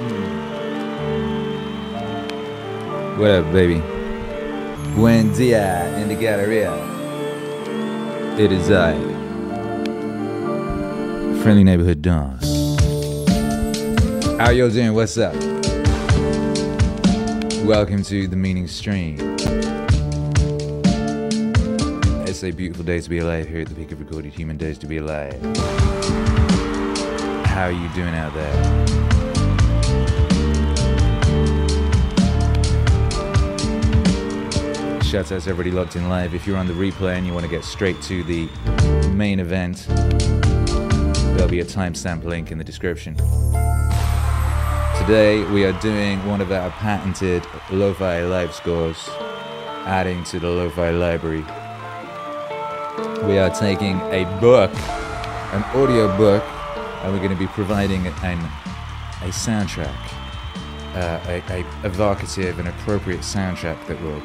Hmm. What up, baby? Buen dia in the Galleria. It is I, Friendly Neighborhood Don. How y'all doing? What's up? Welcome to the Meaning Stream. It's a beautiful day to be alive here at the peak of recorded human days to be alive. How are you doing out there? Shout out to everybody locked in live. If you're on the replay and you want to get straight to the main event, there'll be a timestamp link in the description. Today we are doing one of our patented lo-fi live scores, adding to the lo-fi library. We are taking a book, an audio book, and we're going to be providing an, a soundtrack, uh, a, a evocative and appropriate soundtrack that will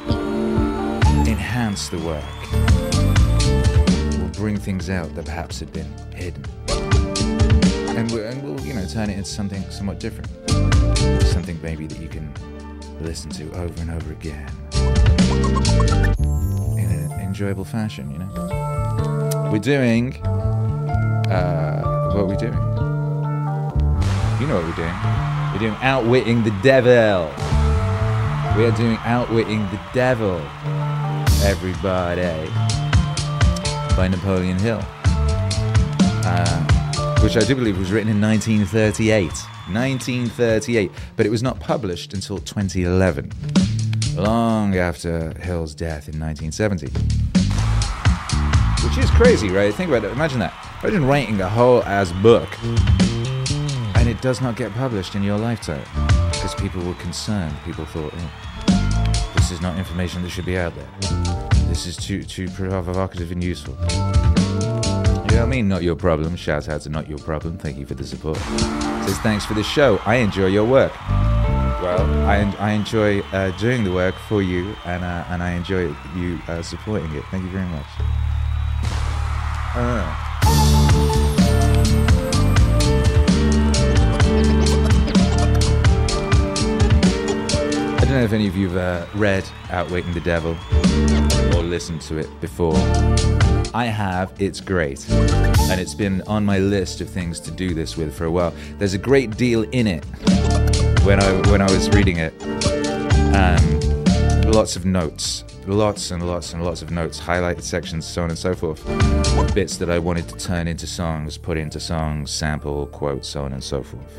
enhance the work, will bring things out that perhaps had been hidden. And we'll, and we'll, you know, turn it into something somewhat different. Something maybe that you can listen to over and over again in an enjoyable fashion, you know? We're doing. Uh, what are we doing? You know what we're doing. We're doing Outwitting the Devil. We are doing Outwitting the Devil. Everybody by Napoleon Hill, uh, which I do believe was written in 1938. 1938, but it was not published until 2011, long after Hill's death in 1970. Which is crazy, right? Think about it. Imagine that. Imagine writing a whole ass book and it does not get published in your lifetime because people were concerned. People thought, oh, this is not information that should be out there. This is too too provocative and useful. You know what I mean? Not your problem. Shout out to Not Your Problem. Thank you for the support. Says thanks for the show. I enjoy your work. Well, I, I enjoy uh, doing the work for you, and uh, and I enjoy you uh, supporting it. Thank you very much. Don't know if any of you have uh, read Outwitting the Devil or listened to it before. I have, it's great. And it's been on my list of things to do this with for a while. There's a great deal in it when I when I was reading it. Um, lots of notes. Lots and lots and lots of notes, highlighted sections, so on and so forth. Bits that I wanted to turn into songs, put into songs, sample, quote, so on and so forth.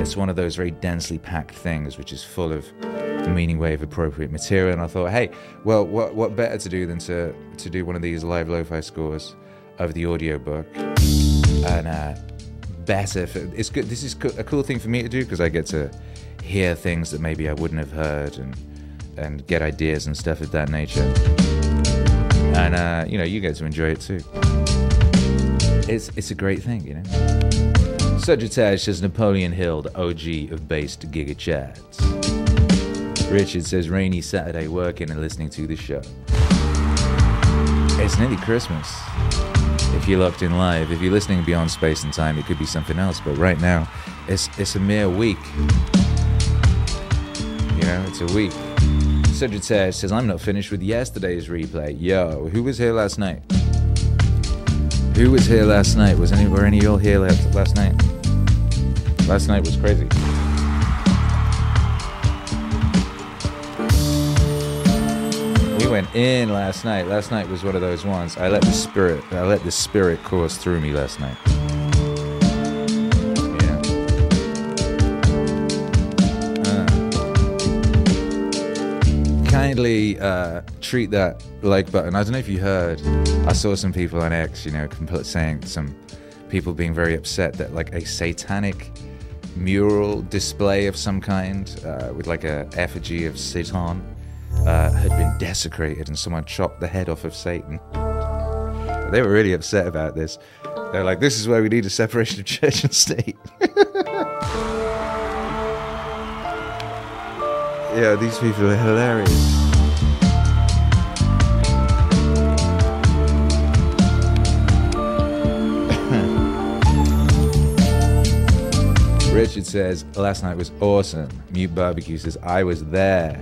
It's one of those very densely packed things which is full of meaning wave appropriate material. And I thought hey well what what better to do than to to do one of these live lo-fi scores of the audiobook and uh, better for, it's good this is a cool thing for me to do because I get to hear things that maybe I wouldn't have heard and and get ideas and stuff of that nature. And uh, you know you get to enjoy it too. It's it's a great thing you know? Sagittarius says Napoleon Hill the OG of based Giga Chads Richard says, rainy Saturday working and listening to the show. It's nearly Christmas. If you're locked in live, if you're listening beyond space and time, it could be something else. But right now, it's it's a mere week. You know, it's a week. Sagittarius says, I'm not finished with yesterday's replay. Yo, who was here last night? Who was here last night? Was any were any of y'all here last night? Last night was crazy. Went in last night. Last night was one of those ones. I let the spirit, I let the spirit course through me last night. Uh, kindly uh, treat that like button. I don't know if you heard. I saw some people on X, you know, saying some people being very upset that like a satanic mural display of some kind uh, with like a effigy of Satan desecrated and someone chopped the head off of Satan. They were really upset about this. They're like, this is where we need a separation of church and state. yeah, these people are hilarious. Richard says, last night was awesome. Mute Barbecue says, I was there.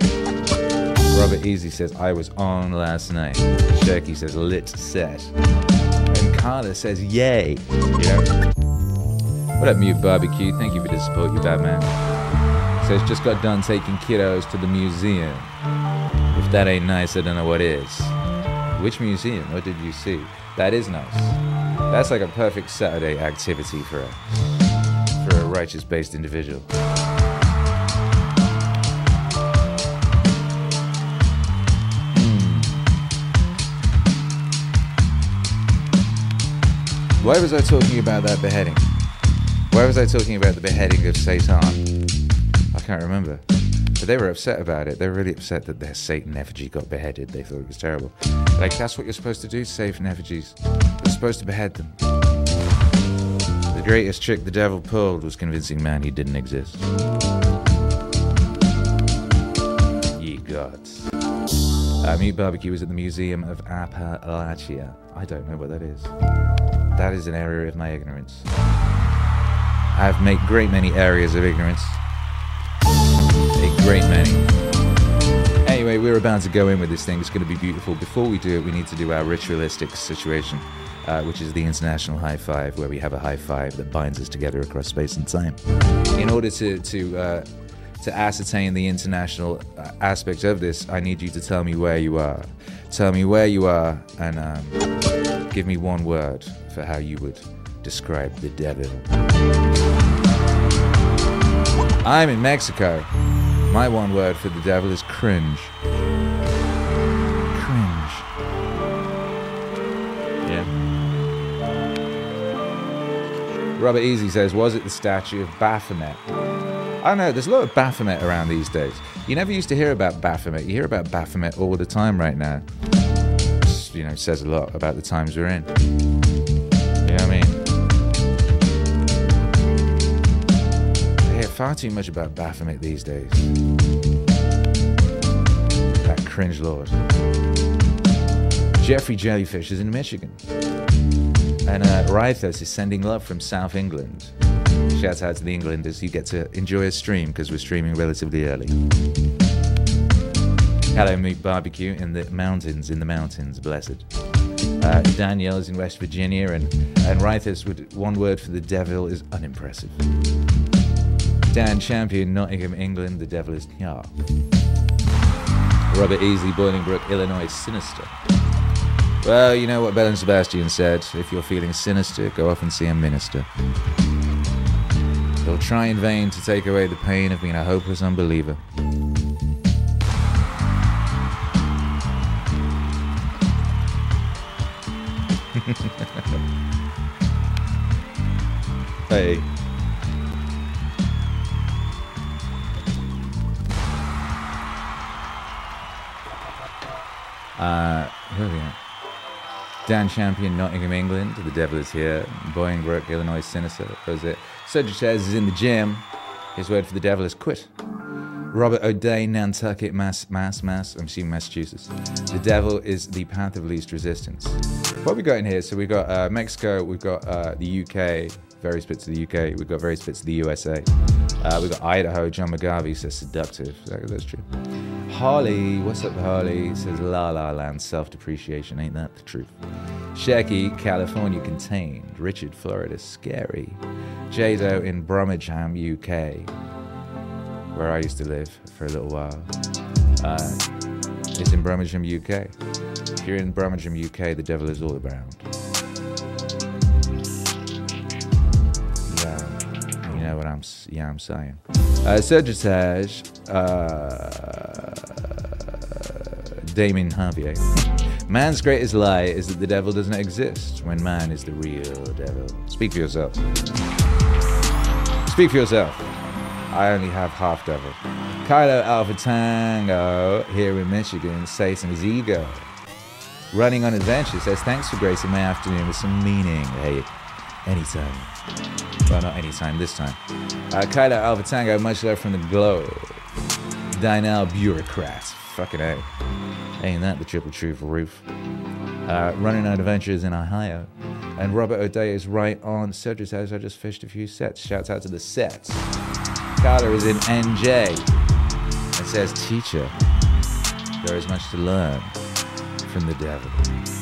Robert Easy says, I was on last night. Shirky says, lit set. And Carla says, yay. What up, Mute Barbecue? Thank you for the support, you bad man. Says, just got done taking kiddos to the museum. If that ain't nice, I don't know what is. Which museum? What did you see? That is nice. That's like a perfect Saturday activity for a for a righteous based individual. Why was I talking about that beheading? Why was I talking about the beheading of Satan? I can't remember. But they were upset about it. They were really upset that their Satan effigy got beheaded. They thought it was terrible. Like, that's what you're supposed to do, Satan effigies. You're supposed to behead them. The greatest trick the devil pulled was convincing man he didn't exist. Ye gods. Uh, Mute Barbecue was at the Museum of Appalachia. I don't know what that is. That is an area of my ignorance. I've made great many areas of ignorance a great many. Anyway, we're about to go in with this thing. It's going to be beautiful. Before we do it, we need to do our ritualistic situation, uh, which is the international high five, where we have a high five that binds us together across space and time. In order to to uh, to ascertain the international uh, aspect of this, I need you to tell me where you are. Tell me where you are, and um, give me one word for how you would describe the devil. I'm in Mexico. My one word for the devil is cringe. Cringe. Yeah. Robert Easy says, was it the statue of Baphomet? Oh, I don't know, there's a lot of Baphomet around these days. You never used to hear about Baphomet. You hear about Baphomet all the time right now. You know, says a lot about the times we're in. Far too much about Baphomet these days. That cringe lord. Jeffrey Jellyfish is in Michigan. And uh, Rythos is sending love from South England. Shout out to the Englanders. You get to enjoy a stream because we're streaming relatively early. Hello, Meat Barbecue in the mountains, in the mountains, blessed. Uh, is in West Virginia, and, and Rythos, would, one word for the devil is unimpressive. Dan Champion, Nottingham, England, The Devil is Nya. Robert Easley, Bolingbrook, Illinois, Sinister. Well, you know what Belle and Sebastian said. If you're feeling sinister, go off and see a minister. They'll try in vain to take away the pain of being a hopeless unbeliever. hey. Uh, where are we at? Dan Champion, Nottingham, England. The Devil is here. Bolingbrook, Illinois, Sinister. It? Cedric says is in the gym. His word for the devil is quit. Robert O'Day, Nantucket, Mass, Mass, Mass. I'm assuming Massachusetts. The devil is the path of least resistance. What we got in here? So we've got uh, Mexico, we've got uh, the UK, various bits of the UK, we've got various bits of the USA. Uh, we've got Idaho, John McGarvey says seductive. That, that's true. Harley, what's up, Harley? Says La La Land, self depreciation. Ain't that the truth? Shecky, California contained. Richard, Florida, scary. Jado in Brummagem, UK, where I used to live for a little while. Uh, it's in Brummagem, UK. If you're in Brummagem, UK, the devil is all around. Know what I'm yeah I'm saying. Uh, Sagittarius, uh, Damien Javier. Man's greatest lie is that the devil doesn't exist when man is the real devil. Speak for yourself. Speak for yourself. I only have half devil. Kylo Alpha Tango here in Michigan, Satan's ego. Running on adventure says, Thanks for gracing my afternoon with some meaning. Hey, anytime. Well, not anytime, this time. Uh, Kyla Alvatango, much love from the globe. Dynal Bureaucrats. Fucking A. Ain't that the triple truth roof? Uh, running on adventures in Ohio. And Robert O'Day is right on Cedric's house. I just fished a few sets. Shouts out to the sets. Carla is in NJ and says, Teacher, there is much to learn from the devil.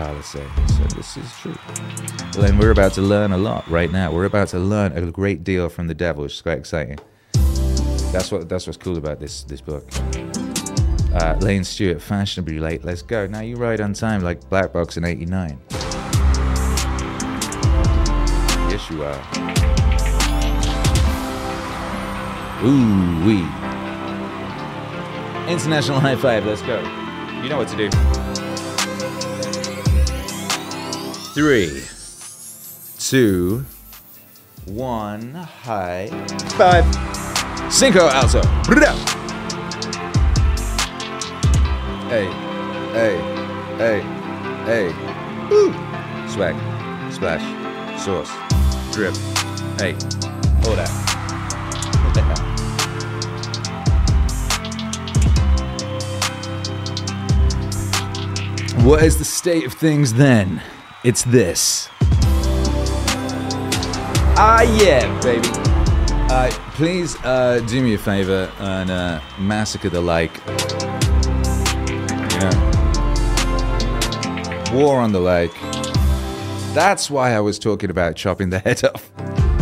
So this is true. Well, then we're about to learn a lot right now. We're about to learn a great deal from the devil, which is quite exciting. That's what that's what's cool about this this book. Uh, Lane Stewart, fashionably late. Let's go. Now you ride on time like Black Box in '89. Yes, you are. Ooh wee. International high five. Let's go. You know what to do. Three, two, one. High five. Cinco alto. Hey, hey, hey, hey. Woo. Swag, splash, sauce, drip. Hey, all that. What the hell? What is the state of things then? It's this. Ah, yeah, baby. Uh, please uh, do me a favor and uh, massacre the like. You know, war on the like. That's why I was talking about chopping the head off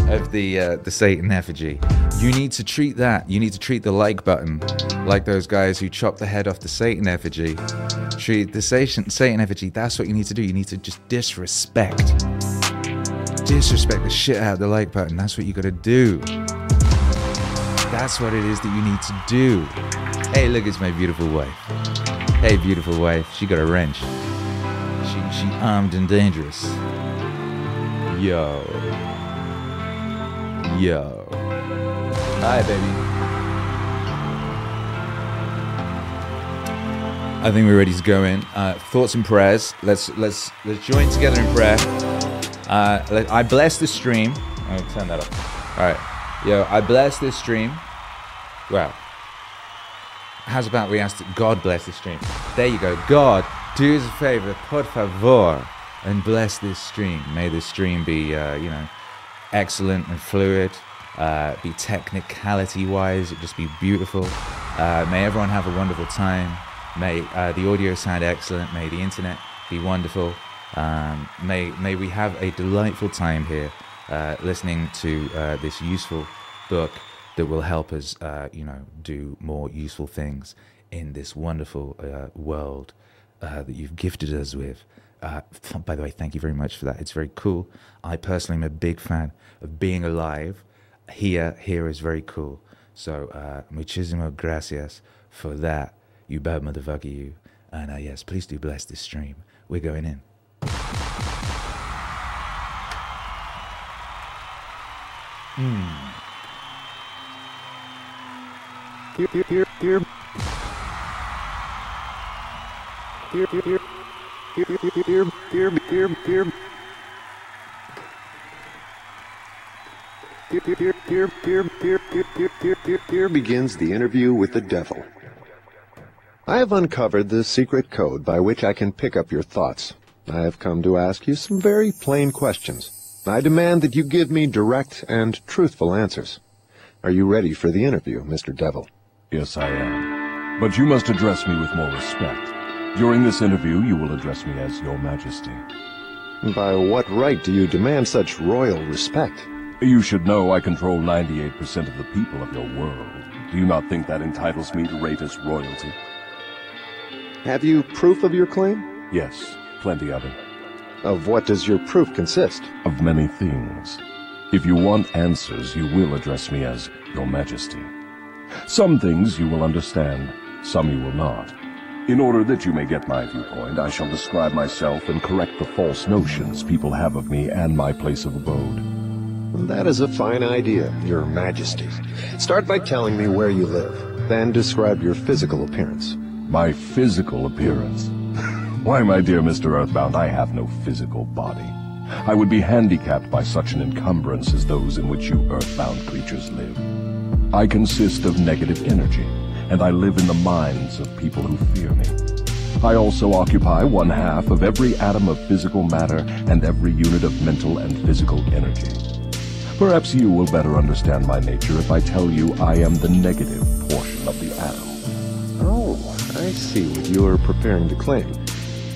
of the uh, the Satan effigy. You need to treat that. You need to treat the like button like those guys who chop the head off the Satan effigy. Treat the Satan Satan effigy. That's what you need to do. You need to just disrespect, disrespect the shit out of the like button. That's what you got to do. That's what it is that you need to do. Hey, look, it's my beautiful wife. Hey, beautiful wife. She got a wrench. She she armed and dangerous. Yo. Yo. Hi, baby. I think we're ready to go in. Uh, thoughts and prayers. Let's let's let's join together in prayer. Uh, let, I bless this stream. I'll turn that off. All right, yo. I bless this stream. Wow. How's about we ask God bless this stream? There you go. God, do us a favor, por favor, and bless this stream. May this stream be, uh, you know, excellent and fluid. Uh, be technicality wise, it just be beautiful. Uh, may everyone have a wonderful time. May uh, the audio sound excellent. May the internet be wonderful. Um, may may we have a delightful time here, uh, listening to uh, this useful book that will help us, uh, you know, do more useful things in this wonderful uh, world uh, that you've gifted us with. By the way, thank you very much for that. It's very cool. I personally am a big fan of being alive. Here, here is very cool. So, muchísimo gracias for that. You bad motherfucker, you. And uh, yes, please do bless this stream. We're going in. Hmm. Here, here, here, here. Here, here, here. Here, here, here, here, here, here. Here, here, here, here, here, here, here, here, here, here begins the interview with the devil. I have uncovered the secret code by which I can pick up your thoughts. I have come to ask you some very plain questions. I demand that you give me direct and truthful answers. Are you ready for the interview, Mr. Devil? Yes, I am. But you must address me with more respect. During this interview, you will address me as Your Majesty. By what right do you demand such royal respect? You should know I control 98% of the people of your world. Do you not think that entitles me to rate as royalty? Have you proof of your claim? Yes, plenty of it. Of what does your proof consist? Of many things. If you want answers, you will address me as Your Majesty. Some things you will understand, some you will not. In order that you may get my viewpoint, I shall describe myself and correct the false notions people have of me and my place of abode. That is a fine idea, Your Majesty. Start by telling me where you live, then describe your physical appearance. My physical appearance? Why, my dear Mr. Earthbound, I have no physical body. I would be handicapped by such an encumbrance as those in which you earthbound creatures live. I consist of negative energy, and I live in the minds of people who fear me. I also occupy one half of every atom of physical matter and every unit of mental and physical energy. Perhaps you will better understand my nature if I tell you I am the negative portion of the atom. I see what you are preparing to claim.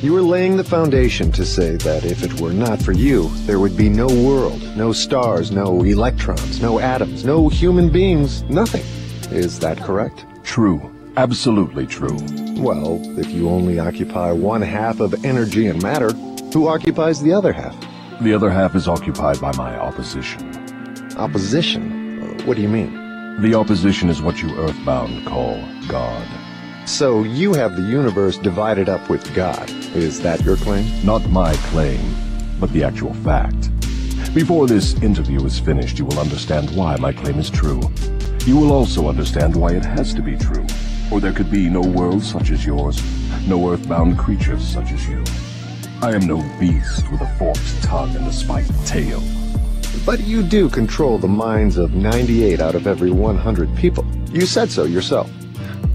You are laying the foundation to say that if it were not for you, there would be no world, no stars, no electrons, no atoms, no human beings, nothing. Is that correct? True. Absolutely true. Well, if you only occupy one half of energy and matter, who occupies the other half? The other half is occupied by my opposition. Opposition? What do you mean? The opposition is what you earthbound call God. So you have the universe divided up with God. Is that your claim? Not my claim, but the actual fact. Before this interview is finished, you will understand why my claim is true. You will also understand why it has to be true, or there could be no world such as yours, no earthbound creatures such as you. I am no beast with a forked tongue and a spiked tail. But you do control the minds of 98 out of every 100 people. You said so yourself.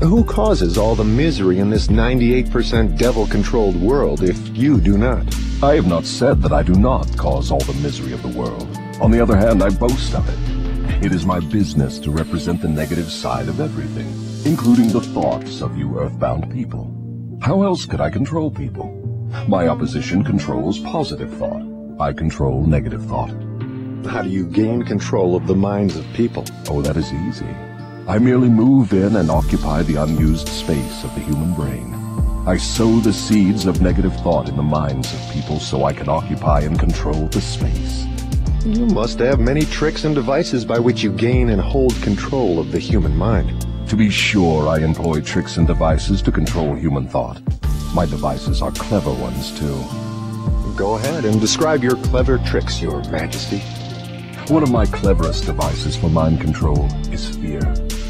Who causes all the misery in this 98% devil-controlled world if you do not? I have not said that I do not cause all the misery of the world. On the other hand, I boast of it. It is my business to represent the negative side of everything, including the thoughts of you earthbound people. How else could I control people? My opposition controls positive thought. I control negative thought. How do you gain control of the minds of people? Oh, that is easy. I merely move in and occupy the unused space of the human brain. I sow the seeds of negative thought in the minds of people so I can occupy and control the space. You must have many tricks and devices by which you gain and hold control of the human mind. To be sure, I employ tricks and devices to control human thought. My devices are clever ones, too. Go ahead and describe your clever tricks, your majesty. One of my cleverest devices for mind control is fear.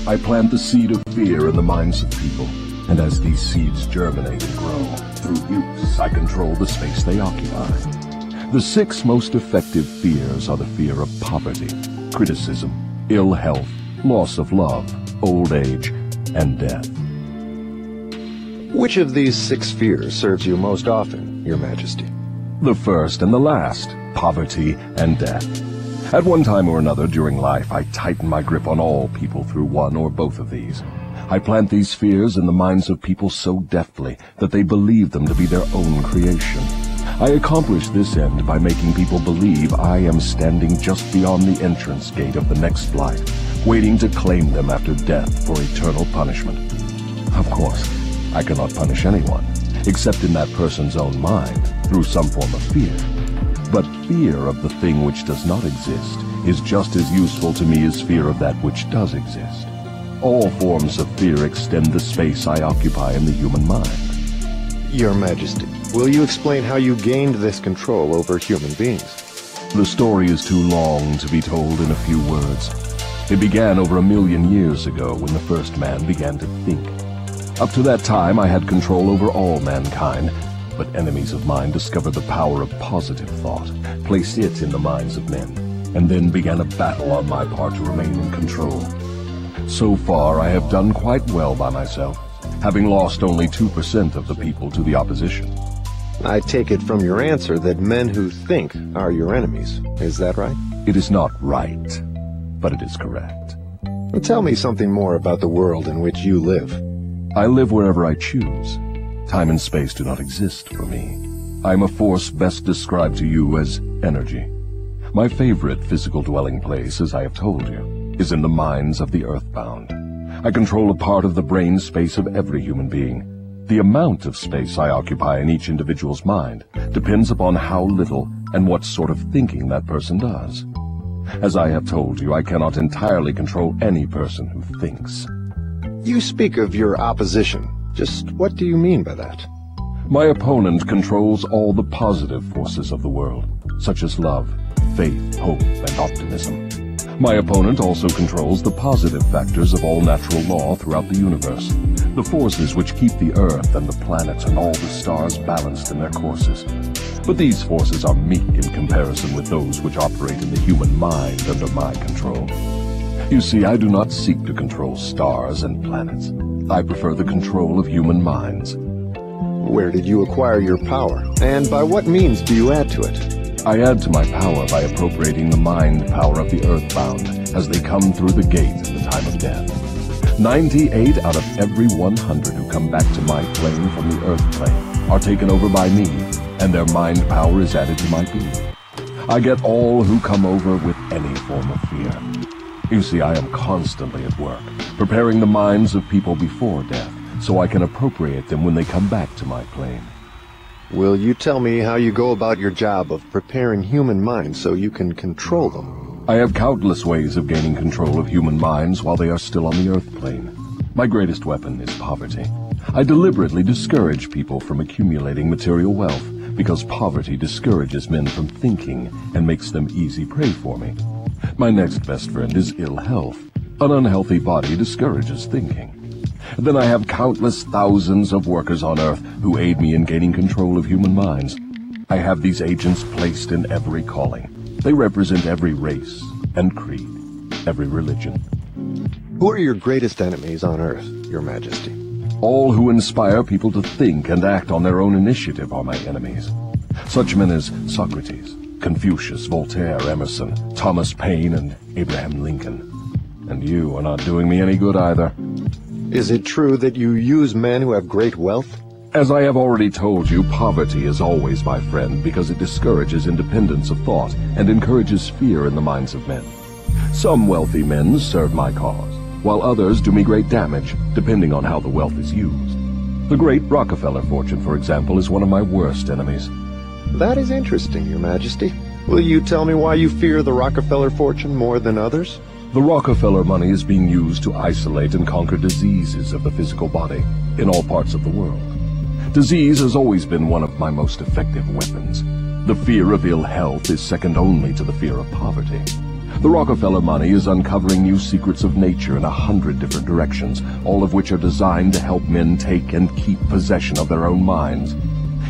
I plant the seed of fear in the minds of people, and as these seeds germinate and grow, through use, I control the space they occupy. The six most effective fears are the fear of poverty, criticism, ill health, loss of love, old age, and death. Which of these six fears serves you most often, your majesty? The first and the last, poverty and death. At one time or another during life, I tighten my grip on all people through one or both of these. I plant these fears in the minds of people so deftly that they believe them to be their own creation. I accomplish this end by making people believe I am standing just beyond the entrance gate of the next life, waiting to claim them after death for eternal punishment. Of course, I cannot punish anyone, except in that person's own mind, through some form of fear. But fear of the thing which does not exist is just as useful to me as fear of that which does exist. All forms of fear extend the space I occupy in the human mind. Your majesty, will you explain how you gained this control over human beings? The story is too long to be told in a few words. It began over a million years ago when the first man began to think. Up to that time, I had control over all mankind, but enemies of mine discovered the power of positive thought, placed it in the minds of men, and then began a battle on my part to remain in control. So far, I have done quite well by myself, having lost only 2% of the people to the opposition. I take it from your answer that men who think are your enemies. Is that right? It is not right, but it is correct. Tell me something more about the world in which you live. I live wherever I choose. Time and space do not exist for me. I am a force best described to you as energy. My favorite physical dwelling place, as I have told you, is in the minds of the earthbound. I control a part of the brain space of every human being. The amount of space I occupy in each individual's mind depends upon how little and what sort of thinking that person does. As I have told you, I cannot entirely control any person who thinks. You speak of your opposition. Just what do you mean by that? My opponent controls all the positive forces of the world, such as love, faith, hope, and optimism. My opponent also controls the positive factors of all natural law throughout the universe, the forces which keep the Earth and the planets and all the stars balanced in their courses. But these forces are meek in comparison with those which operate in the human mind under my control. You see, I do not seek to control stars and planets. I prefer the control of human minds. Where did you acquire your power? And by what means do you add to it? I add to my power by appropriating the mind power of the earthbound as they come through the gate at the time of death. 98 out of every 100 who come back to my plane from the earth plane are taken over by me, and their mind power is added to my being. I get all who come over with any form of fear. You see, I am constantly at work, preparing the minds of people before death, so I can appropriate them when they come back to my plane. Will you tell me how you go about your job of preparing human minds so you can control them? I have countless ways of gaining control of human minds while they are still on the earth plane. My greatest weapon is poverty. I deliberately discourage people from accumulating material wealth because poverty discourages men from thinking and makes them easy prey for me. My next best friend is ill health. An unhealthy body discourages thinking. Then I have countless thousands of workers on Earth who aid me in gaining control of human minds. I have these agents placed in every calling. They represent every race and creed, every religion. Who are your greatest enemies on Earth, Your Majesty? All who inspire people to think and act on their own initiative are my enemies. Such men as Socrates, Confucius, Voltaire, Emerson, Thomas Paine, and Abraham Lincoln. And you are not doing me any good either. Is it true that you use men who have great wealth? As I have already told you, poverty is always my friend because it discourages independence of thought and encourages fear in the minds of men. Some wealthy men serve my cause while others do me great damage, depending on how the wealth is used. The great Rockefeller fortune, for example, is one of my worst enemies. That is interesting, Your Majesty. Will you tell me why you fear the Rockefeller fortune more than others? The Rockefeller money is being used to isolate and conquer diseases of the physical body in all parts of the world. Disease has always been one of my most effective weapons. The fear of ill health is second only to the fear of poverty. The Rockefeller money is uncovering new secrets of nature in a hundred different directions, all of which are designed to help men take and keep possession of their own minds.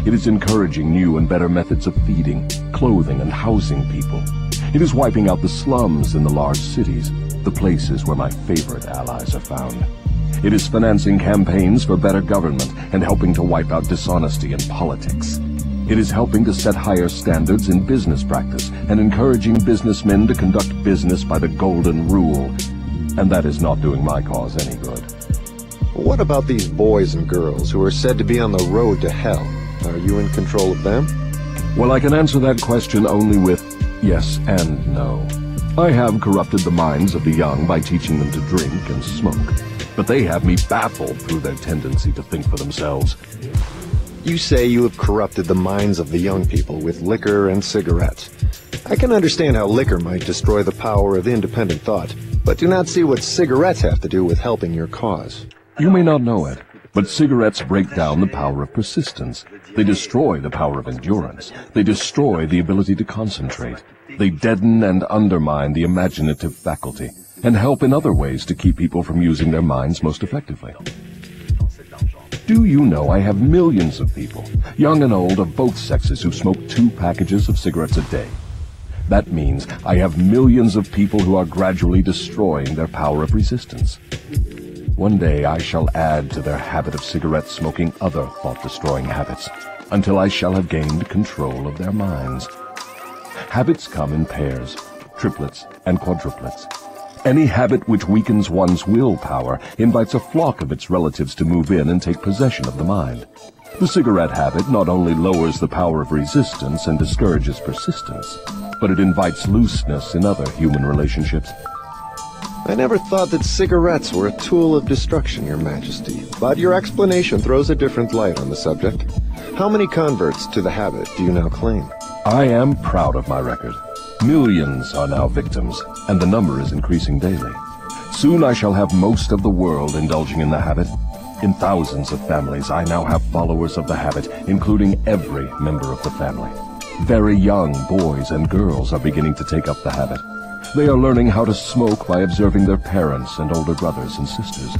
It is encouraging new and better methods of feeding, clothing, and housing people. It is wiping out the slums in the large cities, the places where my favorite allies are found. It is financing campaigns for better government and helping to wipe out dishonesty in politics. It is helping to set higher standards in business practice and encouraging businessmen to conduct business by the golden rule. And that is not doing my cause any good. What about these boys and girls who are said to be on the road to hell? Are you in control of them? Well, I can answer that question only with yes and no. I have corrupted the minds of the young by teaching them to drink and smoke. But they have me baffled through their tendency to think for themselves. You say you have corrupted the minds of the young people with liquor and cigarettes. I can understand how liquor might destroy the power of independent thought, but do not see what cigarettes have to do with helping your cause. You may not know it, but cigarettes break down the power of persistence. They destroy the power of endurance. They destroy the ability to concentrate. They deaden and undermine the imaginative faculty, and help in other ways to keep people from using their minds most effectively. Do you know I have millions of people, young and old of both sexes, who smoke two packages of cigarettes a day? That means I have millions of people who are gradually destroying their power of resistance. One day I shall add to their habit of cigarette smoking other thought-destroying habits, until I shall have gained control of their minds. Habits come in pairs, triplets, and quadruplets. Any habit which weakens one's willpower invites a flock of its relatives to move in and take possession of the mind. The cigarette habit not only lowers the power of resistance and discourages persistence, but it invites looseness in other human relationships. I never thought that cigarettes were a tool of destruction, Your Majesty, but your explanation throws a different light on the subject. How many converts to the habit do you now claim? I am proud of my record. Millions are now victims, and the number is increasing daily. Soon I shall have most of the world indulging in the habit. In thousands of families, I now have followers of the habit, including every member of the family. Very young boys and girls are beginning to take up the habit. They are learning how to smoke by observing their parents and older brothers and sisters.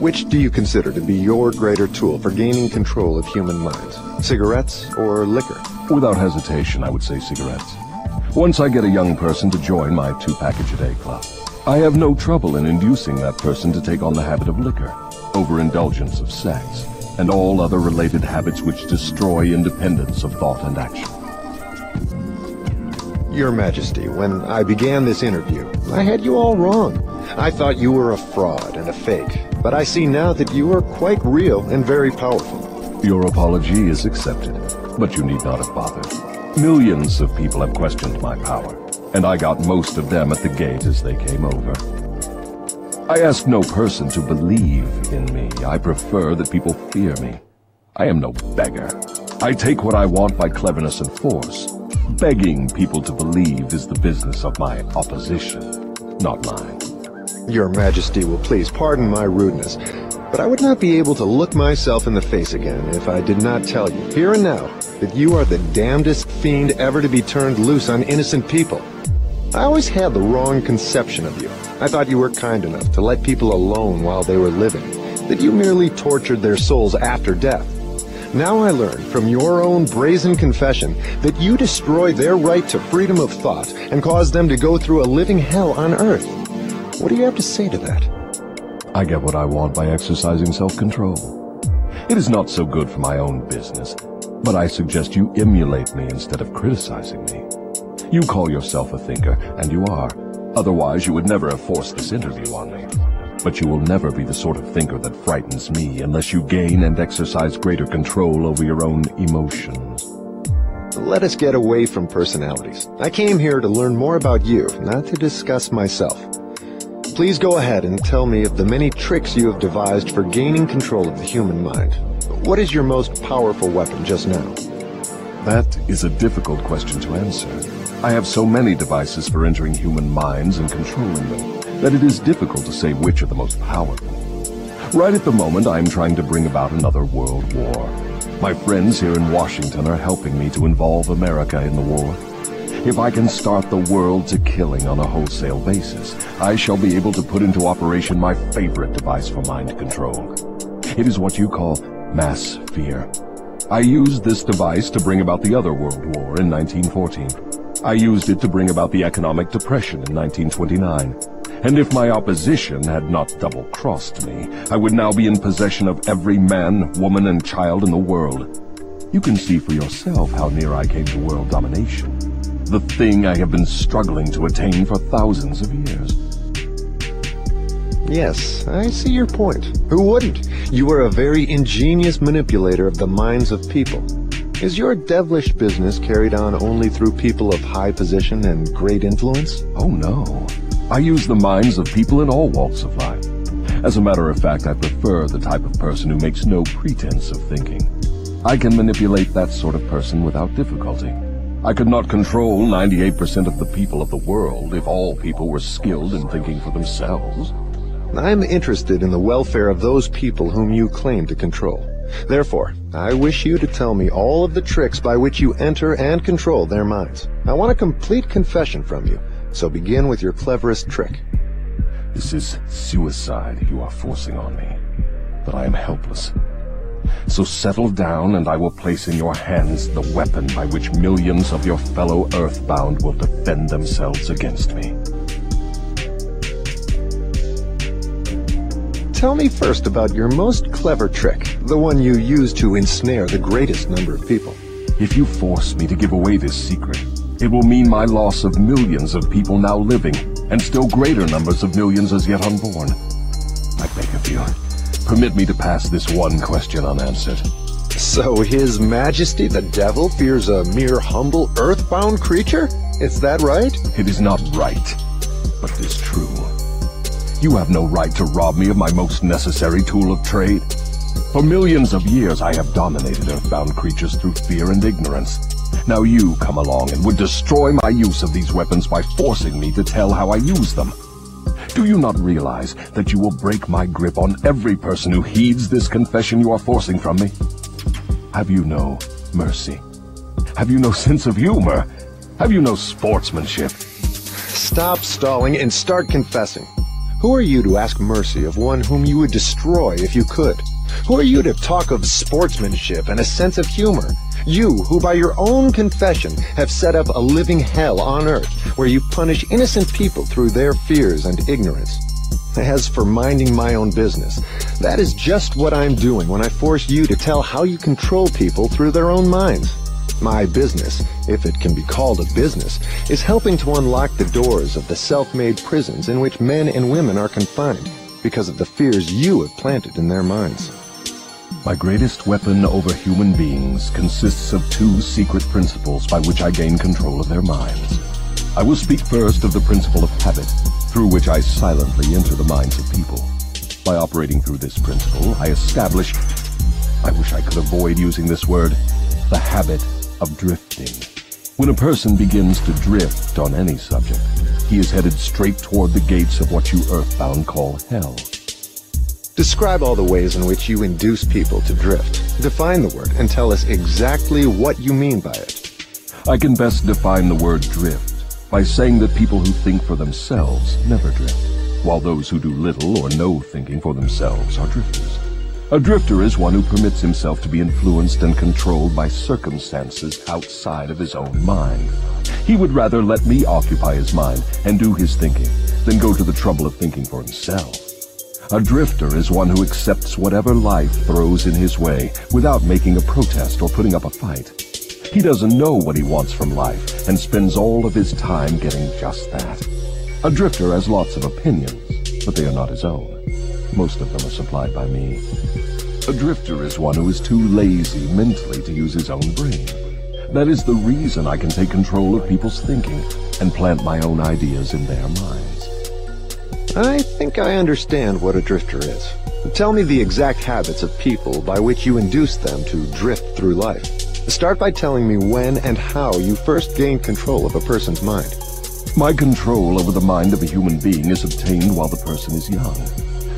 Which do you consider to be your greater tool for gaining control of human minds? Cigarettes or liquor? Without hesitation, I would say cigarettes. Once I get a young person to join my two-package-a-day club, I have no trouble in inducing that person to take on the habit of liquor, overindulgence of sex, and all other related habits which destroy independence of thought and action. Your Majesty, when I began this interview, I had you all wrong. I thought you were a fraud and a fake, but I see now that you are quite real and very powerful. Your apology is accepted, but you need not have bothered. Millions of people have questioned my power, and I got most of them at the gate as they came over. I ask no person to believe in me. I prefer that people fear me. I am no beggar. I take what I want by cleverness and force. Begging people to believe is the business of my opposition, not mine. Your Majesty will please pardon my rudeness, but I would not be able to look myself in the face again if I did not tell you, here and now, that you are the damnedest fiend ever to be turned loose on innocent people. I always had the wrong conception of you. I thought you were kind enough to let people alone while they were living, that you merely tortured their souls after death. Now I learn from your own brazen confession that you destroy their right to freedom of thought and cause them to go through a living hell on earth. What do you have to say to that? I get what I want by exercising self-control. It is not so good for my own business, but I suggest you emulate me instead of criticizing me. You call yourself a thinker, and you are. Otherwise, you would never have forced this interview on me. But you will never be the sort of thinker that frightens me unless you gain and exercise greater control over your own emotions. Let us get away from personalities. I came here to learn more about you, not to discuss myself. Please go ahead and tell me of the many tricks you have devised for gaining control of the human mind. What is your most powerful weapon just now? That is a difficult question to answer. I have so many devices for entering human minds and controlling them that it is difficult to say which are the most powerful. Right at the moment, I am trying to bring about another world war. My friends here in Washington are helping me to involve America in the war. If I can start the world to killing on a wholesale basis, I shall be able to put into operation my favorite device for mind control. It is what you call mass fear. I used this device to bring about the other world war in 1914. I used it to bring about the economic depression in 1929. And if my opposition had not double-crossed me, I would now be in possession of every man, woman, and child in the world. You can see for yourself how near I came to world domination. The thing I have been struggling to attain for thousands of years. Yes, I see your point. Who wouldn't? You are a very ingenious manipulator of the minds of people. Is your devilish business carried on only through people of high position and great influence? Oh no. I use the minds of people in all walks of life. As a matter of fact, I prefer the type of person who makes no pretense of thinking. I can manipulate that sort of person without difficulty. I could not control 98% of the people of the world if all people were skilled in thinking for themselves. I'm interested in the welfare of those people whom you claim to control. Therefore, I wish you to tell me all of the tricks by which you enter and control their minds. I want a complete confession from you, so begin with your cleverest trick. This is suicide you are forcing on me, but I am helpless. So settle down and I will place in your hands the weapon by which millions of your fellow Earthbound will defend themselves against me. Tell me first about your most clever trick, the one you use to ensnare the greatest number of people. If you force me to give away this secret, it will mean my loss of millions of people now living, and still greater numbers of millions as yet unborn. I beg of you, permit me to pass this one question unanswered. So His Majesty the Devil fears a mere humble earthbound creature? Is that right? It is not right, but it is true. You have no right to rob me of my most necessary tool of trade. For millions of years I have dominated earthbound creatures through fear and ignorance. Now you come along and would destroy my use of these weapons by forcing me to tell how I use them. Do you not realize that you will break my grip on every person who heeds this confession you are forcing from me? Have you no mercy? Have you no sense of humor? Have you no sportsmanship? Stop stalling and start confessing. Who are you to ask mercy of one whom you would destroy if you could? Who are you to talk of sportsmanship and a sense of humor? You, who by your own confession have set up a living hell on earth, where you punish innocent people through their fears and ignorance. As for minding my own business, that is just what I'm doing when I force you to tell how you control people through their own minds. My business, if it can be called a business, is helping to unlock the doors of the self-made prisons in which men and women are confined because of the fears you have planted in their minds. My greatest weapon over human beings consists of two secret principles by which I gain control of their minds. I will speak first of the principle of habit, through which I silently enter the minds of people. By operating through this principle, I establish, I wish I could avoid using this word, the habit of drifting. When a person begins to drift on any subject, he is headed straight toward the gates of what you earthbound call hell. Describe all the ways in which you induce people to drift. Define the word and tell us exactly what you mean by it. I can best define the word drift by saying that people who think for themselves never drift, while those who do little or no thinking for themselves are drifters. A drifter is one who permits himself to be influenced and controlled by circumstances outside of his own mind. He would rather let me occupy his mind and do his thinking than go to the trouble of thinking for himself. A drifter is one who accepts whatever life throws in his way without making a protest or putting up a fight. He doesn't know what he wants from life and spends all of his time getting just that. A drifter has lots of opinions, but they are not his own. Most of them are supplied by me. A drifter is one who is too lazy mentally to use his own brain. That is the reason I can take control of people's thinking and plant my own ideas in their minds. I think I understand what a drifter is. Tell me the exact habits of people by which you induce them to drift through life. Start by telling me when and how you first gained control of a person's mind. My control over the mind of a human being is obtained while the person is young.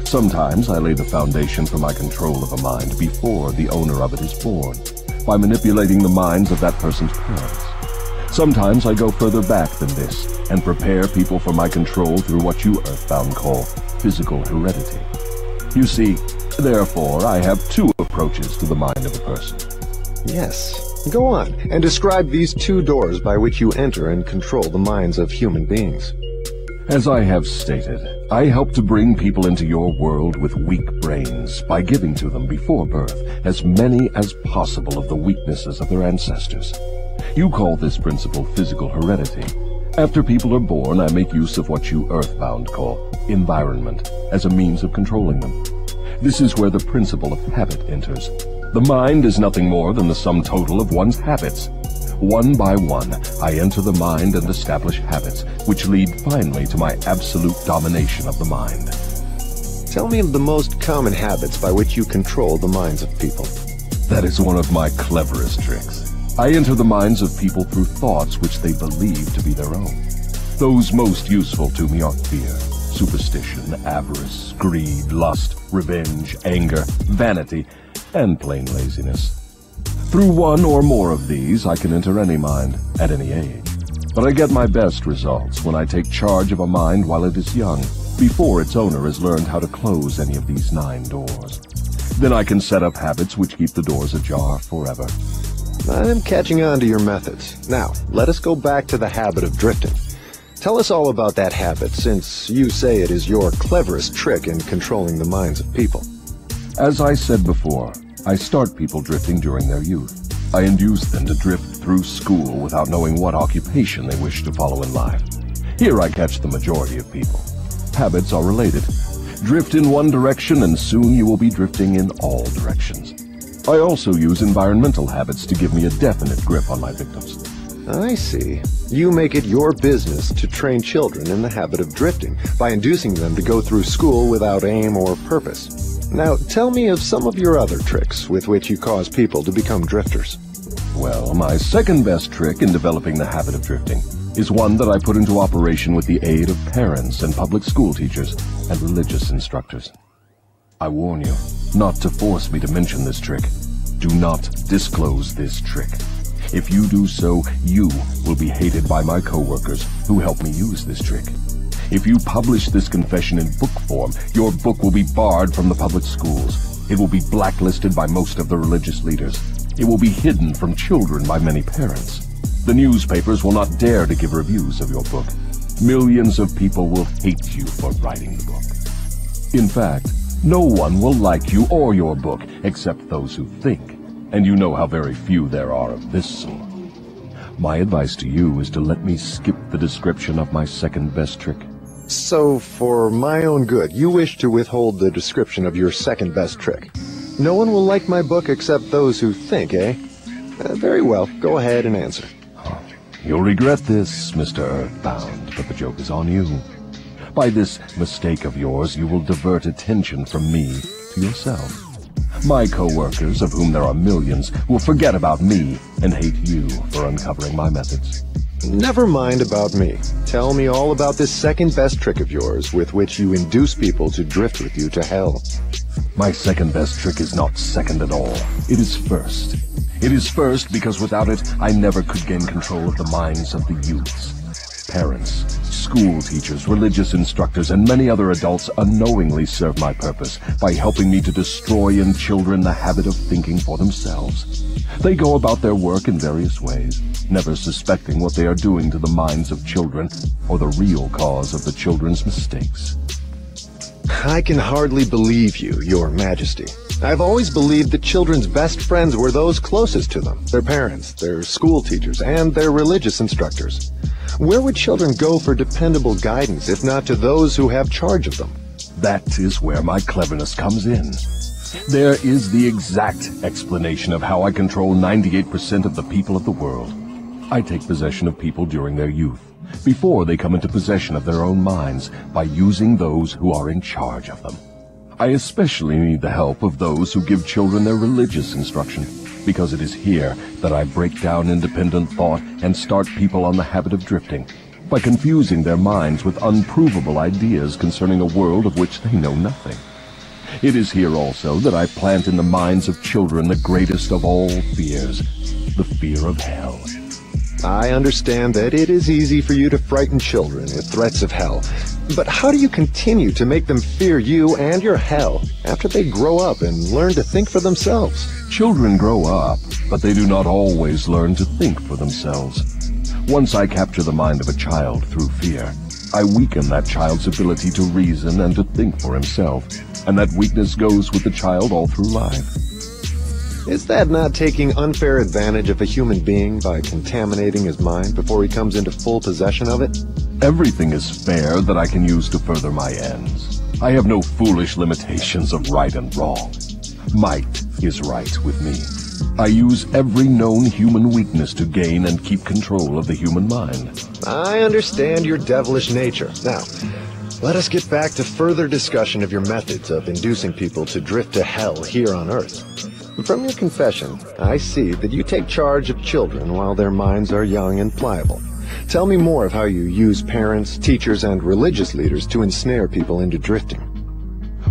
Sometimes I lay the foundation for my control of a mind before the owner of it is born, by manipulating the minds of that person's parents. Sometimes I go further back than this and prepare people for my control through what you earthbound call physical heredity. You see, therefore, I have two approaches to the mind of a person. Yes. Go on, and describe these two doors by which you enter and control the minds of human beings. As I have stated, I help to bring people into your world with weak brains by giving to them before birth as many as possible of the weaknesses of their ancestors. You call this principle physical heredity. After people are born, I make use of what you earthbound call environment as a means of controlling them. This is where the principle of habit enters. The mind is nothing more than the sum total of one's habits. One by one, I enter the mind and establish habits, which lead finally to my absolute domination of the mind. Tell me of the most common habits by which you control the minds of people. That is one of my cleverest tricks. I enter the minds of people through thoughts which they believe to be their own. Those most useful to me are fear, superstition, avarice, greed, lust, revenge, anger, vanity, and plain laziness. Through one or more of these, I can enter any mind, at any age. But I get my best results when I take charge of a mind while it is young, before its owner has learned how to close any of these nine doors. Then I can set up habits which keep the doors ajar forever. I'm catching on to your methods. Now, let us go back to the habit of drifting. Tell us all about that habit, since you say it is your cleverest trick in controlling the minds of people. As I said before, I start people drifting during their youth. I induce them to drift through school without knowing what occupation they wish to follow in life. Here I catch the majority of people. Habits are related. Drift in one direction and soon you will be drifting in all directions. I also use environmental habits to give me a definite grip on my victims. I see. You make it your business to train children in the habit of drifting by inducing them to go through school without aim or purpose. Now, tell me of some of your other tricks with which you cause people to become drifters. Well, my second best trick in developing the habit of drifting is one that I put into operation with the aid of parents and public school teachers and religious instructors. I warn you not to force me to mention this trick. Do not disclose this trick. If you do so, you will be hated by my coworkers who helped me use this trick. If you publish this confession in book form, your book will be barred from the public schools. It will be blacklisted by most of the religious leaders. It will be hidden from children by many parents. The newspapers will not dare to give reviews of your book. Millions of people will hate you for writing the book. In fact, no one will like you or your book except those who think, and you know how very few there are of this sort. My advice to you is to let me skip the description of my second best trick. So, for my own good, you wish to withhold the description of your second best trick. No one will like my book except those who think, eh? Uh, very well, go ahead and answer. You'll regret this, Mr. Earthbound, but the joke is on you. By this mistake of yours, you will divert attention from me to yourself. My co-workers, of whom there are millions, will forget about me and hate you for uncovering my methods. Never mind about me. Tell me all about this second best trick of yours with which you induce people to drift with you to hell. My second best trick is not second at all. It is first. It is first because without it, I never could gain control of the minds of the youths. Parents, school teachers, religious instructors, and many other adults unknowingly serve my purpose by helping me to destroy in children the habit of thinking for themselves. They go about their work in various ways, never suspecting what they are doing to the minds of children or the real cause of the children's mistakes. I can hardly believe you, your majesty. I've always believed that children's best friends were those closest to them, their parents, their school teachers, and their religious instructors. Where would children go for dependable guidance if not to those who have charge of them? That is where my cleverness comes in. There is the exact explanation of how I control 98% of the people of the world. I take possession of people during their youth, before they come into possession of their own minds, by using those who are in charge of them. I especially need the help of those who give children their religious instruction, because it is here that I break down independent thought and start people on the habit of drifting, by confusing their minds with unprovable ideas concerning a world of which they know nothing. It is here also that I plant in the minds of children the greatest of all fears, the fear of hell. I understand that it is easy for you to frighten children with threats of hell, but how do you continue to make them fear you and your hell after they grow up and learn to think for themselves? Children grow up, but they do not always learn to think for themselves. Once I capture the mind of a child through fear, I weaken that child's ability to reason and to think for himself, and that weakness goes with the child all through life. Is that not taking unfair advantage of a human being by contaminating his mind before he comes into full possession of it? Everything is fair that I can use to further my ends. I have no foolish limitations of right and wrong. Might is right with me. I use every known human weakness to gain and keep control of the human mind. I understand your devilish nature. Now, let us get back to further discussion of your methods of inducing people to drift to hell here on Earth. From your confession, I see that you take charge of children while their minds are young and pliable. Tell me more of how you use parents, teachers, and religious leaders to ensnare people into drifting.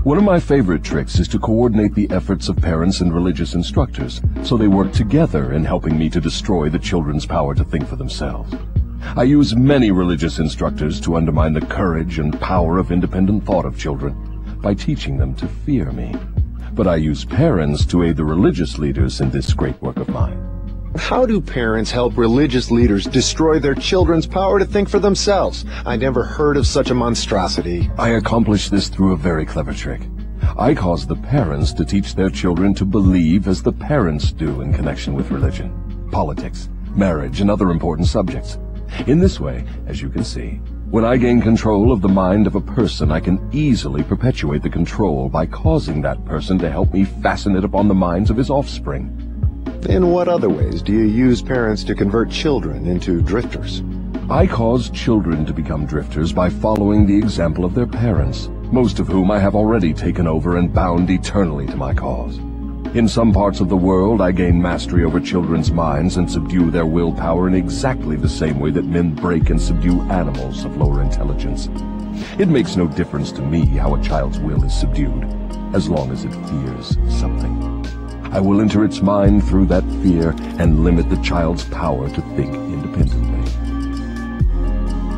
One of my favorite tricks is to coordinate the efforts of parents and religious instructors so they work together in helping me to destroy the children's power to think for themselves. I use many religious instructors to undermine the courage and power of independent thought of children by teaching them to fear me but I use parents to aid the religious leaders in this great work of mine. How do parents help religious leaders destroy their children's power to think for themselves? I never heard of such a monstrosity. I accomplish this through a very clever trick. I cause the parents to teach their children to believe as the parents do in connection with religion, politics, marriage, and other important subjects. In this way, as you can see, when I gain control of the mind of a person, I can easily perpetuate the control by causing that person to help me fasten it upon the minds of his offspring. In what other ways do you use parents to convert children into drifters? I cause children to become drifters by following the example of their parents, most of whom I have already taken over and bound eternally to my cause. In some parts of the world, I gain mastery over children's minds and subdue their willpower in exactly the same way that men break and subdue animals of lower intelligence. It makes no difference to me how a child's will is subdued, as long as it fears something. I will enter its mind through that fear and limit the child's power to think independently.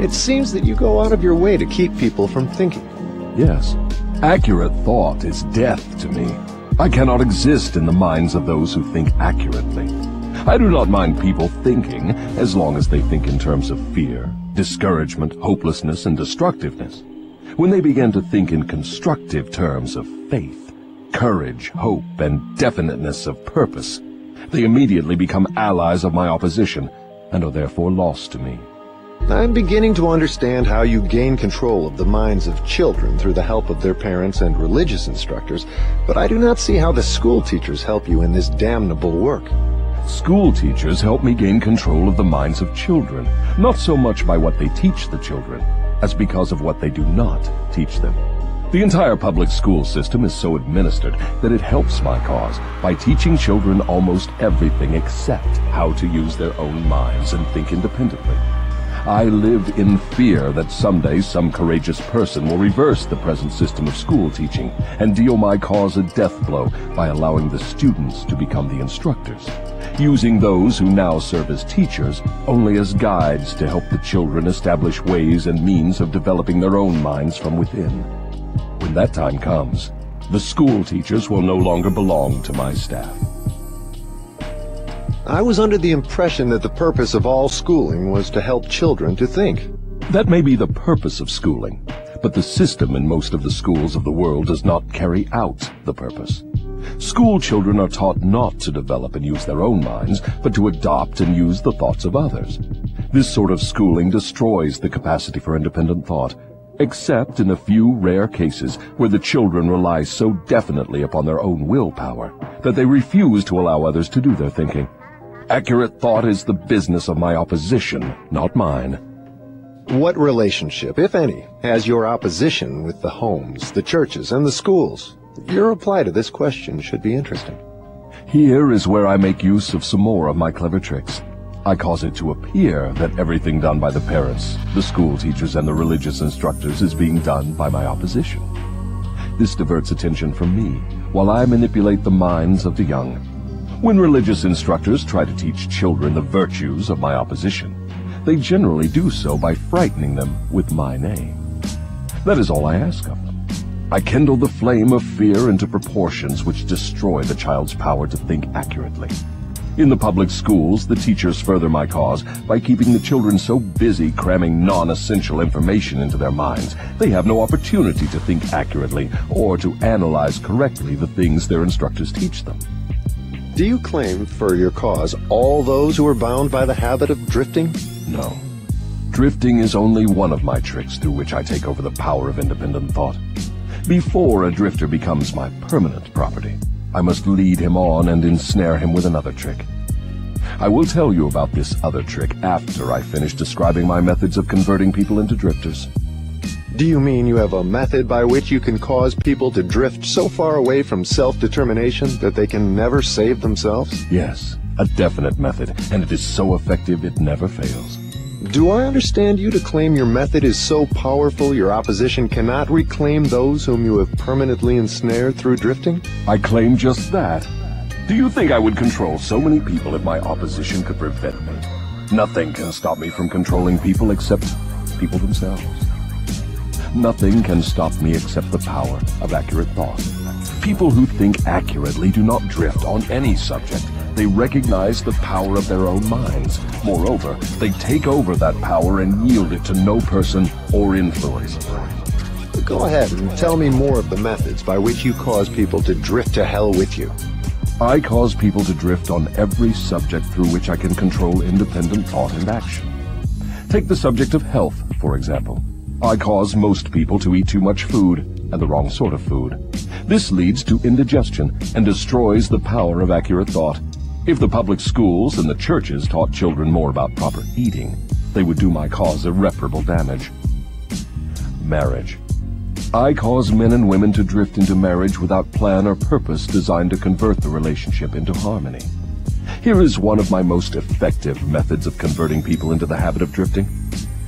It seems that you go out of your way to keep people from thinking. Yes, accurate thought is death to me. I cannot exist in the minds of those who think accurately. I do not mind people thinking, as long as they think in terms of fear, discouragement, hopelessness, and destructiveness. When they begin to think in constructive terms of faith, courage, hope, and definiteness of purpose, they immediately become allies of my opposition and are therefore lost to me. I'm beginning to understand how you gain control of the minds of children through the help of their parents and religious instructors, but I do not see how the school teachers help you in this damnable work. School teachers help me gain control of the minds of children, not so much by what they teach the children, as because of what they do not teach them. The entire public school system is so administered that it helps my cause by teaching children almost everything except how to use their own minds and think independently. I live in fear that someday some courageous person will reverse the present system of school teaching and deal my cause a death blow by allowing the students to become the instructors, using those who now serve as teachers only as guides to help the children establish ways and means of developing their own minds from within. When that time comes, the school teachers will no longer belong to my staff. I was under the impression that the purpose of all schooling was to help children to think. That may be the purpose of schooling, but the system in most of the schools of the world does not carry out the purpose. School children are taught not to develop and use their own minds, but to adopt and use the thoughts of others. This sort of schooling destroys the capacity for independent thought, except in a few rare cases where the children rely so definitely upon their own willpower that they refuse to allow others to do their thinking. Accurate thought is the business of my opposition, not mine. What relationship, if any, has your opposition with the homes, the churches, and the schools? Your reply to this question should be interesting. Here is where I make use of some more of my clever tricks. I cause it to appear that everything done by the parents, the school teachers, and the religious instructors is being done by my opposition. This diverts attention from me, while I manipulate the minds of the young when religious instructors try to teach children the virtues of my opposition, they generally do so by frightening them with my name. That is all I ask of them. I kindle the flame of fear into proportions which destroy the child's power to think accurately. In the public schools, the teachers further my cause by keeping the children so busy cramming non-essential information into their minds, they have no opportunity to think accurately or to analyze correctly the things their instructors teach them. Do you claim for your cause all those who are bound by the habit of drifting? No. Drifting is only one of my tricks through which I take over the power of independent thought. Before a drifter becomes my permanent property, I must lead him on and ensnare him with another trick. I will tell you about this other trick after I finish describing my methods of converting people into drifters. Do you mean you have a method by which you can cause people to drift so far away from self-determination that they can never save themselves? Yes, a definite method, and it is so effective it never fails. Do I understand you to claim your method is so powerful your opposition cannot reclaim those whom you have permanently ensnared through drifting? I claim just that. Do you think I would control so many people if my opposition could prevent me? Nothing can stop me from controlling people except people themselves. Nothing can stop me except the power of accurate thought. People who think accurately do not drift on any subject. They recognize the power of their own minds. Moreover, they take over that power and yield it to no person or influence. Go ahead and tell me more of the methods by which you cause people to drift to hell with you. I cause people to drift on every subject through which I can control independent thought and action. Take the subject of health, for example. I cause most people to eat too much food, and the wrong sort of food. This leads to indigestion and destroys the power of accurate thought. If the public schools and the churches taught children more about proper eating, they would do my cause irreparable damage. Marriage. I cause men and women to drift into marriage without plan or purpose designed to convert the relationship into harmony. Here is one of my most effective methods of converting people into the habit of drifting.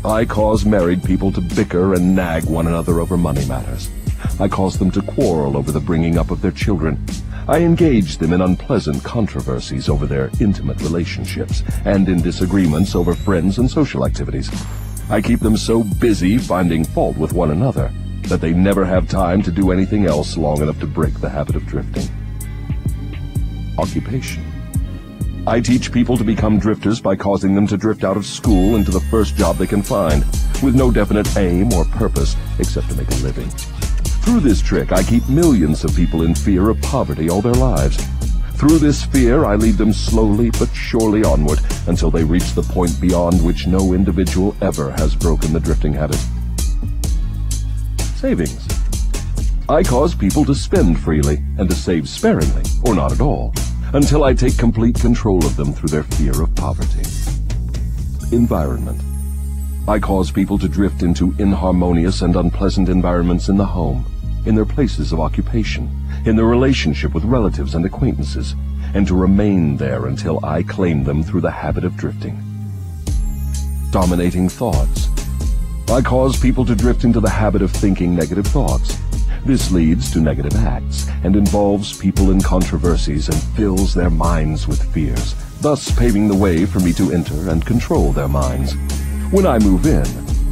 I cause married people to bicker and nag one another over money matters. I cause them to quarrel over the bringing up of their children. I engage them in unpleasant controversies over their intimate relationships and in disagreements over friends and social activities. I keep them so busy finding fault with one another that they never have time to do anything else long enough to break the habit of drifting. Occupation. I teach people to become drifters by causing them to drift out of school into the first job they can find, with no definite aim or purpose except to make a living. Through this trick, I keep millions of people in fear of poverty all their lives. Through this fear, I lead them slowly but surely onward until they reach the point beyond which no individual ever has broken the drifting habit. Savings. I cause people to spend freely and to save sparingly, or not at all until I take complete control of them through their fear of poverty. Environment. I cause people to drift into inharmonious and unpleasant environments in the home, in their places of occupation, in their relationship with relatives and acquaintances, and to remain there until I claim them through the habit of drifting. Dominating thoughts. I cause people to drift into the habit of thinking negative thoughts, this leads to negative acts and involves people in controversies and fills their minds with fears, thus paving the way for me to enter and control their minds. When I move in,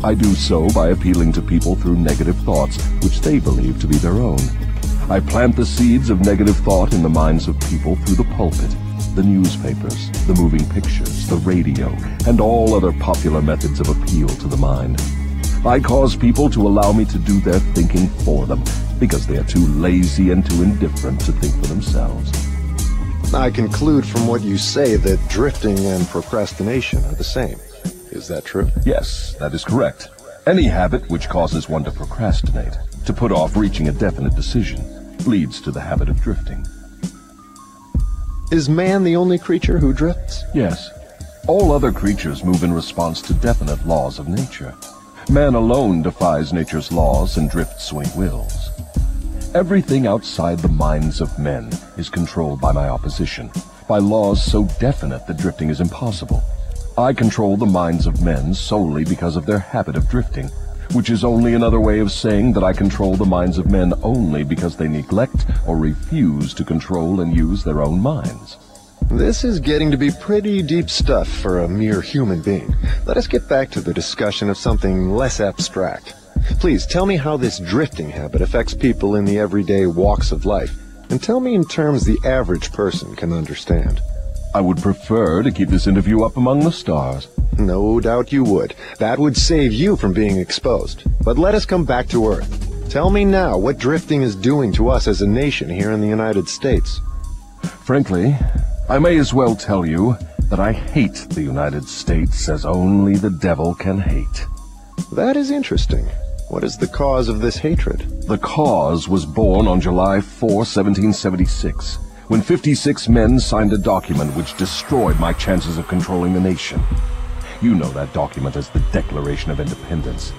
I do so by appealing to people through negative thoughts which they believe to be their own. I plant the seeds of negative thought in the minds of people through the pulpit, the newspapers, the moving pictures, the radio, and all other popular methods of appeal to the mind. I cause people to allow me to do their thinking for them because they are too lazy and too indifferent to think for themselves. I conclude from what you say that drifting and procrastination are the same. Is that true? Yes, that is correct. Any habit which causes one to procrastinate, to put off reaching a definite decision, leads to the habit of drifting. Is man the only creature who drifts? Yes. All other creatures move in response to definite laws of nature. Man alone defies nature's laws and drifts he wills. Everything outside the minds of men is controlled by my opposition, by laws so definite that drifting is impossible. I control the minds of men solely because of their habit of drifting, which is only another way of saying that I control the minds of men only because they neglect or refuse to control and use their own minds. This is getting to be pretty deep stuff for a mere human being. Let us get back to the discussion of something less abstract. Please tell me how this drifting habit affects people in the everyday walks of life, and tell me in terms the average person can understand. I would prefer to keep this interview up among the stars. No doubt you would. That would save you from being exposed. But let us come back to Earth. Tell me now what drifting is doing to us as a nation here in the United States. Frankly, I may as well tell you that I hate the United States as only the devil can hate. That is interesting. What is the cause of this hatred? The cause was born on July 4, 1776, when 56 men signed a document which destroyed my chances of controlling the nation. You know that document as the Declaration of Independence.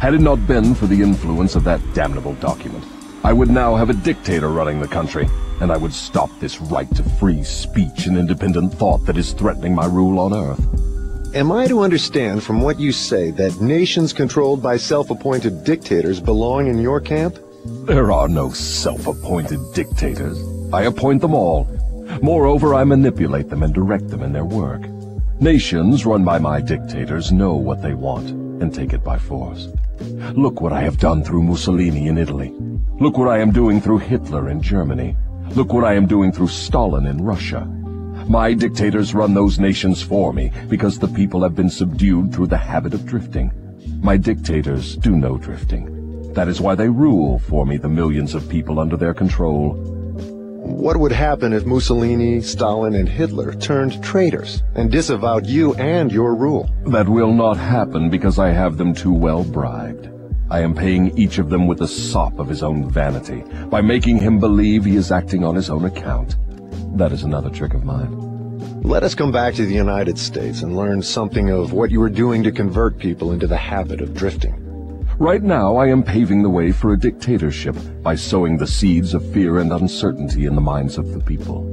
Had it not been for the influence of that damnable document, I would now have a dictator running the country, and I would stop this right to free speech and independent thought that is threatening my rule on Earth. Am I to understand from what you say that nations controlled by self-appointed dictators belong in your camp? There are no self-appointed dictators. I appoint them all. Moreover, I manipulate them and direct them in their work. Nations run by my dictators know what they want and take it by force. Look what I have done through Mussolini in Italy. Look what I am doing through Hitler in Germany. Look what I am doing through Stalin in Russia. My dictators run those nations for me because the people have been subdued through the habit of drifting. My dictators do no drifting. That is why they rule for me the millions of people under their control. What would happen if Mussolini, Stalin, and Hitler turned traitors and disavowed you and your rule? That will not happen because I have them too well bribed. I am paying each of them with the sop of his own vanity, by making him believe he is acting on his own account. That is another trick of mine. Let us come back to the United States and learn something of what you are doing to convert people into the habit of drifting. Right now, I am paving the way for a dictatorship by sowing the seeds of fear and uncertainty in the minds of the people.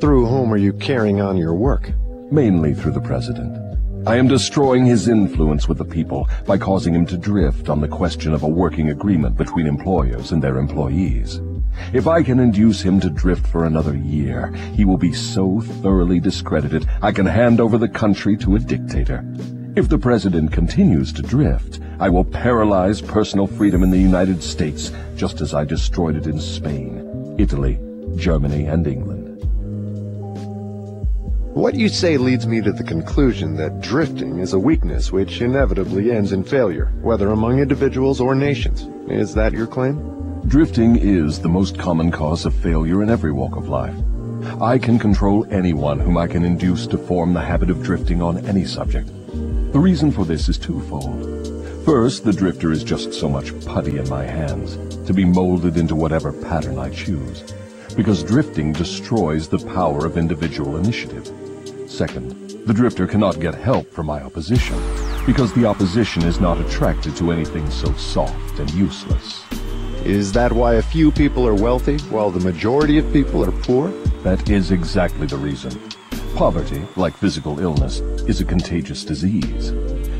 Through whom are you carrying on your work? Mainly through the president. I am destroying his influence with the people by causing him to drift on the question of a working agreement between employers and their employees. If I can induce him to drift for another year, he will be so thoroughly discredited I can hand over the country to a dictator. If the president continues to drift, I will paralyze personal freedom in the United States just as I destroyed it in Spain, Italy, Germany, and England. What you say leads me to the conclusion that drifting is a weakness which inevitably ends in failure, whether among individuals or nations. Is that your claim? Drifting is the most common cause of failure in every walk of life. I can control anyone whom I can induce to form the habit of drifting on any subject. The reason for this is twofold. First, the drifter is just so much putty in my hands, to be molded into whatever pattern I choose, because drifting destroys the power of individual initiative. Second, the drifter cannot get help from my opposition, because the opposition is not attracted to anything so soft and useless. Is that why a few people are wealthy while the majority of people are poor? That is exactly the reason. Poverty, like physical illness, is a contagious disease.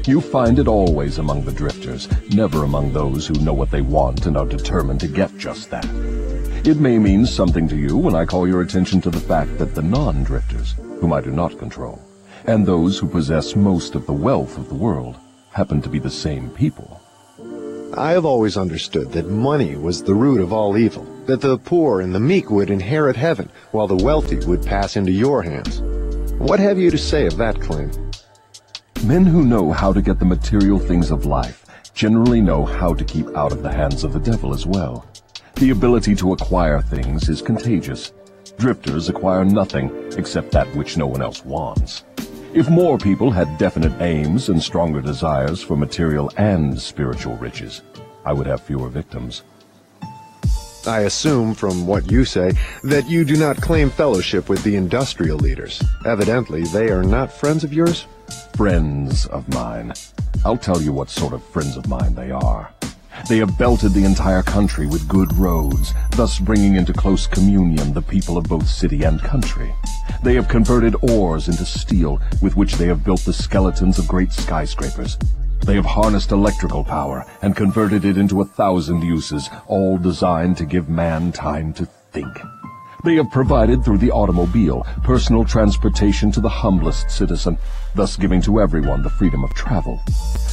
You find it always among the drifters, never among those who know what they want and are determined to get just that. It may mean something to you when I call your attention to the fact that the non-drifters, whom I do not control, and those who possess most of the wealth of the world happen to be the same people. I have always understood that money was the root of all evil, that the poor and the meek would inherit heaven, while the wealthy would pass into your hands. What have you to say of that claim? Men who know how to get the material things of life generally know how to keep out of the hands of the devil as well. The ability to acquire things is contagious, drifters acquire nothing except that which no one else wants. If more people had definite aims and stronger desires for material and spiritual riches, I would have fewer victims. I assume from what you say that you do not claim fellowship with the industrial leaders. Evidently, they are not friends of yours? Friends of mine. I'll tell you what sort of friends of mine they are. They have belted the entire country with good roads, thus bringing into close communion the people of both city and country. They have converted ores into steel, with which they have built the skeletons of great skyscrapers. They have harnessed electrical power and converted it into a thousand uses, all designed to give man time to think. They have provided through the automobile personal transportation to the humblest citizen, thus giving to everyone the freedom of travel.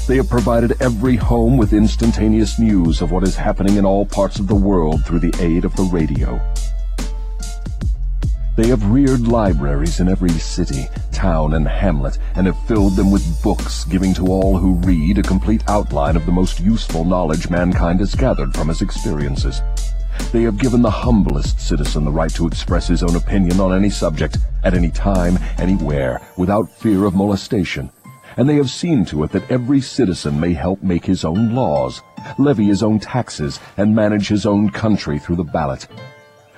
They have provided every home with instantaneous news of what is happening in all parts of the world through the aid of the radio. They have reared libraries in every city, town, and hamlet, and have filled them with books, giving to all who read a complete outline of the most useful knowledge mankind has gathered from his experiences. They have given the humblest citizen the right to express his own opinion on any subject, at any time, anywhere, without fear of molestation. And they have seen to it that every citizen may help make his own laws, levy his own taxes, and manage his own country through the ballot.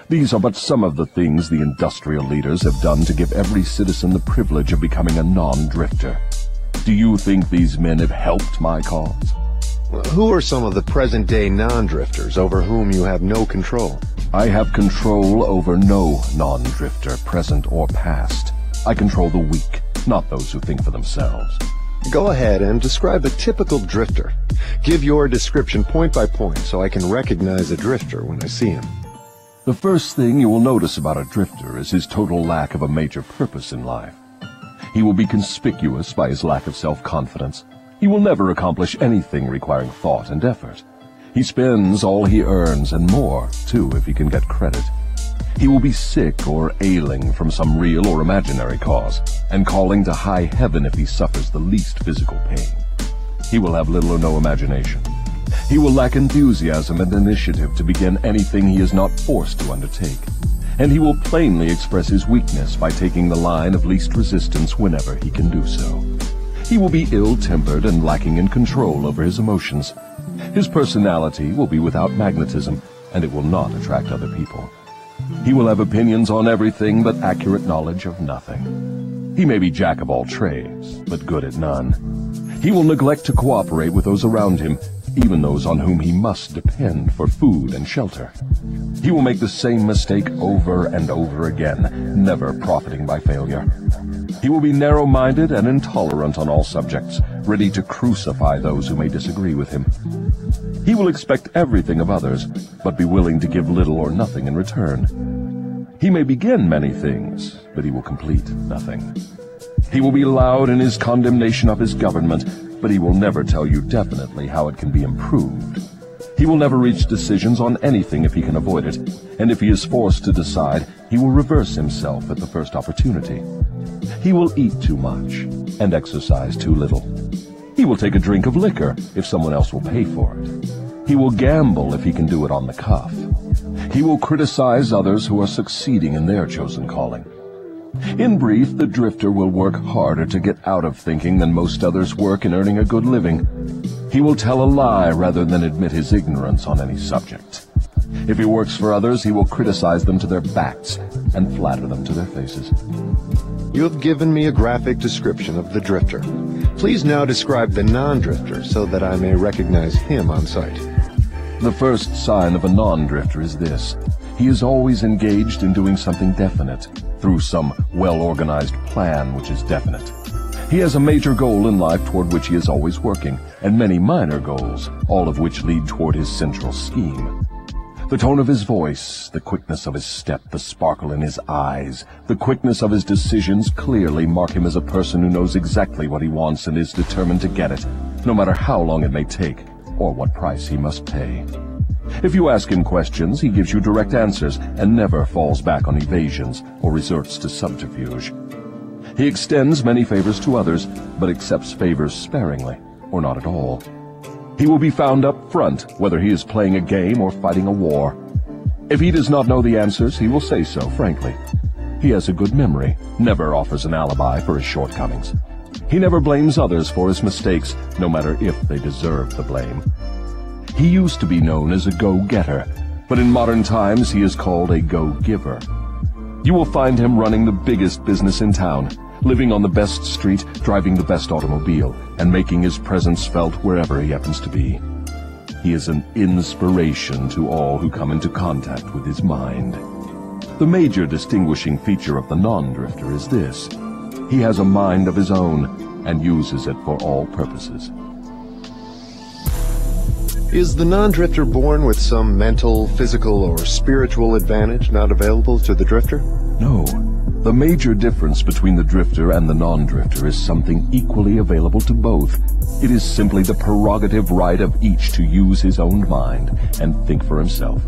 These are but some of the things the industrial leaders have done to give every citizen the privilege of becoming a non-drifter. Do you think these men have helped my cause? Who are some of the present-day non-drifters over whom you have no control? I have control over no non-drifter, present or past. I control the weak, not those who think for themselves. Go ahead and describe a typical drifter. Give your description point by point so I can recognize a drifter when I see him. The first thing you will notice about a drifter is his total lack of a major purpose in life. He will be conspicuous by his lack of self-confidence, he will never accomplish anything requiring thought and effort. He spends all he earns and more, too, if he can get credit. He will be sick or ailing from some real or imaginary cause, and calling to high heaven if he suffers the least physical pain. He will have little or no imagination. He will lack enthusiasm and initiative to begin anything he is not forced to undertake. And he will plainly express his weakness by taking the line of least resistance whenever he can do so. He will be ill-tempered and lacking in control over his emotions. His personality will be without magnetism, and it will not attract other people. He will have opinions on everything but accurate knowledge of nothing. He may be jack of all trades, but good at none. He will neglect to cooperate with those around him, even those on whom he must depend for food and shelter. He will make the same mistake over and over again, never profiting by failure. He will be narrow-minded and intolerant on all subjects, ready to crucify those who may disagree with him. He will expect everything of others, but be willing to give little or nothing in return. He may begin many things, but he will complete nothing. He will be loud in his condemnation of his government, but he will never tell you definitely how it can be improved. He will never reach decisions on anything if he can avoid it, and if he is forced to decide, he will reverse himself at the first opportunity. He will eat too much and exercise too little. He will take a drink of liquor if someone else will pay for it. He will gamble if he can do it on the cuff. He will criticize others who are succeeding in their chosen calling. In brief, the drifter will work harder to get out of thinking than most others work in earning a good living. He will tell a lie rather than admit his ignorance on any subject. If he works for others, he will criticize them to their backs and flatter them to their faces. You have given me a graphic description of the drifter. Please now describe the non-drifter so that I may recognize him on sight. The first sign of a non-drifter is this. He is always engaged in doing something definite, through some well-organized plan which is definite. He has a major goal in life toward which he is always working, and many minor goals, all of which lead toward his central scheme. The tone of his voice, the quickness of his step, the sparkle in his eyes, the quickness of his decisions clearly mark him as a person who knows exactly what he wants and is determined to get it, no matter how long it may take, or what price he must pay. If you ask him questions, he gives you direct answers and never falls back on evasions or resorts to subterfuge. He extends many favors to others, but accepts favors sparingly, or not at all. He will be found up front, whether he is playing a game or fighting a war. If he does not know the answers, he will say so, frankly. He has a good memory, never offers an alibi for his shortcomings. He never blames others for his mistakes, no matter if they deserve the blame. He used to be known as a go-getter, but in modern times he is called a go-giver. You will find him running the biggest business in town, living on the best street, driving the best automobile, and making his presence felt wherever he happens to be. He is an inspiration to all who come into contact with his mind. The major distinguishing feature of the non-drifter is this. He has a mind of his own and uses it for all purposes. Is the non-drifter born with some mental, physical, or spiritual advantage not available to the drifter? No. The major difference between the drifter and the non-drifter is something equally available to both. It is simply the prerogative right of each to use his own mind and think for himself.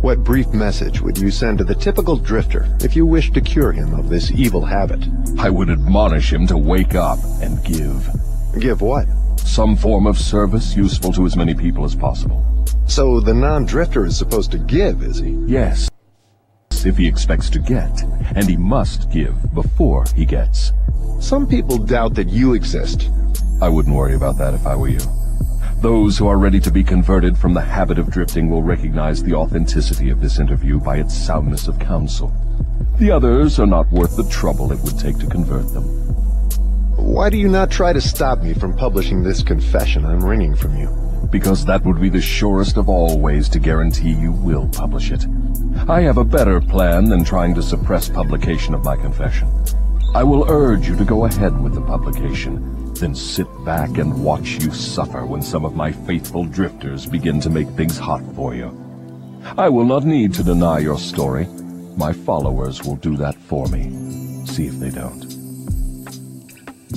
What brief message would you send to the typical drifter if you wished to cure him of this evil habit? I would admonish him to wake up and give. Give what? Some form of service useful to as many people as possible. So the non-drifter is supposed to give, is he? Yes. If he expects to get, and he must give before he gets. Some people doubt that you exist. I wouldn't worry about that if I were you. Those who are ready to be converted from the habit of drifting will recognize the authenticity of this interview by its soundness of counsel. The others are not worth the trouble it would take to convert them. Why do you not try to stop me from publishing this confession I'm wringing from you? Because that would be the surest of all ways to guarantee you will publish it. I have a better plan than trying to suppress publication of my confession. I will urge you to go ahead with the publication, then sit back and watch you suffer when some of my faithful drifters begin to make things hot for you. I will not need to deny your story. My followers will do that for me. See if they don't.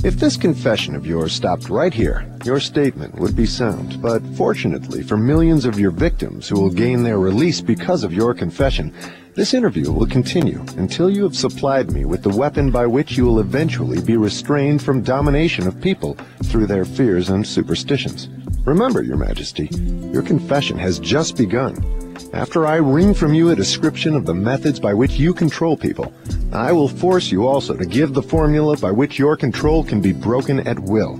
If this confession of yours stopped right here, your statement would be sound. But fortunately for millions of your victims who will gain their release because of your confession, this interview will continue until you have supplied me with the weapon by which you will eventually be restrained from domination of people through their fears and superstitions. Remember, Your Majesty, your confession has just begun. After I wring from you a description of the methods by which you control people, I will force you also to give the formula by which your control can be broken at will.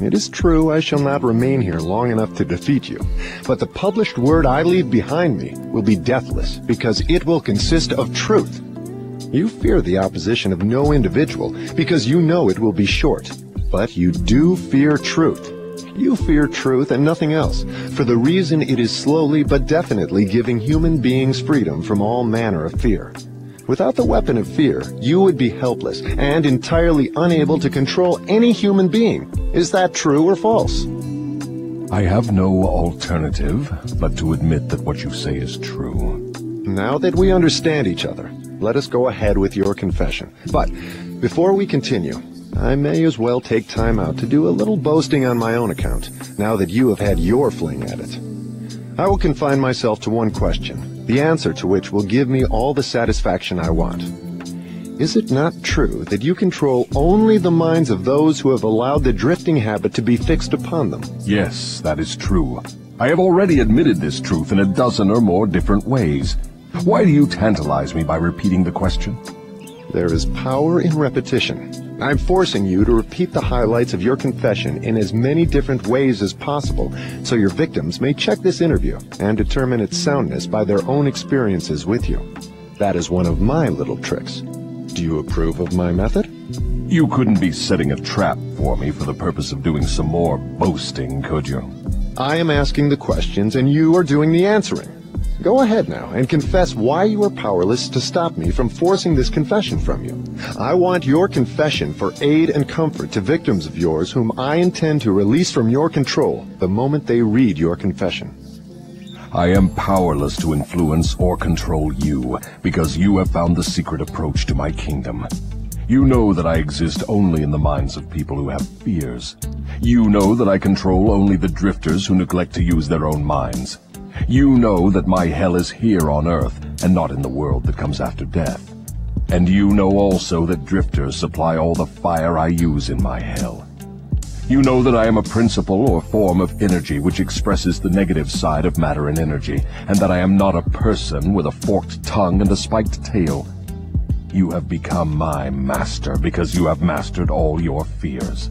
It is true I shall not remain here long enough to defeat you, but the published word I leave behind me will be deathless because it will consist of truth. You fear the opposition of no individual because you know it will be short, but you do fear truth. You fear truth and nothing else, for the reason it is slowly but definitely giving human beings freedom from all manner of fear. Without the weapon of fear, you would be helpless and entirely unable to control any human being. Is that true or false? I have no alternative but to admit that what you say is true. Now that we understand each other, let us go ahead with your confession. But before we continue, I may as well take time out to do a little boasting on my own account, now that you have had your fling at it. I will confine myself to one question, the answer to which will give me all the satisfaction I want. Is it not true that you control only the minds of those who have allowed the drifting habit to be fixed upon them? Yes, that is true. I have already admitted this truth in a dozen or more different ways. Why do you tantalize me by repeating the question? There is power in repetition. I'm forcing you to repeat the highlights of your confession in as many different ways as possible so your victims may check this interview and determine its soundness by their own experiences with you. That is one of my little tricks. Do you approve of my method? You couldn't be setting a trap for me for the purpose of doing some more boasting, could you? I am asking the questions and you are doing the answering. Go ahead now and confess why you are powerless to stop me from forcing this confession from you. I want your confession for aid and comfort to victims of yours whom I intend to release from your control the moment they read your confession. I am powerless to influence or control you, because you have found the secret approach to my kingdom. You know that I exist only in the minds of people who have fears. You know that I control only the drifters who neglect to use their own minds. You know that my hell is here on earth, and not in the world that comes after death. And you know also that drifters supply all the fire I use in my hell. You know that I am a principle or form of energy which expresses the negative side of matter and energy, and that I am not a person with a forked tongue and a spiked tail. You have become my master because you have mastered all your fears.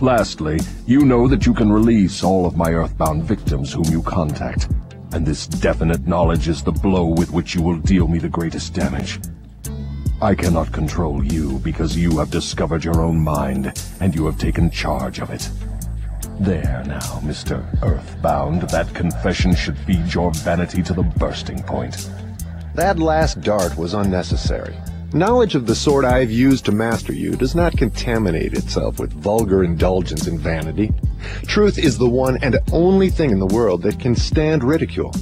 Lastly, you know that you can release all of my earthbound victims whom you contact, and this definite knowledge is the blow with which you will deal me the greatest damage. I cannot control you because you have discovered your own mind and you have taken charge of it. There now, Mr. Earthbound, that confession should feed your vanity to the bursting point. That last dart was unnecessary. Knowledge of the sort I've used to master you does not contaminate itself with vulgar indulgence and vanity. Truth is the one and only thing in the world that can stand ridicule.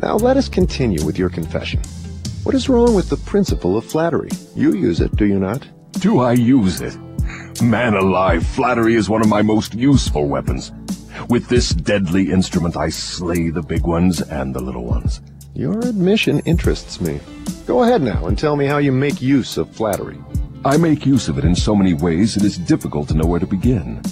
Now let us continue with your confession. What is wrong with the principle of flattery? You use it, do you not? Do I use it? Man alive, flattery is one of my most useful weapons. With this deadly instrument I slay the big ones and the little ones. Your admission interests me. Go ahead now and tell me how you make use of flattery. I make use of it in so many ways it is difficult to know where to begin.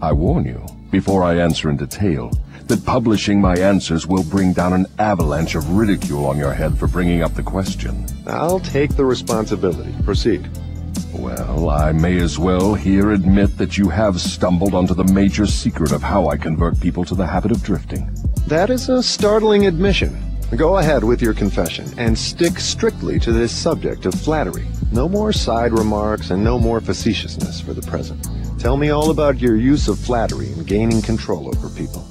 I warn you, before I answer in detail, that publishing my answers will bring down an avalanche of ridicule on your head for bringing up the question. I'll take the responsibility. Proceed. Well, I may as well here admit that you have stumbled onto the major secret of how I convert people to the habit of drifting. That is a startling admission. Go ahead with your confession and stick strictly to this subject of flattery. No more side remarks and no more facetiousness for the present. Tell me all about your use of flattery in gaining control over people.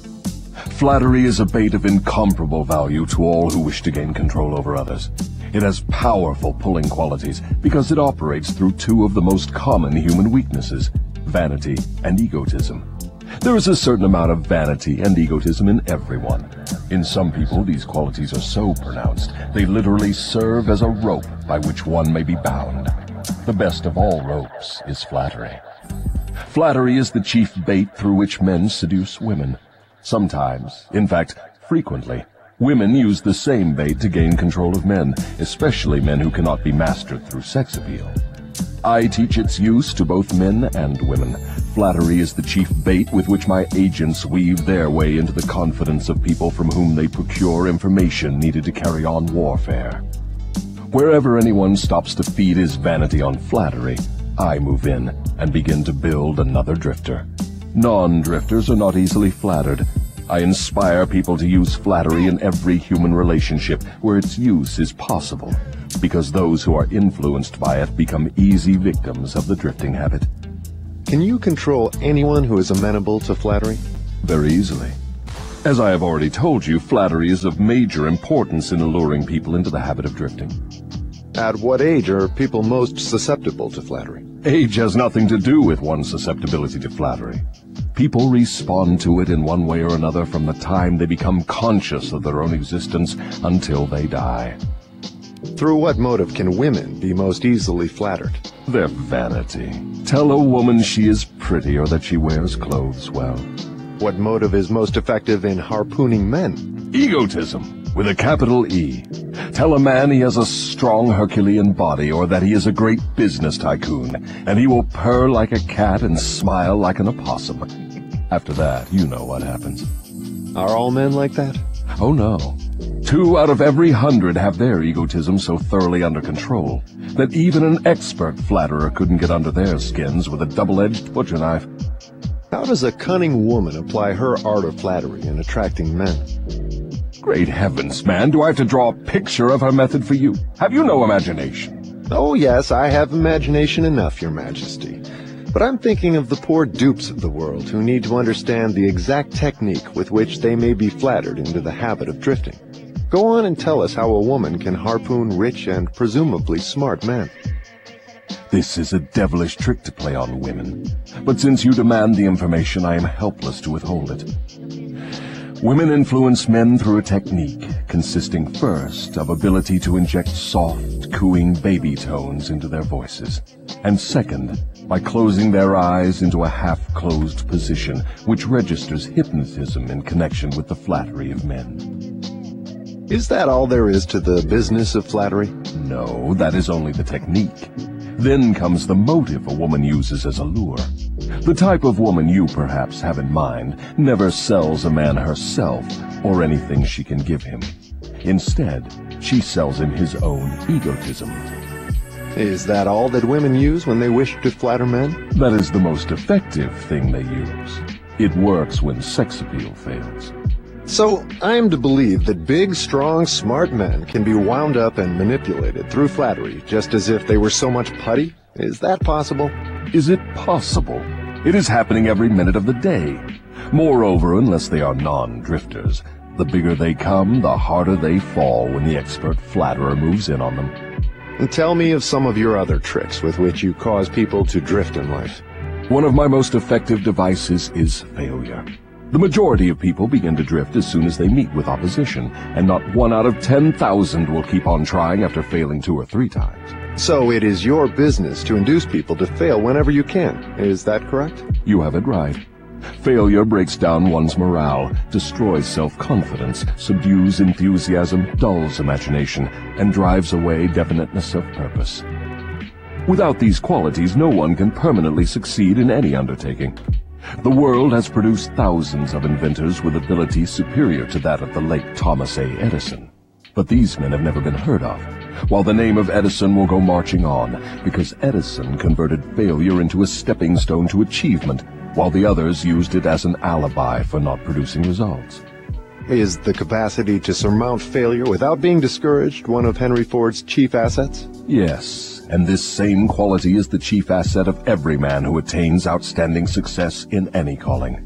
Flattery is a bait of incomparable value to all who wish to gain control over others. It has powerful pulling qualities because it operates through two of the most common human weaknesses, vanity and egotism. There is a certain amount of vanity and egotism in everyone. In some people, these qualities are so pronounced, they literally serve as a rope by which one may be bound. The best of all ropes is flattery. Flattery is the chief bait through which men seduce women. Sometimes, in fact, frequently, women use the same bait to gain control of men, especially men who cannot be mastered through sex appeal. I teach its use to both men and women. Flattery is the chief bait with which my agents weave their way into the confidence of people from whom they procure information needed to carry on warfare. Wherever anyone stops to feed his vanity on flattery, I move in and begin to build another drifter. Non-drifters are not easily flattered. I inspire people to use flattery in every human relationship where its use is possible, because those who are influenced by it become easy victims of the drifting habit. Can you control anyone who is amenable to flattery? Very easily. As I have already told you, flattery is of major importance in alluring people into the habit of drifting. At what age are people most susceptible to flattery? Age has nothing to do with one's susceptibility to flattery. People respond to it in one way or another from the time they become conscious of their own existence until they die. Through what motive can women be most easily flattered? Their vanity. Tell a woman she is pretty or that she wears clothes well. What motive is most effective in harpooning men? Egotism, with a capital E. Tell a man he has a strong Herculean body or that he is a great business tycoon, and he will purr like a cat and smile like an opossum. After that, you know what happens. Are all men like that? Oh no. Two out of every hundred have their egotism so thoroughly under control that even an expert flatterer couldn't get under their skins with a double-edged butcher knife. How does a cunning woman apply her art of flattery in attracting men? Great heavens, man, do I have to draw a picture of her method for you? Have you no imagination? Oh yes, I have imagination enough, your majesty. But I'm thinking of the poor dupes of the world who need to understand the exact technique with which they may be flattered into the habit of drifting. Go on and tell us how a woman can harpoon rich and presumably smart men. This is a devilish trick to play on women. But since you demand the information, I am helpless to withhold it. Women influence men through a technique consisting first of ability to inject soft, cooing baby tones into their voices, and second, by closing their eyes into a half-closed position which registers hypnotism in connection with the flattery of men. Is that all there is to the business of flattery? No, that is only the technique. Then comes the motive a woman uses as a lure. The type of woman you perhaps have in mind never sells a man herself or anything she can give him. Instead, she sells him his own egotism. Is that all that women use when they wish to flatter men? That is the most effective thing they use. It works when sex appeal fails. So, I am to believe that big, strong, smart men can be wound up and manipulated through flattery just as if they were so much putty? Is that possible? Is it possible? It is happening every minute of the day. Moreover, unless they are non-drifters, the bigger they come, the harder they fall when the expert flatterer moves in on them. And tell me of some of your other tricks with which you cause people to drift in life. One of my most effective devices is failure. The majority of people begin to drift as soon as they meet with opposition, and not one out of 10,000 will keep on trying after failing two or three times. So it is your business to induce people to fail whenever you can. Is that correct? You have it right. Failure breaks down one's morale, destroys self-confidence, subdues enthusiasm, dulls imagination, and drives away definiteness of purpose. Without these qualities, no one can permanently succeed in any undertaking. The world has produced thousands of inventors with abilities superior to that of the late Thomas A. Edison. But these men have never been heard of, while the name of Edison will go marching on, because Edison converted failure into a stepping stone to achievement, while the others used it as an alibi for not producing results. Is the capacity to surmount failure without being discouraged one of Henry Ford's chief assets? Yes, and this same quality is the chief asset of every man who attains outstanding success in any calling.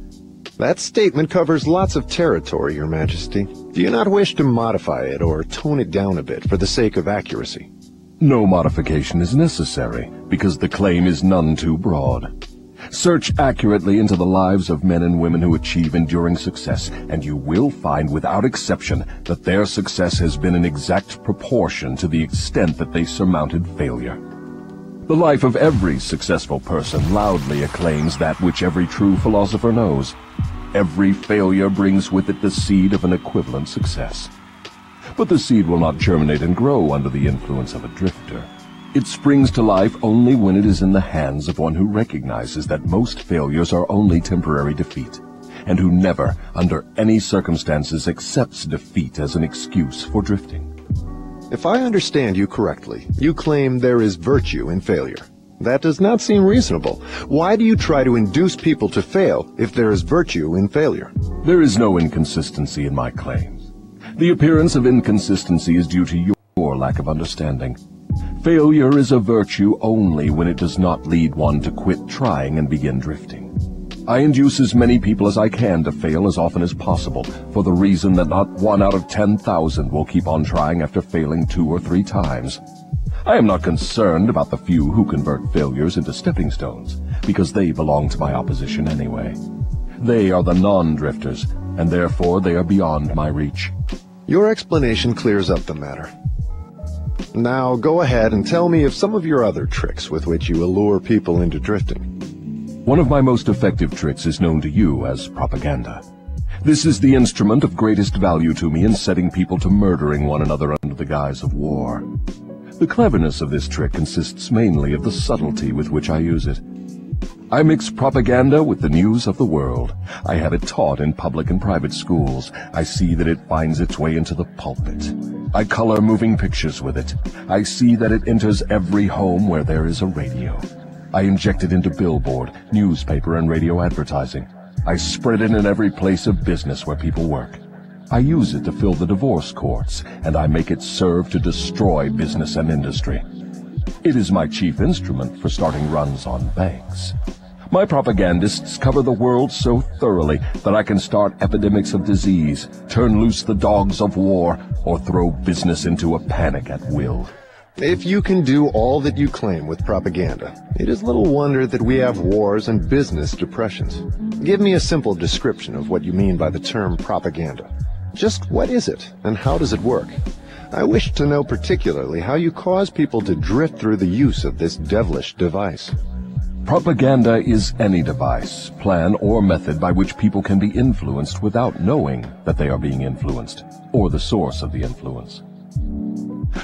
That statement covers lots of territory, Your Majesty. Do you not wish to modify it or tone it down a bit for the sake of accuracy? No modification is necessary, because the claim is none too broad. Search accurately into the lives of men and women who achieve enduring success, and you will find without exception that their success has been in exact proportion to the extent that they surmounted failure. The life of every successful person loudly acclaims that which every true philosopher knows. Every failure brings with it the seed of an equivalent success. But the seed will not germinate and grow under the influence of a drifter. It springs to life only when it is in the hands of one who recognizes that most failures are only temporary defeat, and who never, under any circumstances, accepts defeat as an excuse for drifting. If I understand you correctly, you claim there is virtue in failure. That does not seem reasonable. Why do you try to induce people to fail if there is virtue in failure? There is no inconsistency in my claims. The appearance of inconsistency is due to your lack of understanding. Failure is a virtue only when it does not lead one to quit trying and begin drifting. I induce as many people as I can to fail as often as possible, for the reason that not one out of 10,000 will keep on trying after failing two or three times. I am not concerned about the few who convert failures into stepping stones, because they belong to my opposition anyway. They are the non-drifters, and therefore they are beyond my reach. Your explanation clears up the matter. Now go ahead and tell me of some of your other tricks with which you allure people into drifting. One of my most effective tricks is known to you as propaganda. This is the instrument of greatest value to me in setting people to murdering one another under the guise of war. The cleverness of this trick consists mainly of the subtlety with which I use it. I mix propaganda with the news of the world. I have it taught in public and private schools. I see that it finds its way into the pulpit. I color moving pictures with it. I see that it enters every home where there is a radio. I inject it into billboard, newspaper, and radio advertising. I spread it in every place of business where people work. I use it to fill the divorce courts, and I make it serve to destroy business and industry. It is my chief instrument for starting runs on banks. My propagandists cover the world so thoroughly that I can start epidemics of disease, turn loose the dogs of war, or throw business into a panic at will. If you can do all that you claim with propaganda, it is little wonder that we have wars and business depressions. Give me a simple description of what you mean by the term propaganda. Just what is it, and how does it work? I wish to know particularly how you cause people to drift through the use of this devilish device. Propaganda is any device, plan, or method by which people can be influenced without knowing that they are being influenced, or the source of the influence.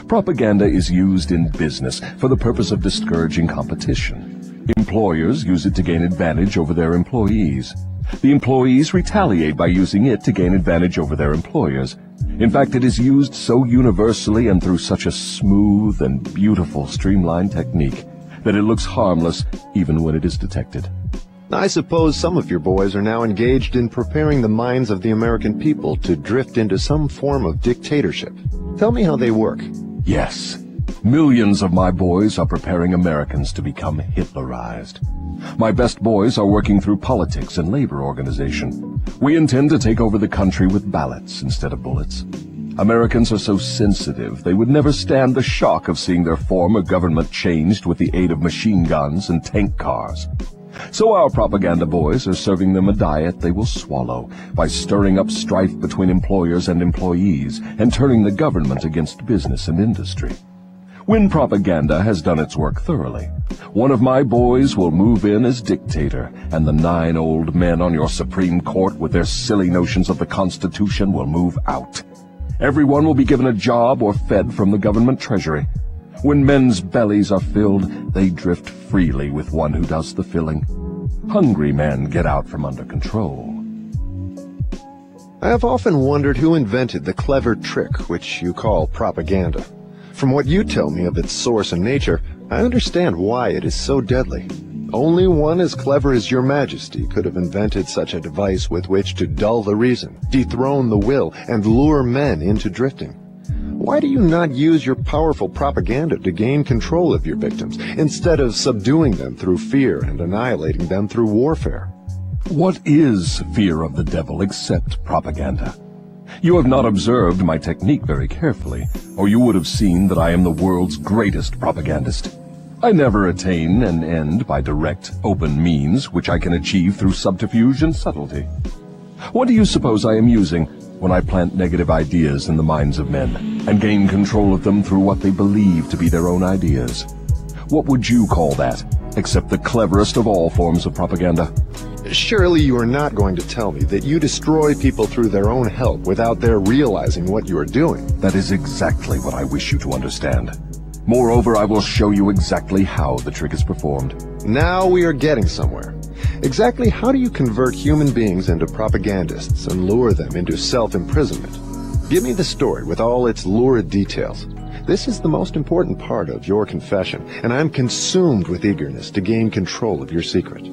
Propaganda is used in business for the purpose of discouraging competition. Employers use it to gain advantage over their employees. The employees retaliate by using it to gain advantage over their employers. In fact, it is used so universally and through such a smooth and beautiful streamlined technique that it looks harmless even when it is detected. I suppose some of your boys are now engaged in preparing the minds of the American people to drift into some form of dictatorship. Tell me how they work. Yes, millions of my boys are preparing Americans to become Hitlerized. My best boys are working through politics and labor organization. We intend to take over the country with ballots instead of bullets. Americans are so sensitive they would never stand the shock of seeing their former government changed with the aid of machine guns and tank cars. So our propaganda boys are serving them a diet they will swallow by stirring up strife between employers and employees and turning the government against business and industry. When propaganda has done its work thoroughly, one of my boys will move in as dictator, and the nine old men on your Supreme Court with their silly notions of the Constitution will move out. Everyone will be given a job or fed from the government treasury. When men's bellies are filled, they drift freely with one who does the filling. Hungry men get out from under control. I have often wondered who invented the clever trick which you call propaganda. From what you tell me of its source and nature, I understand why it is so deadly. Only one as clever as your majesty could have invented such a device with which to dull the reason, dethrone the will, and lure men into drifting. Why do you not use your powerful propaganda to gain control of your victims, instead of subduing them through fear and annihilating them through warfare? What is fear of the devil except propaganda? You have not observed my technique very carefully, or you would have seen that I am the world's greatest propagandist. I never attain an end by direct, open means, which I can achieve through subterfuge and subtlety. What do you suppose I am using when I plant negative ideas in the minds of men and gain control of them through what they believe to be their own ideas? What would you call that, except the cleverest of all forms of propaganda? Surely you are not going to tell me that you destroy people through their own help without their realizing what you are doing. That is exactly what I wish you to understand. Moreover, I will show you exactly how the trick is performed. Now we are getting somewhere. Exactly how do you convert human beings into propagandists and lure them into self-imprisonment? Give me the story with all its lurid details. This is the most important part of your confession, and I'm consumed with eagerness to gain control of your secret.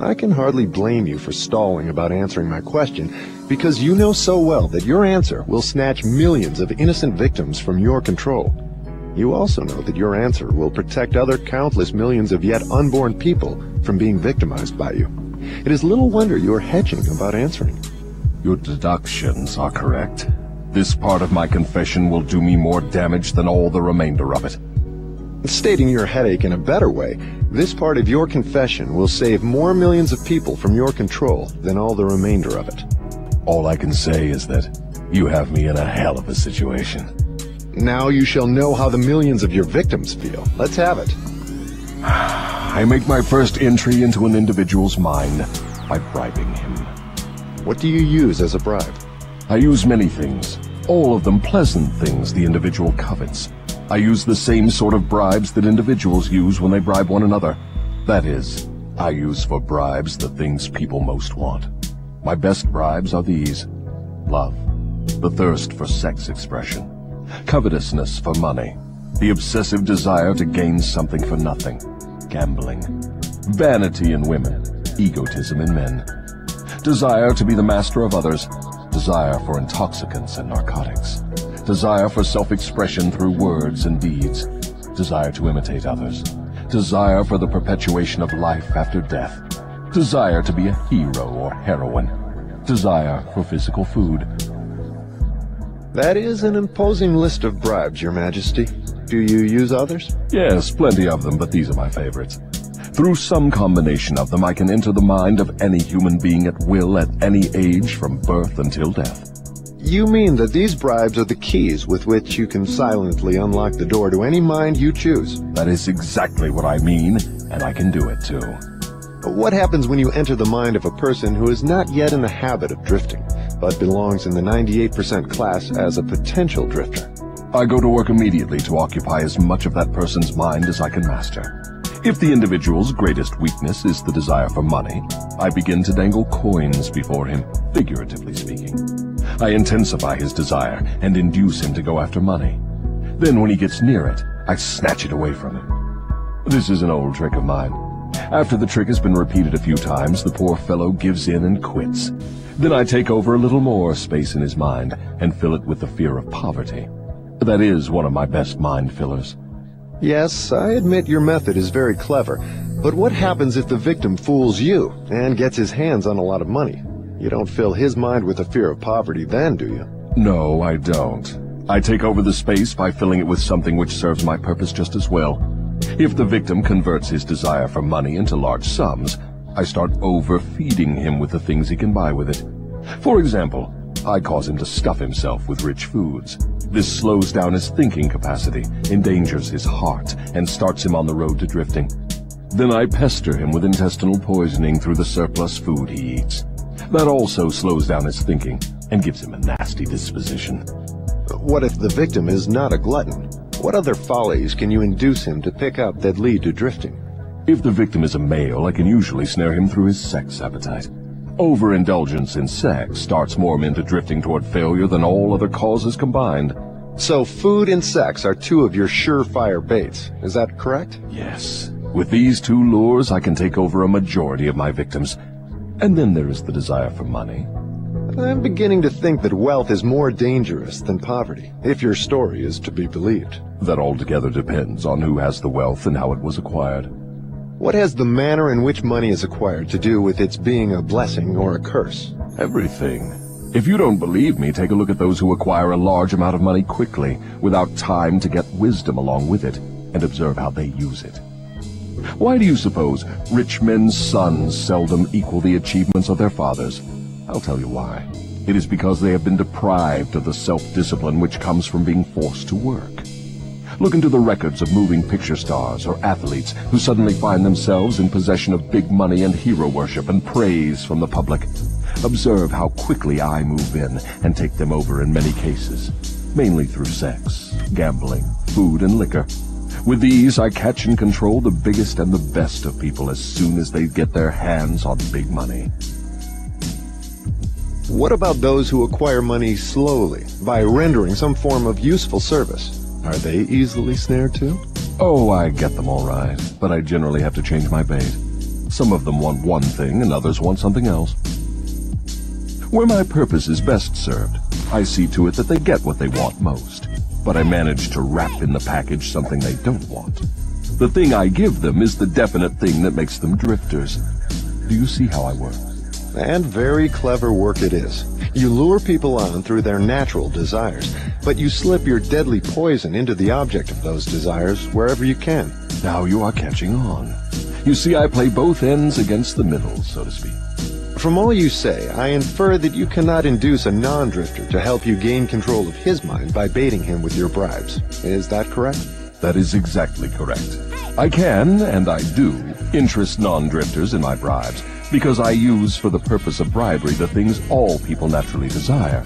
I can hardly blame you for stalling about answering my question, because you know so well that your answer will snatch millions of innocent victims from your control. You also know that your answer will protect other countless millions of yet unborn people from being victimized by you. It is little wonder you are hedging about answering. Your deductions are correct. This part of my confession will do me more damage than all the remainder of it. Stating your headache in a better way, this part of your confession will save more millions of people from your control than all the remainder of it. All I can say is that you have me in a hell of a situation. Now you shall know how the millions of your victims feel. Let's have it. I make my first entry into an individual's mind by bribing him. What do you use as a bribe? I use many things, all of them pleasant things the individual covets. I use the same sort of bribes that individuals use when they bribe one another. That is, I use for bribes the things people most want. My best bribes are these. Love, the thirst for sex expression, covetousness for money, the obsessive desire to gain something for nothing, gambling, vanity in women, egotism in men, desire to be the master of others, desire for intoxicants and narcotics, desire for self-expression through words and deeds, desire to imitate others, desire for the perpetuation of life after death, desire to be a hero or heroine, desire for physical food. That is an imposing list of bribes, Your Majesty. Do you use others? Yes, plenty of them, but these are my favorites. Through some combination of them, I can enter the mind of any human being at will at any age from birth until death. You mean that these bribes are the keys with which you can silently unlock the door to any mind you choose? That is exactly what I mean, and I can do it too. What happens when you enter the mind of a person who is not yet in the habit of drifting, but belongs in the 98% class as a potential drifter? I go to work immediately to occupy as much of that person's mind as I can master. If the individual's greatest weakness is the desire for money, I begin to dangle coins before him, figuratively speaking. I intensify his desire and induce him to go after money. Then when he gets near it, I snatch it away from him. This is an old trick of mine. After the trick has been repeated a few times, the poor fellow gives in and quits. Then I take over a little more space in his mind and fill it with the fear of poverty. That is one of my best mind fillers. Yes, I admit your method is very clever, but what happens if the victim fools you and gets his hands on a lot of money? You don't fill his mind with the fear of poverty then, do you? No, I don't. I take over the space by filling it with something which serves my purpose just as well. If the victim converts his desire for money into large sums, I start overfeeding him with the things he can buy with it. For example, I cause him to stuff himself with rich foods. This slows down his thinking capacity, endangers his heart, and starts him on the road to drifting. Then I pester him with intestinal poisoning through the surplus food he eats. That also slows down his thinking and gives him a nasty disposition. What if the victim is not a glutton? What other follies can you induce him to pick up that lead to drifting? If the victim is a male, I can usually snare him through his sex appetite. Overindulgence in sex starts more men to drifting toward failure than all other causes combined. So food and sex are two of your surefire baits. Is that correct? Yes. With these two lures, I can take over a majority of my victims. And then there is the desire for money. I'm beginning to think that wealth is more dangerous than poverty, if your story is to be believed. That altogether depends on who has the wealth and how it was acquired. What has the manner in which money is acquired to do with its being a blessing or a curse? Everything. If you don't believe me, take a look at those who acquire a large amount of money quickly, without time to get wisdom along with it, and observe how they use it. Why do you suppose rich men's sons seldom equal the achievements of their fathers? I'll tell you why. It is because they have been deprived of the self-discipline which comes from being forced to work. Look into the records of moving picture stars or athletes who suddenly find themselves in possession of big money and hero worship and praise from the public. Observe how quickly I move in and take them over in many cases, mainly through sex, gambling, food, and liquor. With these, I catch and control the biggest and the best of people as soon as they get their hands on big money. What about those who acquire money slowly, by rendering some form of useful service? Are they easily snared too? Oh, I get them all right, but I generally have to change my bait. Some of them want one thing and others want something else. Where my purpose is best served, I see to it that they get what they want most, but I manage to wrap in the package something they don't want. The thing I give them is the definite thing that makes them drifters. Do you see how I work? And very clever work it is. You lure people on through their natural desires, but you slip your deadly poison into the object of those desires wherever you can. Now you are catching on. You see, I play both ends against the middle, so to speak. From all you say, I infer that you cannot induce a non-drifter to help you gain control of his mind by baiting him with your bribes. Is that correct? That is exactly correct. I can, and I do, interest non-drifters in my bribes, because I use for the purpose of bribery the things all people naturally desire.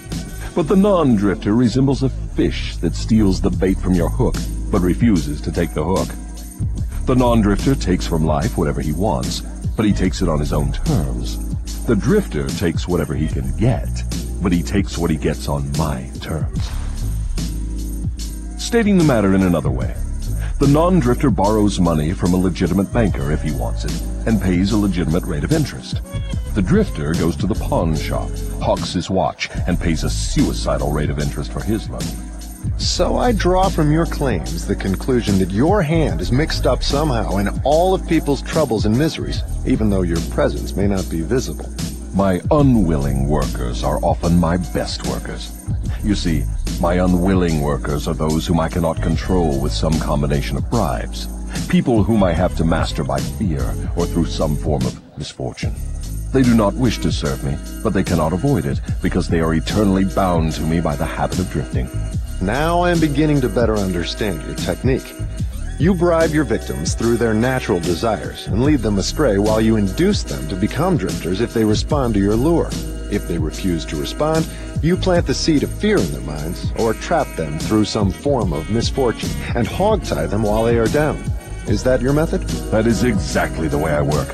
But the non-drifter resembles a fish that steals the bait from your hook, but refuses to take the hook. The non-drifter takes from life whatever he wants, but he takes it on his own terms. The drifter takes whatever he can get, but he takes what he gets on my terms. Stating the matter in another way, the non-drifter borrows money from a legitimate banker if he wants it, and pays a legitimate rate of interest. The drifter goes to the pawn shop, hawks his watch, and pays a suicidal rate of interest for his loan. So I draw from your claims the conclusion that your hand is mixed up somehow in all of people's troubles and miseries, even though your presence may not be visible. My unwilling workers are often my best workers. You see, my unwilling workers are those whom I cannot control with some combination of bribes. People whom I have to master by fear or through some form of misfortune. They do not wish to serve me, but they cannot avoid it because they are eternally bound to me by the habit of drifting. Now I am beginning to better understand your technique. You bribe your victims through their natural desires and lead them astray while you induce them to become drifters if they respond to your lure. If they refuse to respond, you plant the seed of fear in their minds or trap them through some form of misfortune and hogtie them while they are down. Is that your method? That is exactly the way I work.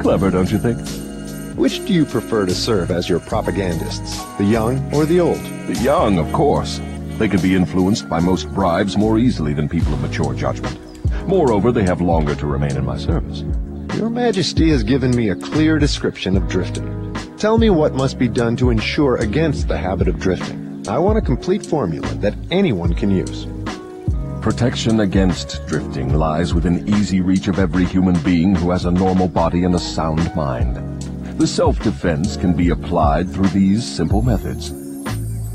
Clever, don't you think? Which do you prefer to serve as your propagandists, the young or the old? The young, of course. They can be influenced by most bribes more easily than people of mature judgment. Moreover, they have longer to remain in my service. Your Majesty has given me a clear description of drifting. Tell me what must be done to ensure against the habit of drifting. I want a complete formula that anyone can use. Protection against drifting lies within easy reach of every human being who has a normal body and a sound mind. The self-defense can be applied through these simple methods.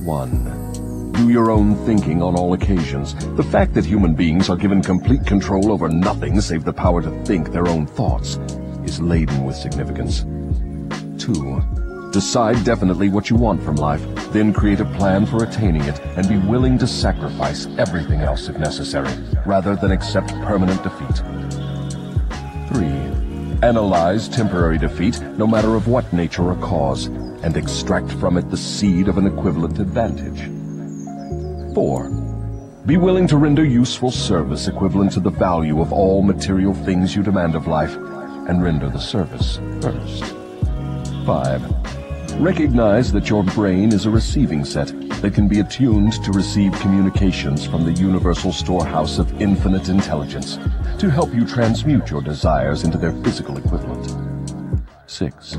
1. Do your own thinking on all occasions. The fact that human beings are given complete control over nothing save the power to think their own thoughts is laden with significance. 2. Decide definitely what you want from life, then create a plan for attaining it and be willing to sacrifice everything else if necessary, rather than accept permanent defeat. 3. Analyze temporary defeat, no matter of what nature or cause, and extract from it the seed of an equivalent advantage. 4. Be willing to render useful service equivalent to the value of all material things you demand of life, and render the service first. 5. Recognize that your brain is a receiving set that can be attuned to receive communications from the universal storehouse of infinite intelligence to help you transmute your desires into their physical equivalent. 6.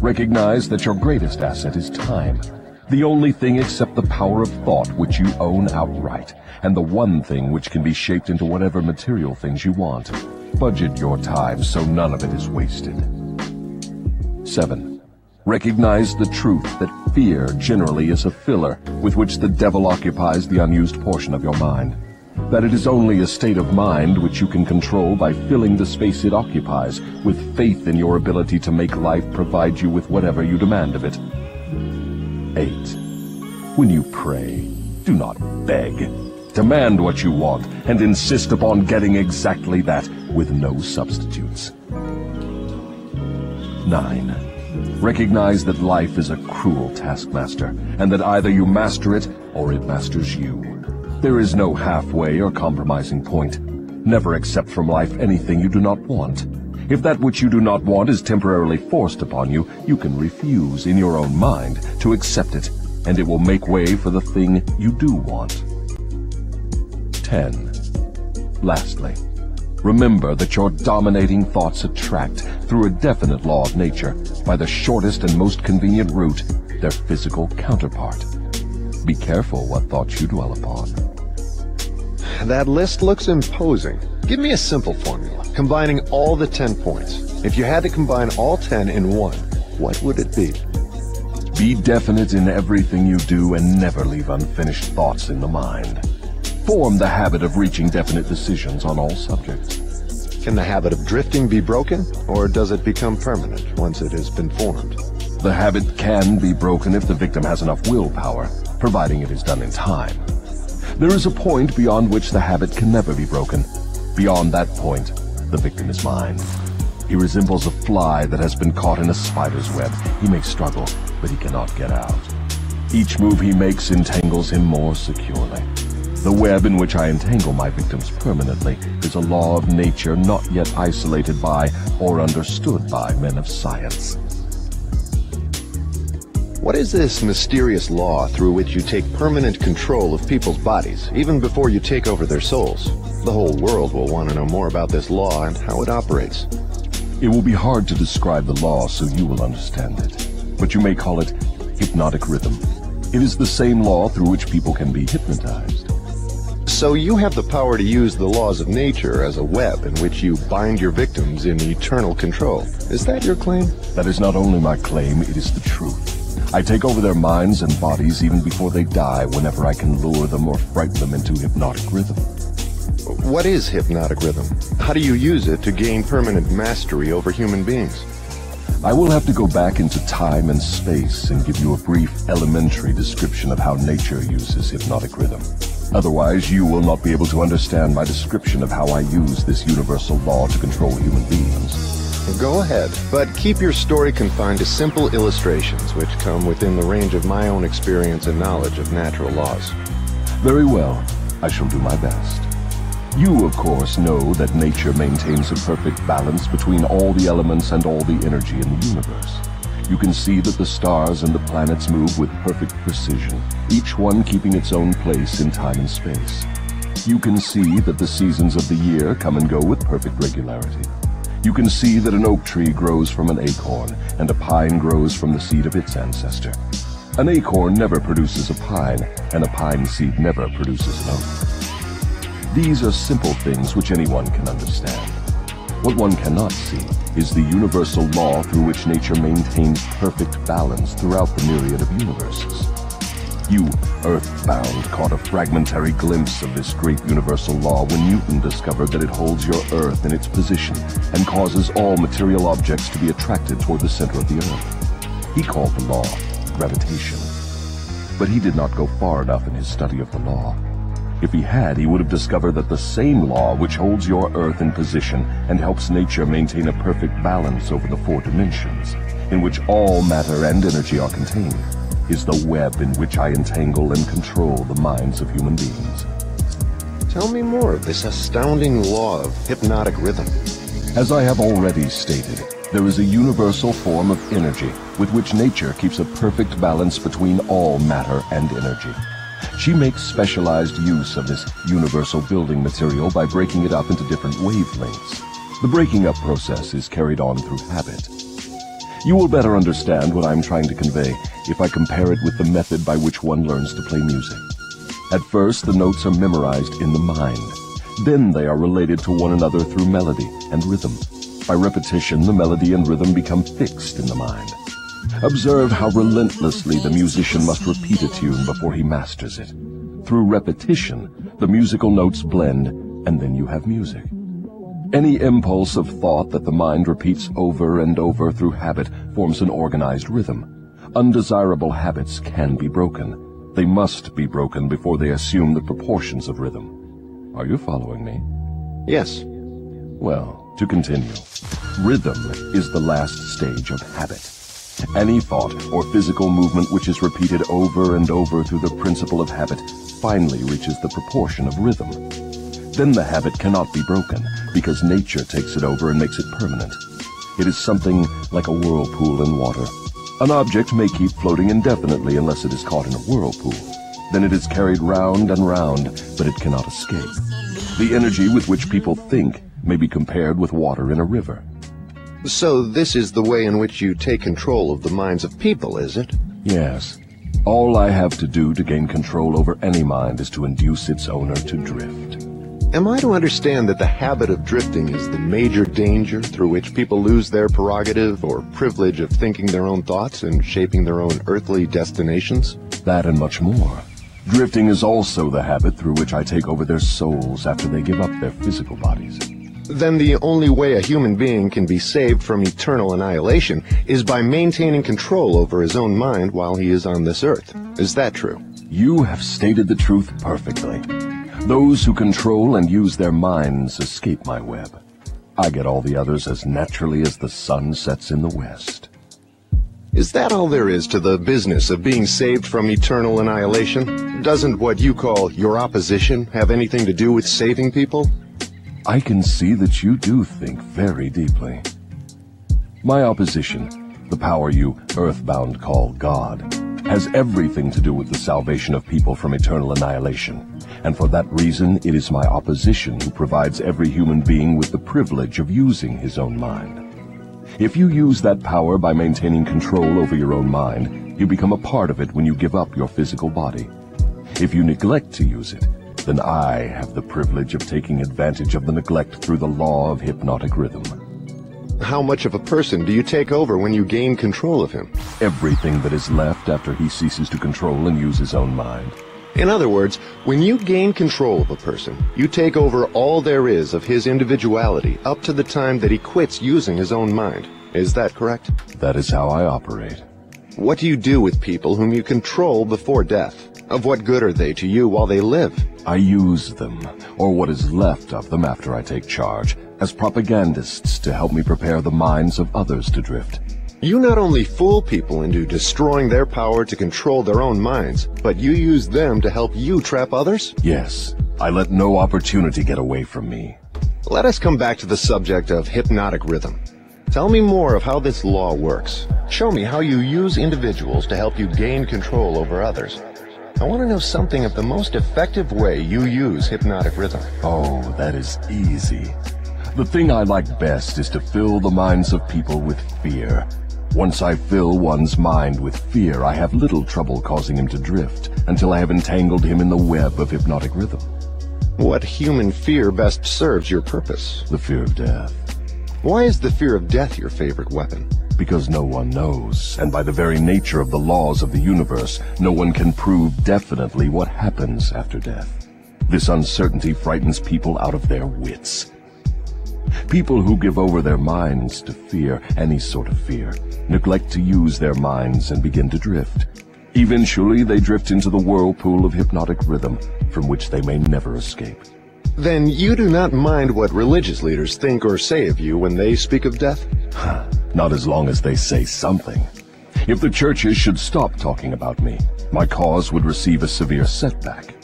Recognize that your greatest asset is time, the only thing except the power of thought which you own outright, and the one thing which can be shaped into whatever material things you want. Budget your time so none of it is wasted. 7. Recognize the truth that fear generally is a filler with which the devil occupies the unused portion of your mind. That it is only a state of mind which you can control by filling the space it occupies with faith in your ability to make life provide you with whatever you demand of it. 8. When you pray, do not beg. Demand what you want and insist upon getting exactly that with no substitutes. 9. Recognize that life is a cruel taskmaster, and that either you master it or it masters you. There is no halfway or compromising point. Never accept from life anything you do not want. If that which you do not want is temporarily forced upon you, you can refuse in your own mind to accept it, and it will make way for the thing you do want. 10. Lastly, remember that your dominating thoughts attract, through a definite law of nature, by the shortest and most convenient route, their physical counterpart. Be careful what thoughts you dwell upon. That list looks imposing. Give me a simple formula, combining all the 10 points. If you had to combine all 10 in one, what would it be? Be definite in everything you do and never leave unfinished thoughts in the mind. Form the habit of reaching definite decisions on all subjects. Can the habit of drifting be broken, or does it become permanent once it has been formed? The habit can be broken if the victim has enough willpower, providing it is done in time. There is a point beyond which the habit can never be broken. Beyond that point, the victim is mine. He resembles a fly that has been caught in a spider's web. He may struggle, but he cannot get out. Each move he makes entangles him more securely. The web in which I entangle my victims permanently is a law of nature not yet isolated by or understood by men of science. What is this mysterious law through which you take permanent control of people's bodies, even before you take over their souls? The whole world will want to know more about this law and how it operates. It will be hard to describe the law so you will understand it, but you may call it hypnotic rhythm. It is the same law through which people can be hypnotized. So you have the power to use the laws of nature as a web in which you bind your victims in eternal control. Is that your claim? That is not only my claim, it is the truth. I take over their minds and bodies even before they die whenever I can lure them or frighten them into hypnotic rhythm. What is hypnotic rhythm? How do you use it to gain permanent mastery over human beings? I will have to go back into time and space and give you a brief elementary description of how nature uses hypnotic rhythm. Otherwise, you will not be able to understand my description of how I use this universal law to control human beings. Go ahead, but keep your story confined to simple illustrations which come within the range of my own experience and knowledge of natural laws. Very well. I shall do my best. You, of course, know that nature maintains a perfect balance between all the elements and all the energy in the universe. You can see that the stars and the planets move with perfect precision, each one keeping its own place in time and space. You can see that the seasons of the year come and go with perfect regularity. You can see that an oak tree grows from an acorn, and a pine grows from the seed of its ancestor. An acorn never produces a pine, and a pine seed never produces an oak. These are simple things which anyone can understand. What one cannot see is the universal law through which nature maintains perfect balance throughout the myriad of universes. You, Earthbound, caught a fragmentary glimpse of this great universal law when Newton discovered that it holds your Earth in its position and causes all material objects to be attracted toward the center of the Earth. He called the law gravitation. But he did not go far enough in his study of the law. If he had, he would have discovered that the same law which holds your Earth in position and helps nature maintain a perfect balance over the four dimensions, in which all matter and energy are contained, is the web in which I entangle and control the minds of human beings. Tell me more of this astounding law of hypnotic rhythm. As I have already stated, there is a universal form of energy with which nature keeps a perfect balance between all matter and energy. She makes specialized use of this universal building material by breaking it up into different wavelengths. The breaking up process is carried on through habit. You will better understand what I'm trying to convey if I compare it with the method by which one learns to play music. At first, the notes are memorized in the mind. Then they are related to one another through melody and rhythm. By repetition, the melody and rhythm become fixed in the mind. Observe how relentlessly the musician must repeat a tune before he masters it. Through repetition, the musical notes blend, and then you have music. Any impulse of thought that the mind repeats over and over through habit forms an organized rhythm. Undesirable habits can be broken. They must be broken before they assume the proportions of rhythm. Are you following me? Yes. Well, to continue. Rhythm is the last stage of habit. Any thought or physical movement which is repeated over and over through the principle of habit finally reaches the proportion of rhythm. Then the habit cannot be broken, because nature takes it over and makes it permanent. It is something like a whirlpool in water. An object may keep floating indefinitely unless it is caught in a whirlpool. Then it is carried round and round, but it cannot escape. The energy with which people think may be compared with water in a river. So this is the way in which you take control of the minds of people, is it? Yes. All I have to do to gain control over any mind is to induce its owner to drift. Am I to understand that the habit of drifting is the major danger through which people lose their prerogative or privilege of thinking their own thoughts and shaping their own earthly destinations? That and much more. Drifting is also the habit through which I take over their souls after they give up their physical bodies. Then the only way a human being can be saved from eternal annihilation is by maintaining control over his own mind while he is on this earth. Is that true? You have stated the truth perfectly. Those who control and use their minds escape my web. I get all the others as naturally as the sun sets in the west. Is that all there is to the business of being saved from eternal annihilation? Doesn't what you call your opposition have anything to do with saving people? I can see that you do think very deeply. My opposition, the power you earthbound call God, has everything to do with the salvation of people from eternal annihilation. And for that reason, it is my opposition who provides every human being with the privilege of using his own mind. If you use that power by maintaining control over your own mind, you become a part of it when you give up your physical body. If you neglect to use it, then I have the privilege of taking advantage of the neglect through the law of hypnotic rhythm. How much of a person do you take over when you gain control of him? Everything that is left after he ceases to control and use his own mind. In other words, when you gain control of a person, you take over all there is of his individuality up to the time that he quits using his own mind. Is that correct? That is how I operate. What do you do with people whom you control before death? Of what good are they to you while they live? I use them, or what is left of them after I take charge, as propagandists to help me prepare the minds of others to drift. You not only fool people into destroying their power to control their own minds, but you use them to help you trap others? Yes, I let no opportunity get away from me. Let us come back to the subject of hypnotic rhythm. Tell me more of how this law works. Show me how you use individuals to help you gain control over others. I want to know something of the most effective way you use hypnotic rhythm. Oh, that is easy. The thing I like best is to fill the minds of people with fear. Once I fill one's mind with fear, I have little trouble causing him to drift until I have entangled him in the web of hypnotic rhythm. What human fear best serves your purpose? The fear of death. Why is the fear of death your favorite weapon? Because no one knows, and by the very nature of the laws of the universe, no one can prove definitely what happens after death. This uncertainty frightens people out of their wits. People who give over their minds to fear, any sort of fear, neglect to use their minds and begin to drift. Eventually, they drift into the whirlpool of hypnotic rhythm, from which they may never escape. Then you do not mind what religious leaders think or say of you when they speak of death? Not as long as they say something. If the churches should stop talking about me, my cause would receive a severe setback.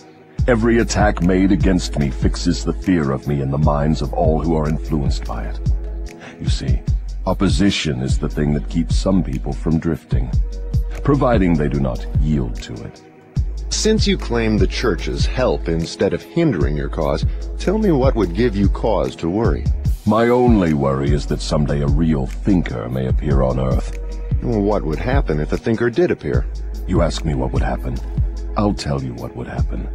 Every attack made against me fixes the fear of me in the minds of all who are influenced by it. You see, opposition is the thing that keeps some people from drifting, providing they do not yield to it. Since you claim the churches help instead of hindering your cause, tell me what would give you cause to worry. My only worry is that someday a real thinker may appear on Earth. What would happen if a thinker did appear? You ask me what would happen. I'll tell you what would happen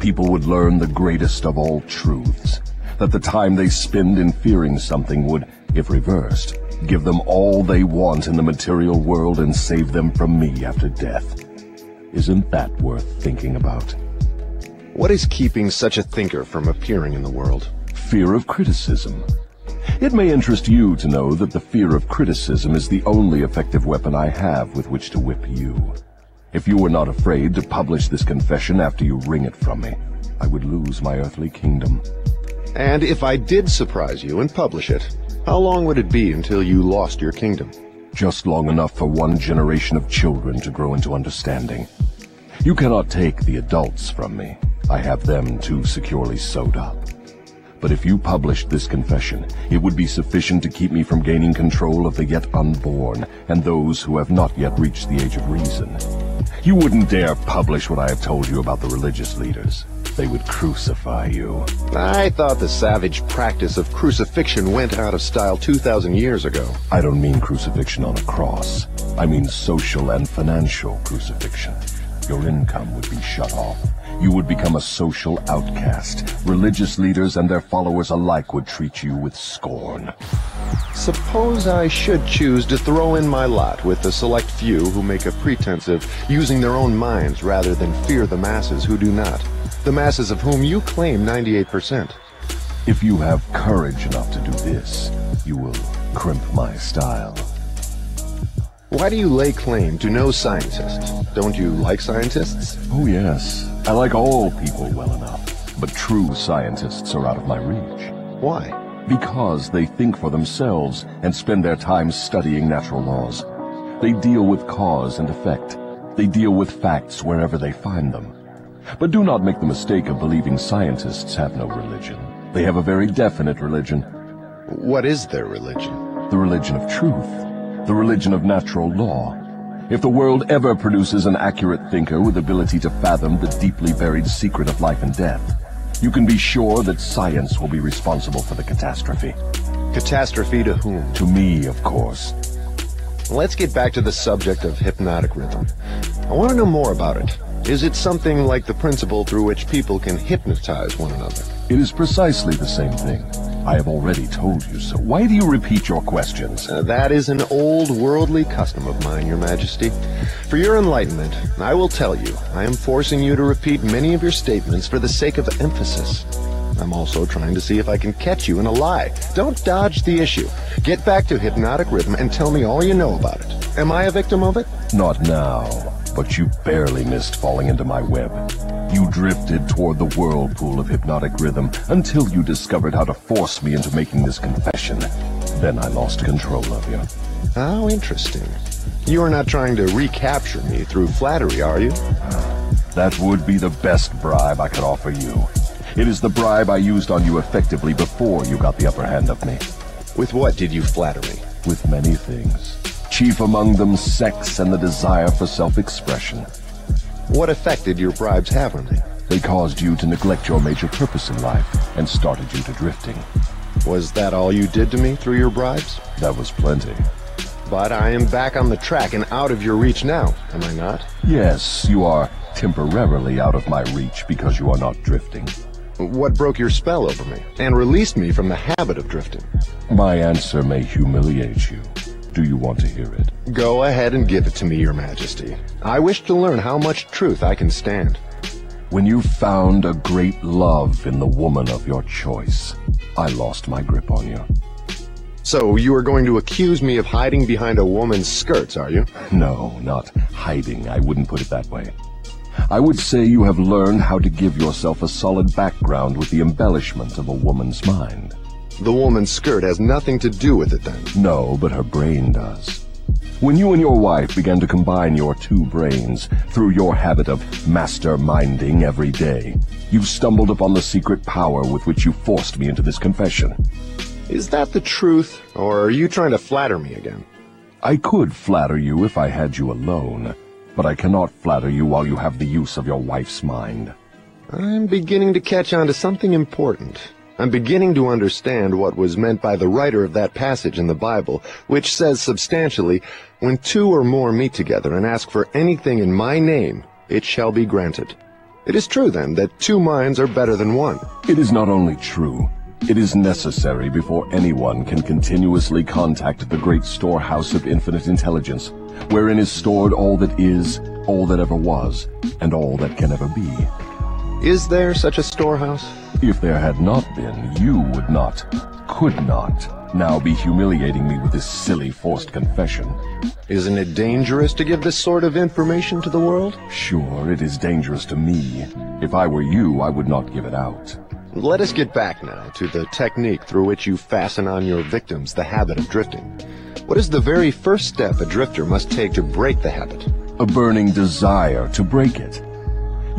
people would learn the greatest of all truths, that the time they spend in fearing something would, if reversed, give them all they want in the material world and save them from me after death. Isn't that worth thinking about? What is keeping such a thinker from appearing in the world? Fear of criticism. It may interest you to know that the fear of criticism is the only effective weapon I have with which to whip you. If you were not afraid to publish this confession after you wring it from me, I would lose my earthly kingdom. And if I did surprise you and publish it, how long would it be until you lost your kingdom? Just long enough for one generation of children to grow into understanding. You cannot take the adults from me. I have them too securely sewed up. But if you published this confession, it would be sufficient to keep me from gaining control of the yet unborn and those who have not yet reached the age of reason. You wouldn't dare publish what I have told you about the religious leaders. They would crucify you. I thought the savage practice of crucifixion went out of style 2,000 years ago. I don't mean crucifixion on a cross. I mean social and financial crucifixion. Your income would be shut off. You would become a social outcast. Religious leaders and their followers alike would treat you with scorn. Suppose I should choose to throw in my lot with the select few who make a pretense of using their own minds rather than fear the masses who do not. The masses of whom you claim 98%. If you have courage enough to do this, you will crimp my style. Why do you lay claim to no scientists? Don't you like scientists? Oh yes, I like all people well enough. But true scientists are out of my reach. Why? Because they think for themselves and spend their time studying natural laws. They deal with cause and effect. They deal with facts wherever they find them. But do not make the mistake of believing scientists have no religion. They have a very definite religion. What is their religion? The religion of truth. The religion of natural law. If the world ever produces an accurate thinker with ability to fathom the deeply buried secret of life and death, you can be sure that science will be responsible for the catastrophe. Catastrophe to whom? To me, of course. Let's get back to the subject of hypnotic rhythm. I want to know more about it. Is it something like the principle through which people can hypnotize one another? It is precisely the same thing. I have already told you so. Why do you repeat your questions? Uh, that is an old worldly custom of mine, your majesty. For your enlightenment, I will tell you, I am forcing you to repeat many of your statements for the sake of emphasis. I'm also trying to see if I can catch you in a lie. Don't dodge the issue. Get back to hypnotic rhythm and tell me all you know about it. Am I a victim of it? Not now, but you barely missed falling into my web. You drifted toward the whirlpool of hypnotic rhythm until you discovered how to force me into making this confession. Then I lost control of you. How interesting. You are not trying to recapture me through flattery, are you? That would be the best bribe I could offer you. It is the bribe I used on you effectively before you got the upper hand of me. With what did you flatter me? With many things. Chief among them sex and the desire for self-expression. What effect did your bribes have on me? They caused you to neglect your major purpose in life and started you to drifting. Was that all you did to me through your bribes? That was plenty. But I am back on the track and out of your reach now, am I not? Yes, you are temporarily out of my reach because you are not drifting. What broke your spell over me and released me from the habit of drifting? My answer may humiliate you. Do you want to hear it? Go ahead and give it to me, your majesty. I wish to learn how much truth I can stand. When you found a great love in the woman of your choice, I lost my grip on you. So you are going to accuse me of hiding behind a woman's skirts, are you? No, not hiding. I wouldn't put it that way. I would say you have learned how to give yourself a solid background with the embellishment of a woman's mind. The woman's skirt has nothing to do with it then. No, but her brain does. When you and your wife began to combine your two brains through your habit of masterminding every day, you stumbled upon the secret power with which you forced me into this confession. Is that the truth, or are you trying to flatter me again? I could flatter you if I had you alone, but I cannot flatter you while you have the use of your wife's mind. I'm beginning to catch on to something important. I'm beginning to understand what was meant by the writer of that passage in the Bible, which says substantially, When two or more meet together and ask for anything in my name, it shall be granted. It is true, then, that two minds are better than one. It is not only true, it is necessary before anyone can continuously contact the great storehouse of infinite intelligence, wherein is stored all that is, all that ever was, and all that can ever be. Is there such a storehouse? If there had not been, you would not, could not, now be humiliating me with this silly forced confession. Isn't it dangerous to give this sort of information to the world? Sure, it is dangerous to me. If I were you, I would not give it out. Let us get back now to the technique through which you fasten on your victims the habit of drifting. What is the very first step a drifter must take to break the habit? A burning desire to break it.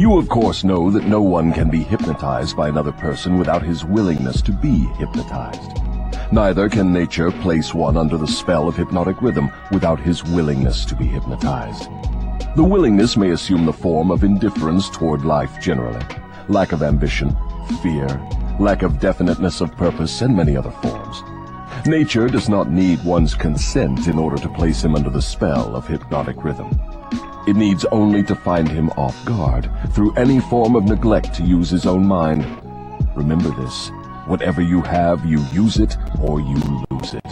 You of course know that no one can be hypnotized by another person without his willingness to be hypnotized. Neither can nature place one under the spell of hypnotic rhythm without his willingness to be hypnotized. The willingness may assume the form of indifference toward life generally, lack of ambition, fear, lack of definiteness of purpose, and many other forms. Nature does not need one's consent in order to place him under the spell of hypnotic rhythm. It needs only to find him off guard through any form of neglect to use his own mind. Remember this. Whatever you have, you use it or you lose it.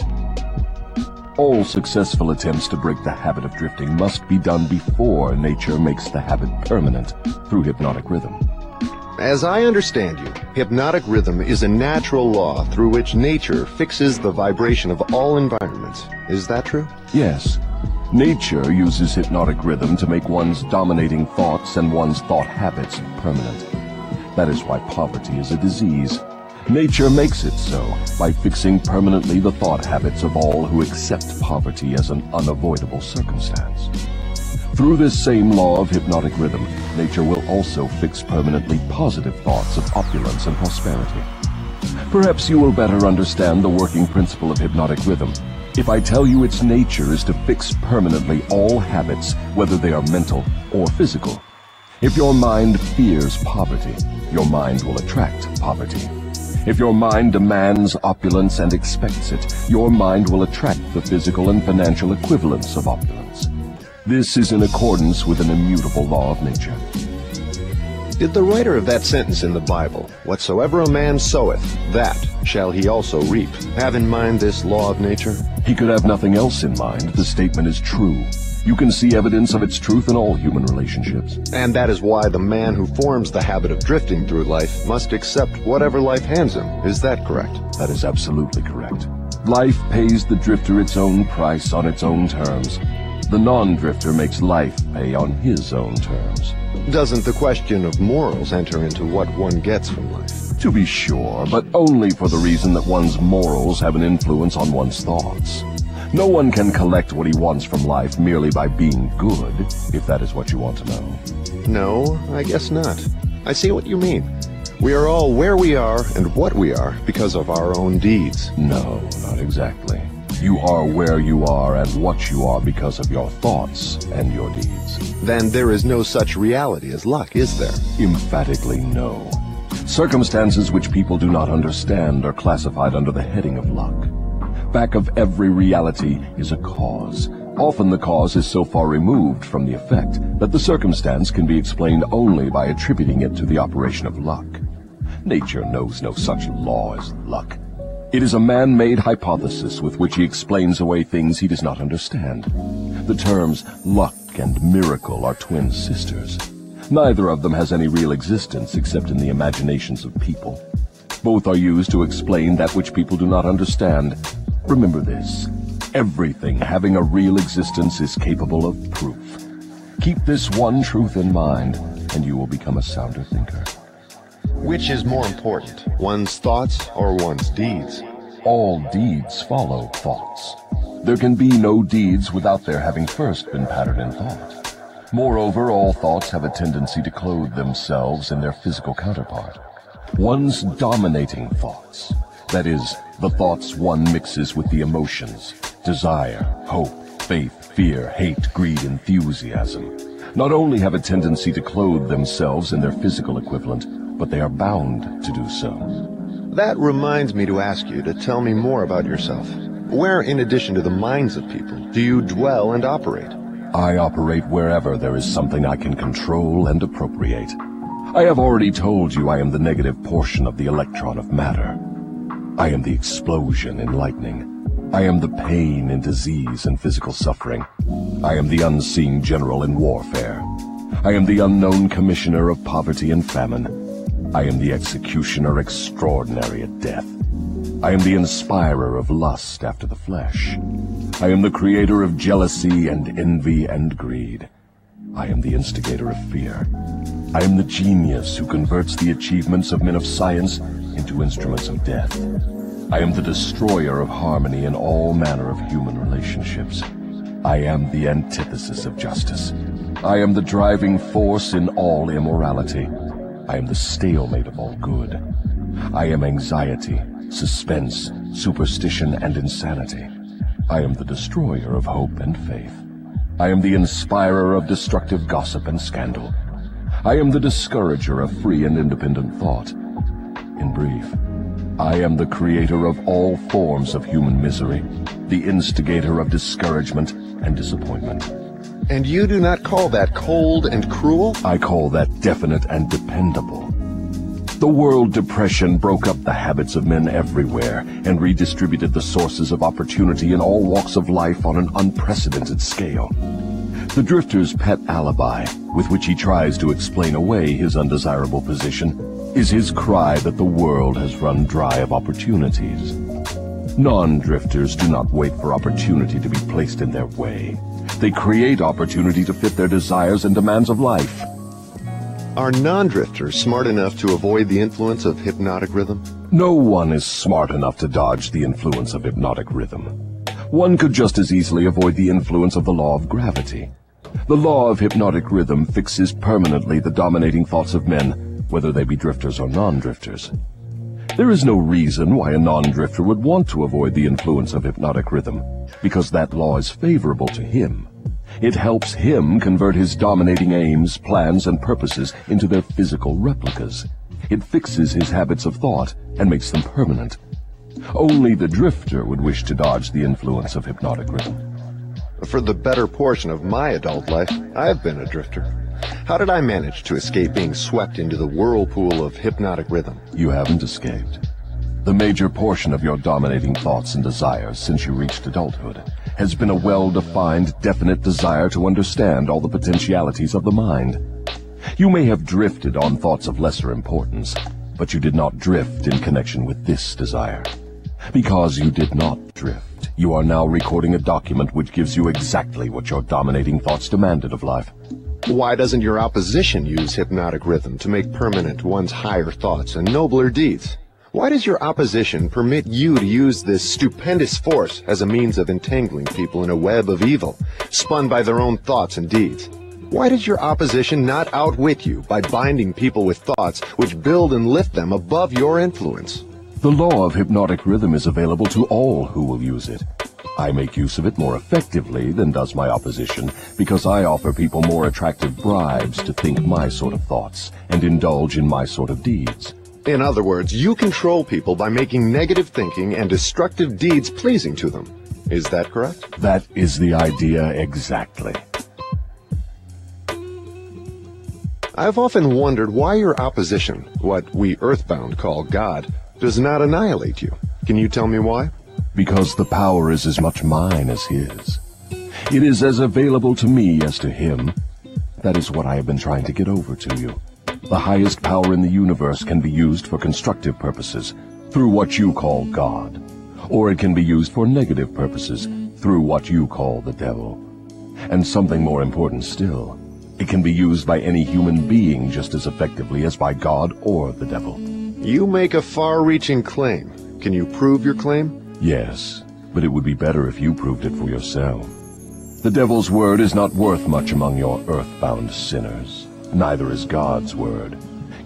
All successful attempts to break the habit of drifting must be done before nature makes the habit permanent through hypnotic rhythm. As I understand you, hypnotic rhythm is a natural law through which nature fixes the vibration of all environments. Is that true? Yes. Nature uses hypnotic rhythm to make one's dominating thoughts and one's thought habits permanent. That is why poverty is a disease. Nature makes it so by fixing permanently the thought habits of all who accept poverty as an unavoidable circumstance. Through this same law of hypnotic rhythm, nature will also fix permanently positive thoughts of opulence and prosperity. Perhaps you will better understand the working principle of hypnotic rhythm if I tell you its nature is to fix permanently all habits, whether they are mental or physical. If your mind fears poverty, your mind will attract poverty. If your mind demands opulence and expects it, your mind will attract the physical and financial equivalents of opulence. This is in accordance with an immutable law of nature. Did the writer of that sentence in the Bible, Whatsoever a man soweth, that shall he also reap, have in mind this law of nature? He could have nothing else in mind. The statement is true. You can see evidence of its truth in all human relationships. And that is why the man who forms the habit of drifting through life must accept whatever life hands him. Is that correct? That is absolutely correct. Life pays the drifter its own price on its own terms. The non-drifter makes life pay on his own terms. Doesn't the question of morals enter into what one gets from life? To be sure, but only for the reason that one's morals have an influence on one's thoughts. No one can collect what he wants from life merely by being good, if that is what you want to know. No, I guess not. I see what you mean. We are all where we are and what we are because of our own deeds. No, not exactly. You are where you are and what you are because of your thoughts and your deeds. Then there is no such reality as luck, is there? Emphatically no. Circumstances which people do not understand are classified under the heading of luck. Back of every reality is a cause. Often the cause is so far removed from the effect that the circumstance can be explained only by attributing it to the operation of luck. Nature knows no such law as luck. It is a man-made hypothesis with which he explains away things he does not understand. The terms luck and miracle are twin sisters. Neither of them has any real existence except in the imaginations of people. Both are used to explain that which people do not understand, Remember this. Everything having a real existence is capable of proof. Keep this one truth in mind, and you will become a sounder thinker. Which is more important, one's thoughts or one's deeds? All deeds follow thoughts. There can be no deeds without their having first been patterned in thought. Moreover, all thoughts have a tendency to clothe themselves in their physical counterpart. One's dominating thoughts, that is, the thoughts one mixes with the emotions, desire, hope, faith, fear, hate, greed, enthusiasm, not only have a tendency to clothe themselves in their physical equivalent, but they are bound to do so. That reminds me to ask you to tell me more about yourself. Where, in addition to the minds of people, do you dwell and operate? I operate wherever there is something I can control and appropriate. I have already told you I am the negative portion of the electron of matter. I am the explosion in lightning. I am the pain in disease and physical suffering. I am the unseen general in warfare. I am the unknown commissioner of poverty and famine. I am the executioner extraordinary at death. I am the inspirer of lust after the flesh. I am the creator of jealousy and envy and greed. I am the instigator of fear. I am the genius who converts the achievements of men of science into instruments of death. I am the destroyer of harmony in all manner of human relationships. I am the antithesis of justice. I am the driving force in all immorality. I am the stalemate of all good. I am anxiety, suspense, superstition, and insanity. I am the destroyer of hope and faith. I am the inspirer of destructive gossip and scandal. I am the discourager of free and independent thought. In brief, I am the creator of all forms of human misery, the instigator of discouragement and disappointment. And you do not call that cold and cruel? I call that definite and dependable. The world depression broke up the habits of men everywhere and redistributed the sources of opportunity in all walks of life on an unprecedented scale. The drifter's pet alibi, with which he tries to explain away his undesirable position, is his cry that the world has run dry of opportunities. Non-drifters do not wait for opportunity to be placed in their way. They create opportunity to fit their desires and demands of life. Are non-drifters smart enough to avoid the influence of hypnotic rhythm? No one is smart enough to dodge the influence of hypnotic rhythm. One could just as easily avoid the influence of the law of gravity. The law of hypnotic rhythm fixes permanently the dominating thoughts of men, whether they be drifters or non-drifters. There is no reason why a non-drifter would want to avoid the influence of hypnotic rhythm, because that law is favorable to him. It helps him convert his dominating aims, plans, and purposes into their physical replicas. It fixes his habits of thought and makes them permanent. Only the drifter would wish to dodge the influence of hypnotic rhythm. For the better portion of my adult life, I've been a drifter. How did I manage to escape being swept into the whirlpool of hypnotic rhythm? You haven't escaped. The major portion of your dominating thoughts and desires since you reached adulthood has been a well-defined, definite desire to understand all the potentialities of the mind. You may have drifted on thoughts of lesser importance, but you did not drift in connection with this desire. Because you did not drift, you are now recording a document which gives you exactly what your dominating thoughts demanded of life. Why doesn't your opposition use hypnotic rhythm to make permanent one's higher thoughts and nobler deeds? Why does your opposition permit you to use this stupendous force as a means of entangling people in a web of evil, spun by their own thoughts and deeds? Why does your opposition not outwit you by binding people with thoughts which build and lift them above your influence? The law of hypnotic rhythm is available to all who will use it. I make use of it more effectively than does my opposition because I offer people more attractive bribes to think my sort of thoughts and indulge in my sort of deeds. In other words, you control people by making negative thinking and destructive deeds pleasing to them. Is that correct? That is the idea exactly. I've often wondered why your opposition, what we earthbound call God, does not annihilate you. Can you tell me why? Because the power is as much mine as his. It is as available to me as to him. That is what I have been trying to get over to you. The highest power in the universe can be used for constructive purposes, through what you call God. Or it can be used for negative purposes, through what you call the devil. And something more important still, it can be used by any human being just as effectively as by God or the devil. You make a far-reaching claim. Can you prove your claim? Yes, but it would be better if you proved it for yourself. The devil's word is not worth much among your earthbound sinners neither is God's word.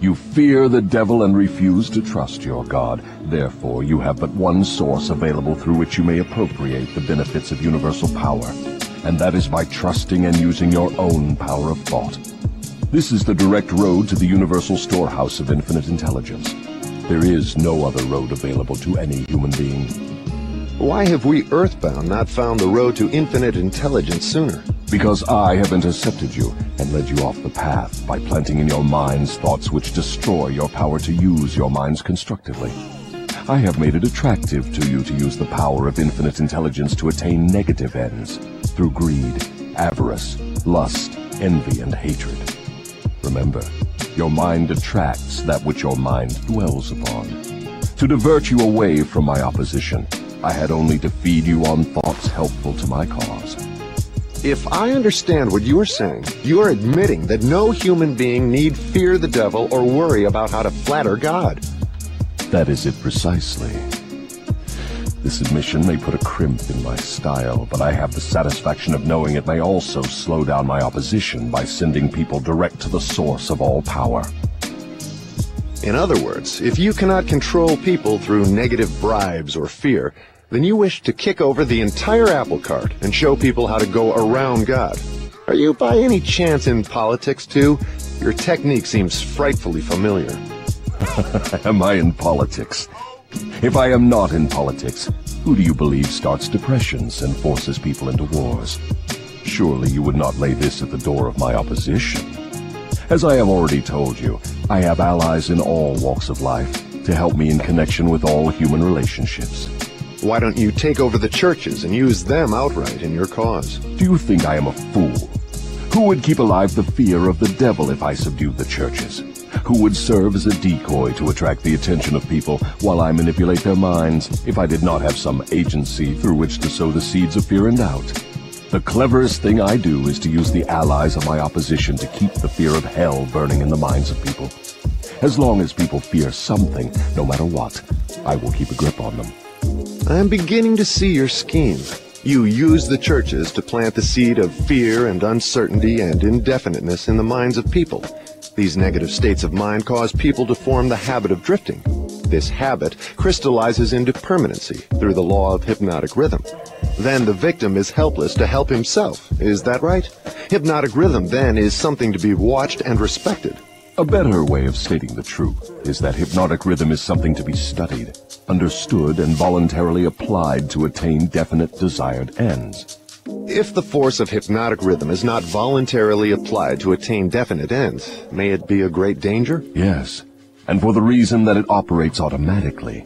You fear the devil and refuse to trust your God. Therefore, you have but one source available through which you may appropriate the benefits of universal power, and that is by trusting and using your own power of thought. This is the direct road to the universal storehouse of infinite intelligence. There is no other road available to any human being. Why have we Earthbound not found the road to infinite intelligence sooner? Because I have intercepted you and led you off the path by planting in your minds thoughts which destroy your power to use your minds constructively. I have made it attractive to you to use the power of infinite intelligence to attain negative ends through greed, avarice, lust, envy, and hatred. Remember, your mind attracts that which your mind dwells upon. To divert you away from my opposition, I had only to feed you on thoughts helpful to my cause. If I understand what you're saying, you're admitting that no human being need fear the devil or worry about how to flatter God. That is it precisely. This admission may put a crimp in my style, but I have the satisfaction of knowing it may also slow down my opposition by sending people direct to the source of all power. In other words, if you cannot control people through negative bribes or fear, then you wish to kick over the entire apple cart and show people how to go around God. Are you by any chance in politics too? Your technique seems frightfully familiar. am I in politics? If I am not in politics, who do you believe starts depressions and forces people into wars? Surely you would not lay this at the door of my opposition. As I have already told you, I have allies in all walks of life to help me in connection with all human relationships. Why don't you take over the churches and use them outright in your cause? Do you think I am a fool? Who would keep alive the fear of the devil if I subdued the churches? Who would serve as a decoy to attract the attention of people while I manipulate their minds if I did not have some agency through which to sow the seeds of fear and doubt? The cleverest thing I do is to use the allies of my opposition to keep the fear of hell burning in the minds of people. As long as people fear something, no matter what, I will keep a grip on them. I'm beginning to see your scheme. You use the churches to plant the seed of fear and uncertainty and indefiniteness in the minds of people. These negative states of mind cause people to form the habit of drifting. This habit crystallizes into permanency through the law of hypnotic rhythm. Then the victim is helpless to help himself. Is that right? Hypnotic rhythm then is something to be watched and respected. A better way of stating the truth is that hypnotic rhythm is something to be studied, understood, and voluntarily applied to attain definite desired ends. If the force of hypnotic rhythm is not voluntarily applied to attain definite ends, may it be a great danger? Yes, and for the reason that it operates automatically.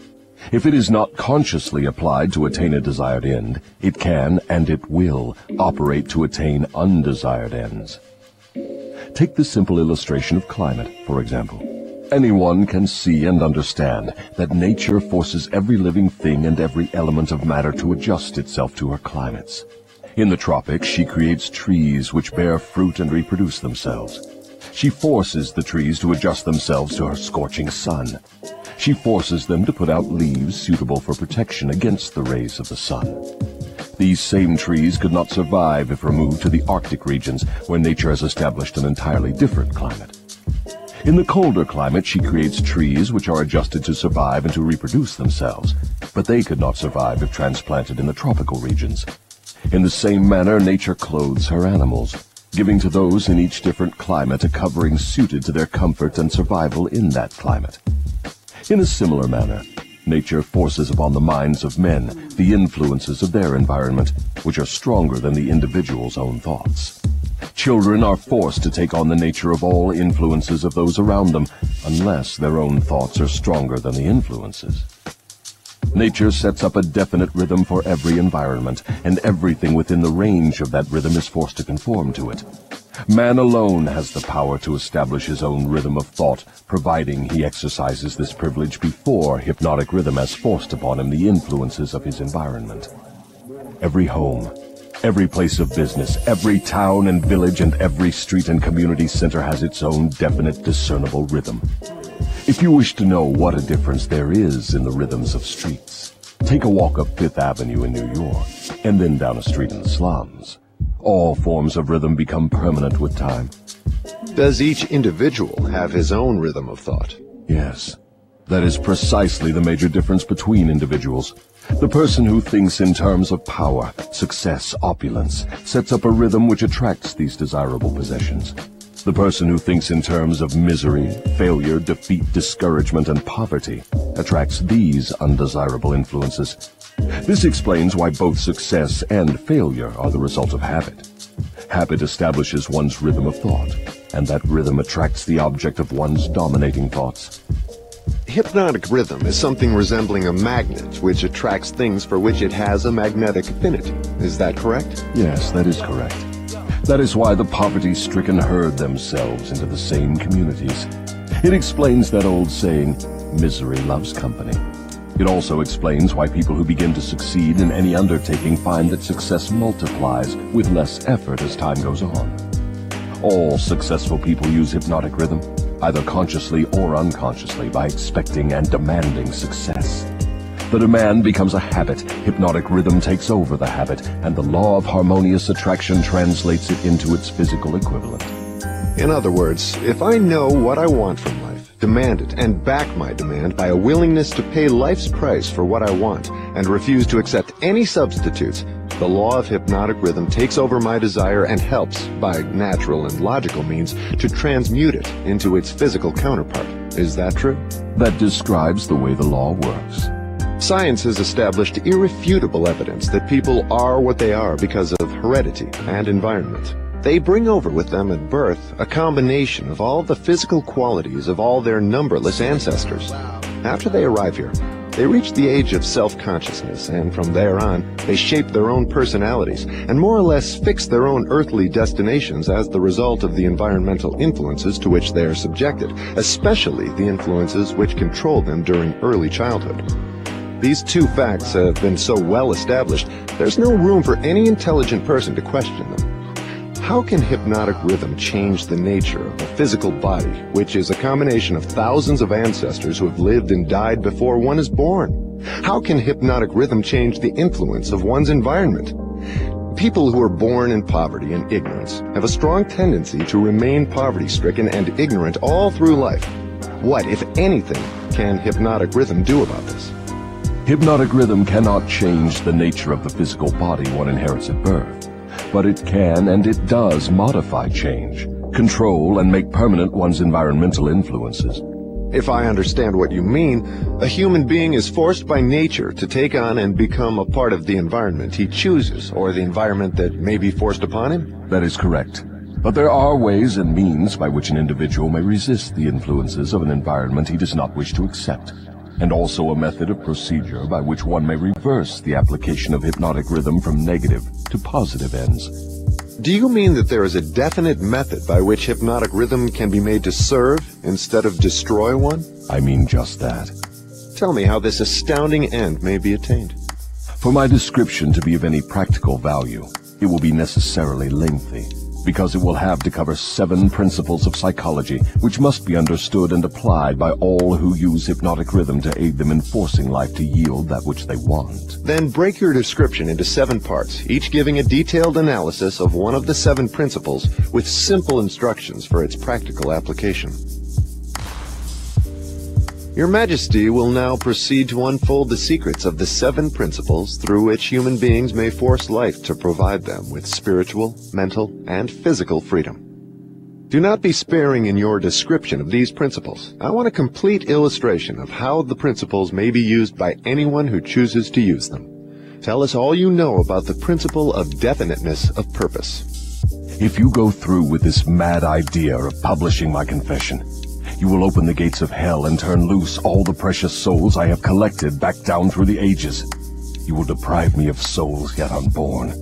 If it is not consciously applied to attain a desired end, it can, and it will, operate to attain undesired ends. Take the simple illustration of climate, for example. Anyone can see and understand that nature forces every living thing and every element of matter to adjust itself to her climates. In the tropics, she creates trees which bear fruit and reproduce themselves. She forces the trees to adjust themselves to her scorching sun. She forces them to put out leaves suitable for protection against the rays of the sun. These same trees could not survive if removed to the Arctic regions, where nature has established an entirely different climate. In the colder climate, she creates trees which are adjusted to survive and to reproduce themselves, but they could not survive if transplanted in the tropical regions. In the same manner, nature clothes her animals, giving to those in each different climate a covering suited to their comfort and survival in that climate. In a similar manner, nature forces upon the minds of men the influences of their environment, which are stronger than the individual's own thoughts. Children are forced to take on the nature of all influences of those around them, unless their own thoughts are stronger than the influences. Nature sets up a definite rhythm for every environment, and everything within the range of that rhythm is forced to conform to it. Man alone has the power to establish his own rhythm of thought, providing he exercises this privilege before hypnotic rhythm has forced upon him the influences of his environment. Every home, every place of business, every town and village, and every street and community center has its own definite discernible rhythm. If you wish to know what a difference there is in the rhythms of streets, take a walk up Fifth Avenue in New York, and then down a street in the slums. All forms of rhythm become permanent with time. Does each individual have his own rhythm of thought? Yes. That is precisely the major difference between individuals. The person who thinks in terms of power, success, opulence, sets up a rhythm which attracts these desirable possessions. The person who thinks in terms of misery, failure, defeat, discouragement, and poverty attracts these undesirable influences. This explains why both success and failure are the result of habit. Habit establishes one's rhythm of thought, and that rhythm attracts the object of one's dominating thoughts. Hypnotic rhythm is something resembling a magnet which attracts things for which it has a magnetic affinity. Is that correct? Yes, that is correct. That is why the poverty-stricken herd themselves into the same communities. It explains that old saying, misery loves company. It also explains why people who begin to succeed in any undertaking find that success multiplies with less effort as time goes on. All successful people use hypnotic rhythm, either consciously or unconsciously, by expecting and demanding success. The demand becomes a habit, hypnotic rhythm takes over the habit, and the law of harmonious attraction translates it into its physical equivalent. In other words, if I know what I want from life, demand it, and back my demand by a willingness to pay life's price for what I want, and refuse to accept any substitutes, the law of hypnotic rhythm takes over my desire and helps, by natural and logical means, to transmute it into its physical counterpart. Is that true? That describes the way the law works. Science has established irrefutable evidence that people are what they are because of heredity and environment. They bring over with them at birth a combination of all the physical qualities of all their numberless ancestors. After they arrive here, they reach the age of self-consciousness, and from there on, they shape their own personalities and more or less fix their own earthly destinations as the result of the environmental influences to which they are subjected, especially the influences which control them during early childhood. These two facts have been so well established, there's no room for any intelligent person to question them. How can hypnotic rhythm change the nature of a physical body, which is a combination of thousands of ancestors who have lived and died before one is born? How can hypnotic rhythm change the influence of one's environment? People who are born in poverty and ignorance have a strong tendency to remain poverty-stricken and ignorant all through life. What, if anything, can hypnotic rhythm do about this? Hypnotic rhythm cannot change the nature of the physical body one inherits at birth, but it can and it does modify change, control and make permanent one's environmental influences. If I understand what you mean, a human being is forced by nature to take on and become a part of the environment he chooses, or the environment that may be forced upon him? That is correct. But there are ways and means by which an individual may resist the influences of an environment he does not wish to accept, and also a method of procedure by which one may reverse the application of hypnotic rhythm from negative to positive ends. Do you mean that there is a definite method by which hypnotic rhythm can be made to serve instead of destroy one? I mean just that. Tell me how this astounding end may be attained. For my description to be of any practical value, it will be necessarily lengthy because it will have to cover seven principles of psychology which must be understood and applied by all who use hypnotic rhythm to aid them in forcing life to yield that which they want. Then break your description into seven parts, each giving a detailed analysis of one of the seven principles with simple instructions for its practical application. Your Majesty will now proceed to unfold the secrets of the seven principles through which human beings may force life to provide them with spiritual, mental, and physical freedom. Do not be sparing in your description of these principles. I want a complete illustration of how the principles may be used by anyone who chooses to use them. Tell us all you know about the principle of definiteness of purpose. If you go through with this mad idea of publishing my confession, you will open the gates of hell and turn loose all the precious souls I have collected back down through the ages. You will deprive me of souls yet unborn.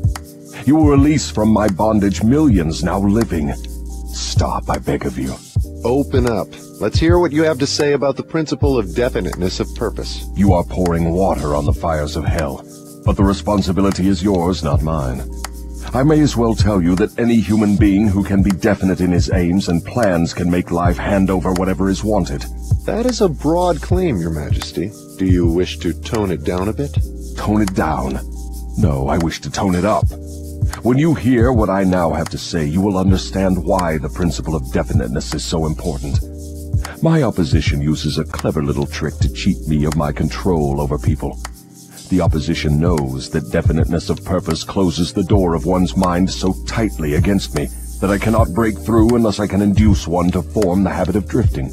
You will release from my bondage millions now living. Stop, I beg of you. Open up. Let's hear what you have to say about the principle of definiteness of purpose. You are pouring water on the fires of hell, but the responsibility is yours, not mine. I may as well tell you that any human being who can be definite in his aims and plans can make life hand over whatever is wanted. That is a broad claim, Your Majesty. Do you wish to tone it down a bit? Tone it down? No, I wish to tone it up. When you hear what I now have to say, you will understand why the principle of definiteness is so important. My opposition uses a clever little trick to cheat me of my control over people. The opposition knows that definiteness of purpose closes the door of one's mind so tightly against me that I cannot break through unless I can induce one to form the habit of drifting.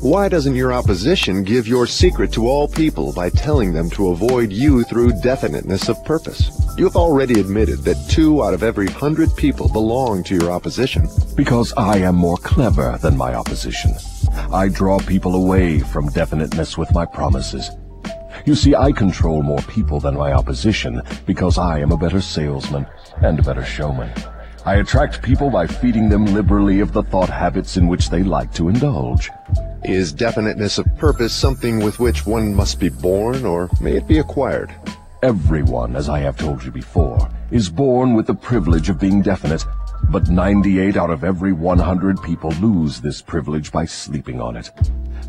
Why doesn't your opposition give your secret to all people by telling them to avoid you through definiteness of purpose? You have already admitted that two out of every hundred people belong to your opposition. Because I am more clever than my opposition. I draw people away from definiteness with my promises. You see, I control more people than my opposition because I am a better salesman and a better showman. I attract people by feeding them liberally of the thought habits in which they like to indulge. Is definiteness of purpose something with which one must be born, or may it be acquired? Everyone, as I have told you before, is born with the privilege of being definite, but 98 out of every 100 people lose this privilege by sleeping on it.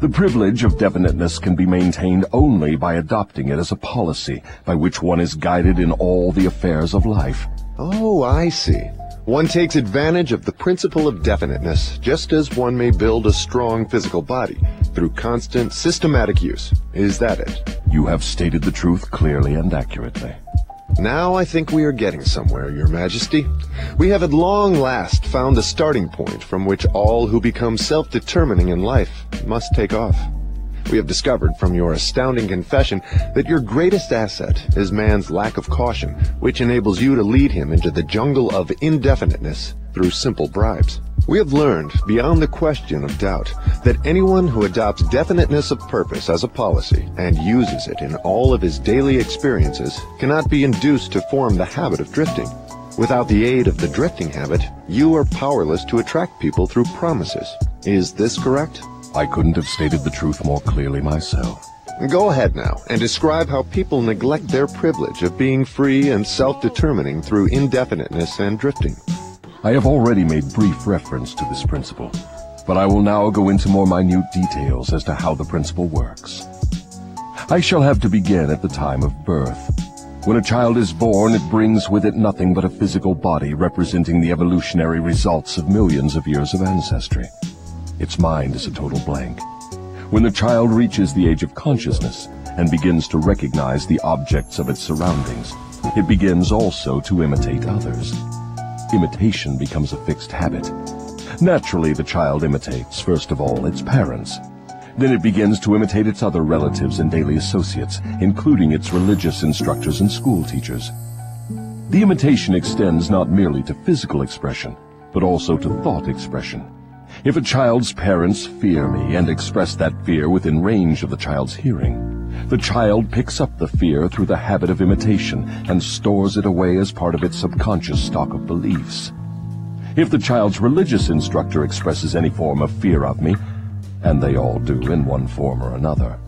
The privilege of definiteness can be maintained only by adopting it as a policy by which one is guided in all the affairs of life. Oh, I see. One takes advantage of the principle of definiteness, just as one may build a strong physical body, through constant, systematic use. Is that it? You have stated the truth clearly and accurately. Now I think we are getting somewhere, Your Majesty. We have at long last found the starting point from which all who become self-determining in life must take off. We have discovered from your astounding confession that your greatest asset is man's lack of caution, which enables you to lead him into the jungle of indefiniteness through simple bribes. We have learned, beyond the question of doubt, that anyone who adopts definiteness of purpose as a policy and uses it in all of his daily experiences cannot be induced to form the habit of drifting. Without the aid of the drifting habit, you are powerless to attract people through promises. Is this correct? I couldn't have stated the truth more clearly myself. Go ahead now and describe how people neglect their privilege of being free and self-determining through indefiniteness and drifting. I have already made brief reference to this principle, but I will now go into more minute details as to how the principle works. I shall have to begin at the time of birth. When a child is born, it brings with it nothing but a physical body representing the evolutionary results of millions of years of ancestry. Its mind is a total blank. When the child reaches the age of consciousness and begins to recognize the objects of its surroundings, it begins also to imitate others. Imitation becomes a fixed habit. Naturally, the child imitates, first of all, its parents. Then it begins to imitate its other relatives and daily associates, including its religious instructors and school teachers. The imitation extends not merely to physical expression, but also to thought expression. If a child's parents fear me and express that fear within range of the child's hearing, the child picks up the fear through the habit of imitation and stores it away as part of its subconscious stock of beliefs. If the child's religious instructor expresses any form of fear of me, and they all do in one form or another,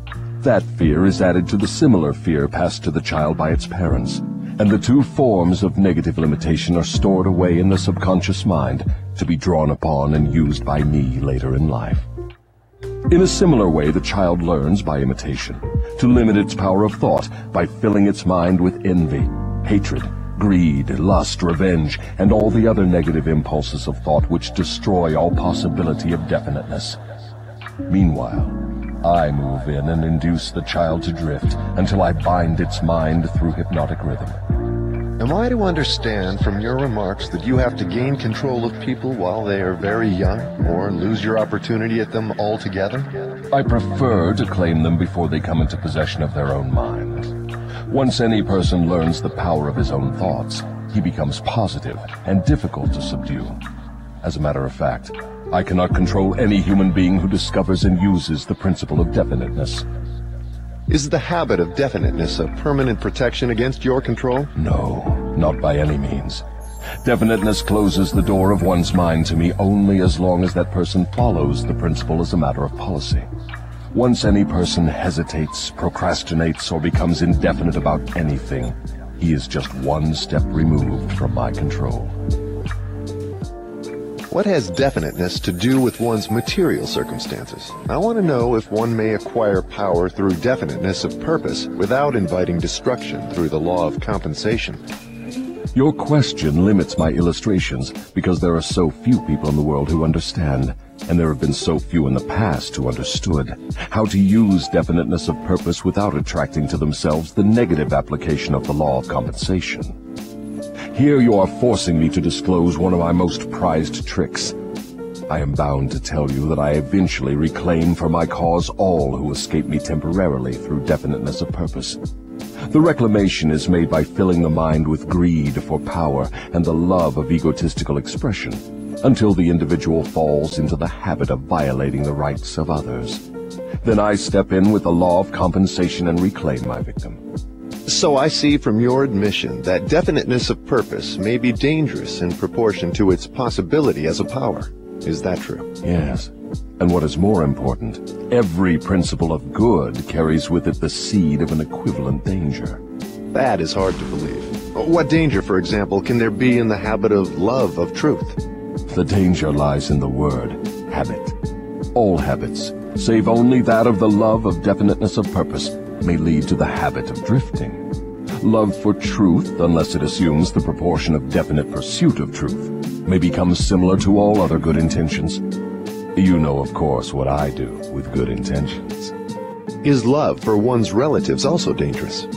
that fear is added to the similar fear passed to the child by its parents, and the two forms of negative limitation are stored away in the subconscious mind to be drawn upon and used by me later in life. In a similar way, the child learns by imitation to limit its power of thought by filling its mind with envy, hatred, greed, lust, revenge, and all the other negative impulses of thought which destroy all possibility of definiteness. Meanwhile, I move in and induce the child to drift until I bind its mind through hypnotic rhythm. Am I to understand from your remarks that you have to gain control of people while they are very young, or lose your opportunity at them altogether? I prefer to claim them before they come into possession of their own mind. Once any person learns the power of his own thoughts, he becomes positive and difficult to subdue. As a matter of fact, I cannot control any human being who discovers and uses the principle of definiteness. Is the habit of definiteness a permanent protection against your control? No, not by any means. Definiteness closes the door of one's mind to me only as long as that person follows the principle as a matter of policy. Once any person hesitates, procrastinates, or becomes indefinite about anything, he is just one step removed from my control. What has definiteness to do with one's material circumstances? I want to know if one may acquire power through definiteness of purpose without inviting destruction through the law of compensation. Your question limits my illustrations because there are so few people in the world who understand, and there have been so few in the past who understood, how to use definiteness of purpose without attracting to themselves the negative application of the law of compensation. Here you are forcing me to disclose one of my most prized tricks. I am bound to tell you that I eventually reclaim for my cause all who escape me temporarily through definiteness of purpose. The reclamation is made by filling the mind with greed for power and the love of egotistical expression, until the individual falls into the habit of violating the rights of others. Then I step in with the law of compensation and reclaim my victim. So I see from your admission that definiteness of purpose may be dangerous in proportion to its possibility as a power. Is that true? Yes. And what is more important, every principle of good carries with it the seed of an equivalent danger. That is hard to believe. What danger, for example, can there be in the habit of love of truth? The danger lies in the word habit. All habits, save only that of the love of definiteness of purpose, may lead to the habit of drifting. Love for truth, unless it assumes the proportion of definite pursuit of truth, may become similar to all other good intentions. You know, of course, what I do with good intentions. Is love for one's relatives also dangerous?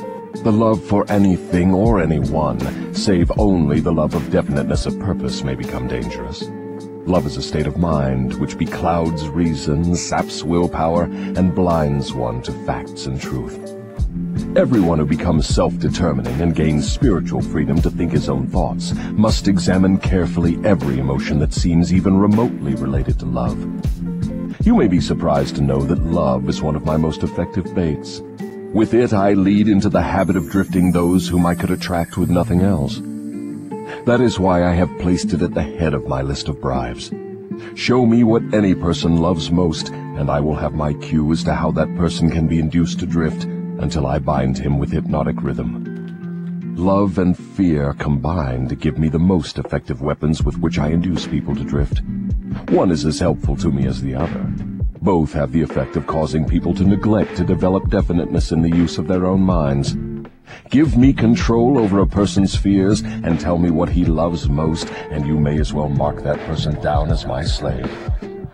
The love for anything or anyone, save only the love of definiteness of purpose, may become dangerous. Love is a state of mind which beclouds reason, saps willpower, and blinds one to facts and truth. Everyone who becomes self-determining and gains spiritual freedom to think his own thoughts must examine carefully every emotion that seems even remotely related to love. You may be surprised to know that love is one of my most effective baits. With it I lead into the habit of drifting those whom I could attract with nothing else. That is why I have placed it at the head of my list of bribes. Show me what any person loves most, and I will have my cue as to how that person can be induced to drift until I bind him with hypnotic rhythm. Love and fear combine to give me the most effective weapons with which I induce people to drift. One is as helpful to me as the other. Both have the effect of causing people to neglect to develop definiteness in the use of their own minds. Give me control over a person's fears and tell me what he loves most, and you may as well mark that person down as my slave.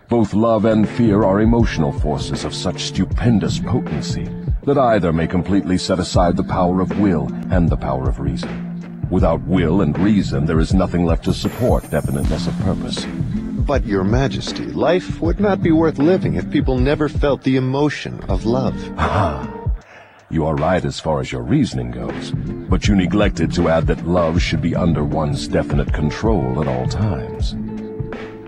Both love and fear are emotional forces of such stupendous potency that either may completely set aside the power of will and the power of reason. Without will and reason, there is nothing left to support definiteness of purpose. But, Your Majesty, life would not be worth living if people never felt the emotion of love. Ah, you are right as far as your reasoning goes, but you neglected to add that love should be under one's definite control at all times.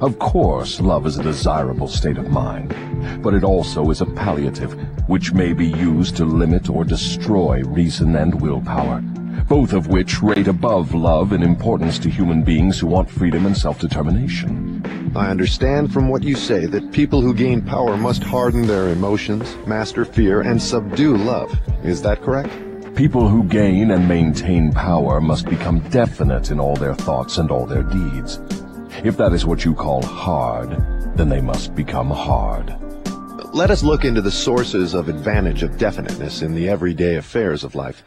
Of course, love is a desirable state of mind, but it also is a palliative, which may be used to limit or destroy reason and willpower, both of which rate above love in importance to human beings who want freedom and self-determination. I understand from what you say that people who gain power must harden their emotions, master fear, and subdue love. Is that correct? People who gain and maintain power must become definite in all their thoughts and all their deeds. If that is what you call hard, then they must become hard. Let us look into the sources of advantage of definiteness in the everyday affairs of life.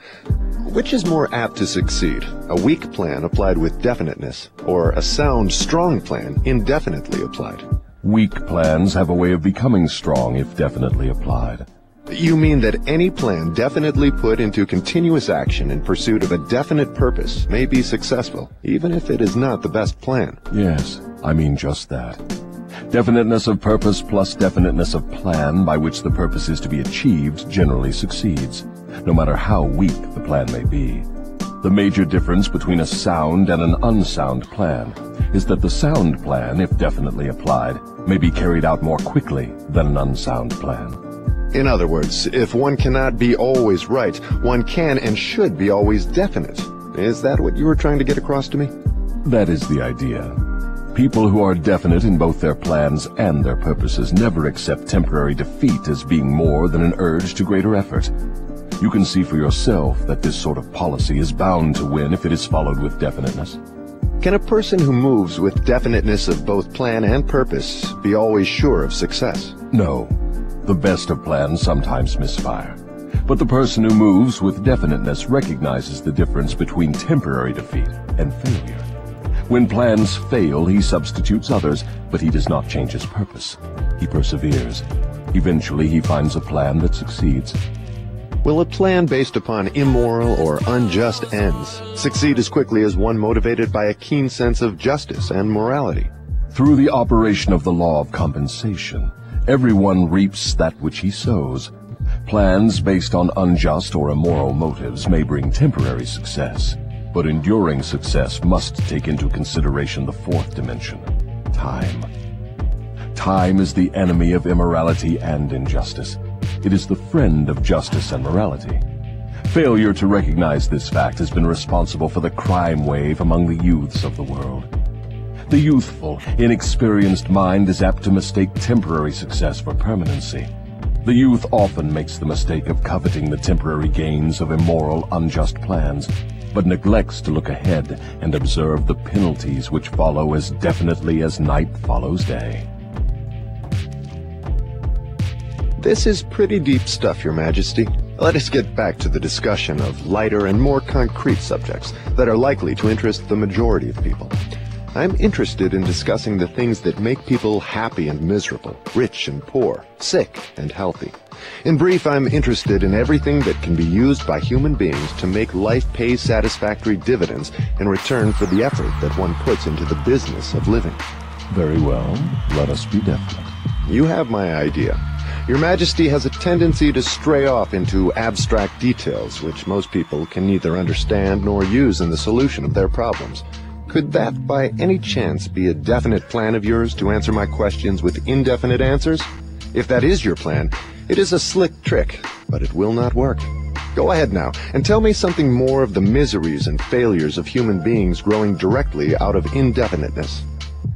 Which is more apt to succeed, a weak plan applied with definiteness, or a sound, strong plan indefinitely applied? Weak plans have a way of becoming strong if definitely applied. You mean that any plan definitely put into continuous action in pursuit of a definite purpose may be successful, even if it is not the best plan? Yes, I mean just that. Definiteness of purpose plus definiteness of plan by which the purpose is to be achieved generally succeeds, no matter how weak the plan may be. The major difference between a sound and an unsound plan is that the sound plan, if definitely applied, may be carried out more quickly than an unsound plan. In other words, if one cannot be always right, one can and should be always definite. Is that what you were trying to get across to me? That is the idea. People who are definite in both their plans and their purposes never accept temporary defeat as being more than an urge to greater effort. You can see for yourself that this sort of policy is bound to win if it is followed with definiteness. Can a person who moves with definiteness of both plan and purpose be always sure of success? No. The best of plans sometimes misfire. But the person who moves with definiteness recognizes the difference between temporary defeat and failure. When plans fail, he substitutes others, but he does not change his purpose. He perseveres. Eventually, he finds a plan that succeeds. Will a plan based upon immoral or unjust ends succeed as quickly as one motivated by a keen sense of justice and morality? Through the operation of the law of compensation, Everyone reaps that which he sows. Plans based on unjust or immoral motives may bring temporary success, but enduring success must take into consideration the fourth dimension, time. Time is the enemy of immorality and injustice. It is the friend of justice and morality. Failure to recognize this fact has been responsible for the crime wave among the youths of the world. The youthful, inexperienced mind is apt to mistake temporary success for permanency. The youth often makes the mistake of coveting the temporary gains of immoral, unjust plans, but neglects to look ahead and observe the penalties which follow as definitely as night follows day. This is pretty deep stuff, Your Majesty. Let us get back to the discussion of lighter and more concrete subjects that are likely to interest the majority of people. I'm interested in discussing the things that make people happy and miserable, rich and poor, sick and healthy. In brief, I'm interested in everything that can be used by human beings to make life pay satisfactory dividends in return for the effort that one puts into the business of living. Very well, let us be definite. You have my idea. Your Majesty has a tendency to stray off into abstract details which most people can neither understand nor use in the solution of their problems. Could that by any chance be a definite plan of yours to answer my questions with indefinite answers? If that is your plan, it is a slick trick, but it will not work. Go ahead now and tell me something more of the miseries and failures of human beings growing directly out of indefiniteness.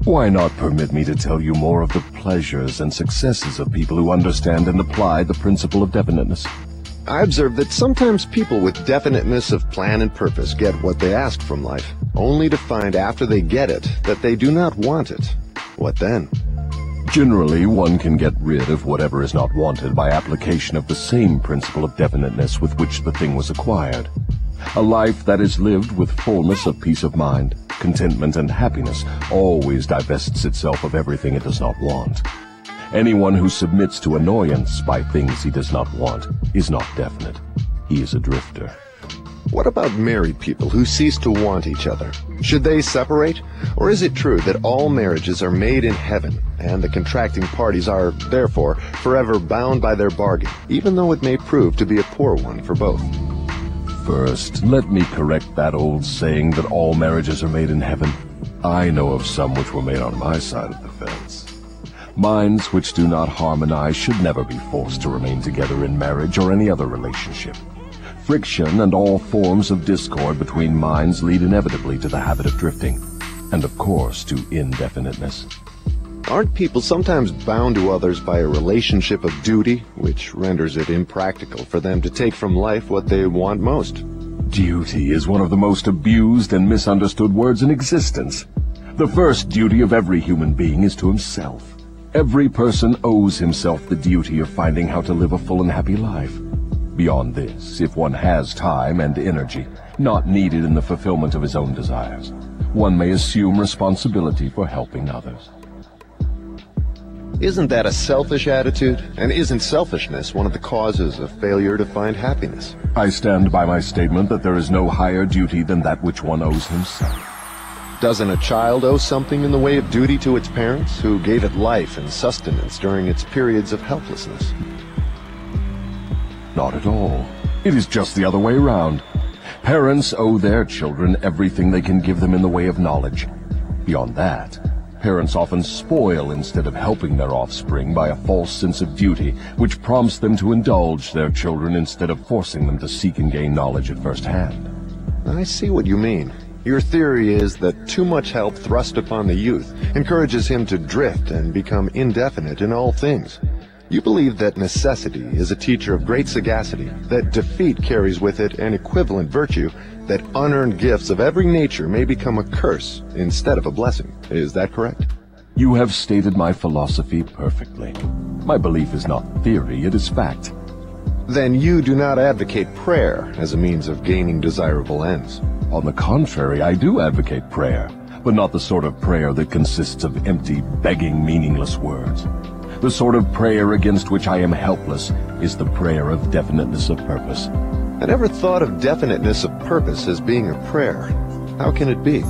Why not permit me to tell you more of the pleasures and successes of people who understand and apply the principle of definiteness? I observe that sometimes people with definiteness of plan and purpose get what they ask from life, only to find after they get it that they do not want it. What then? Generally, one can get rid of whatever is not wanted by application of the same principle of definiteness with which the thing was acquired. A life that is lived with fullness of peace of mind, contentment, and happiness always divests itself of everything it does not want. Anyone who submits to annoyance by things he does not want is not definite. He is a drifter. What about married people who cease to want each other? Should they separate? Or is it true that all marriages are made in heaven, and the contracting parties are, therefore, forever bound by their bargain, even though it may prove to be a poor one for both? First, let me correct that old saying that all marriages are made in heaven. I know of some which were made on my side of the fence. Minds which do not harmonize should never be forced to remain together in marriage or any other relationship. Friction and all forms of discord between minds lead inevitably to the habit of drifting, and of course to indefiniteness. Aren't people sometimes bound to others by a relationship of duty, which renders it impractical for them to take from life what they want most? Duty is one of the most abused and misunderstood words in existence. The first duty of every human being is to himself. Every person owes himself the duty of finding how to live a full and happy life. Beyond this, if one has time and energy, not needed in the fulfillment of his own desires, one may assume responsibility for helping others. Isn't that a selfish attitude? And isn't selfishness one of the causes of failure to find happiness? I stand by my statement that there is no higher duty than that which one owes himself. Doesn't a child owe something in the way of duty to its parents, who gave it life and sustenance during its periods of helplessness? Not at all. It is just the other way around. Parents owe their children everything they can give them in the way of knowledge. Beyond that, Parents often spoil instead of helping their offspring by a false sense of duty, which prompts them to indulge their children instead of forcing them to seek and gain knowledge at first hand. I see what you mean. Your theory is that too much help thrust upon the youth encourages him to drift and become indefinite in all things. You believe that necessity is a teacher of great sagacity, that defeat carries with it an equivalent virtue, that unearned gifts of every nature may become a curse instead of a blessing. Is that correct? You have stated my philosophy perfectly. My belief is not theory, it is fact. Then you do not advocate prayer as a means of gaining desirable ends. On the contrary, I do advocate prayer, but not the sort of prayer that consists of empty, begging, meaningless words. The sort of prayer against which I am helpless is the prayer of definiteness of purpose. I never thought of definiteness of purpose as being a prayer. How can it be?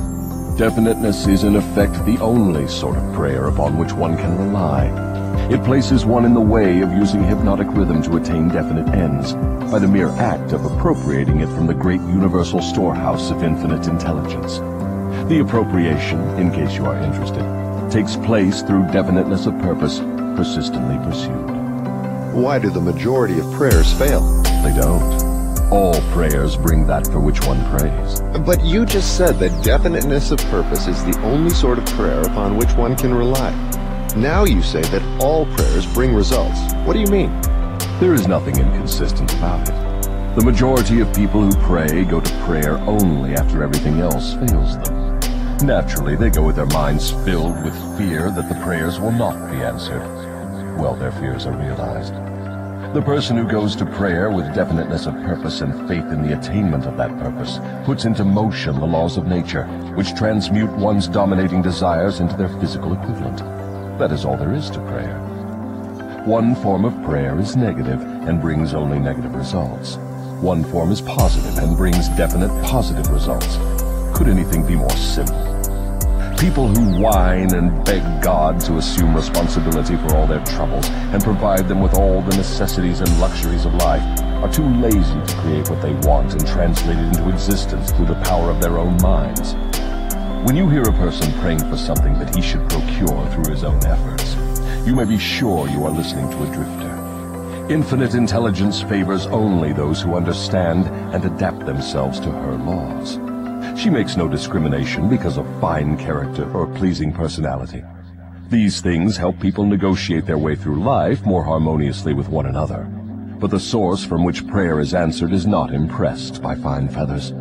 Definiteness is in effect the only sort of prayer upon which one can rely. It places one in the way of using hypnotic rhythm to attain definite ends, by the mere act of appropriating it from the great universal storehouse of infinite intelligence. The appropriation, in case you are interested, takes place through definiteness of purpose, persistently pursued. Why do the majority of prayers fail? They don't. All prayers bring that for which one prays. But you just said that definiteness of purpose is the only sort of prayer upon which one can rely. Now you say that all prayers bring results. What do you mean? There is nothing inconsistent about it. The majority of people who pray go to prayer only after everything else fails them. Naturally, they go with their minds filled with fear that the prayers will not be answered. Well, their fears are realized. The person who goes to prayer with definiteness of purpose and faith in the attainment of that purpose puts into motion the laws of nature, which transmute one's dominating desires into their physical equivalent. That is all there is to prayer. One form of prayer is negative and brings only negative results. One form is positive and brings definite positive results. Could anything be more simple? People who whine and beg God to assume responsibility for all their troubles and provide them with all the necessities and luxuries of life are too lazy to create what they want and translate it into existence through the power of their own minds. When you hear a person praying for something that he should procure through his own efforts, you may be sure you are listening to a drifter. Infinite intelligence favors only those who understand and adapt themselves to her laws. She makes no discrimination because of fine character or pleasing personality. These things help people negotiate their way through life more harmoniously with one another. but the source from which prayer is answered is not impressed by fine feathers.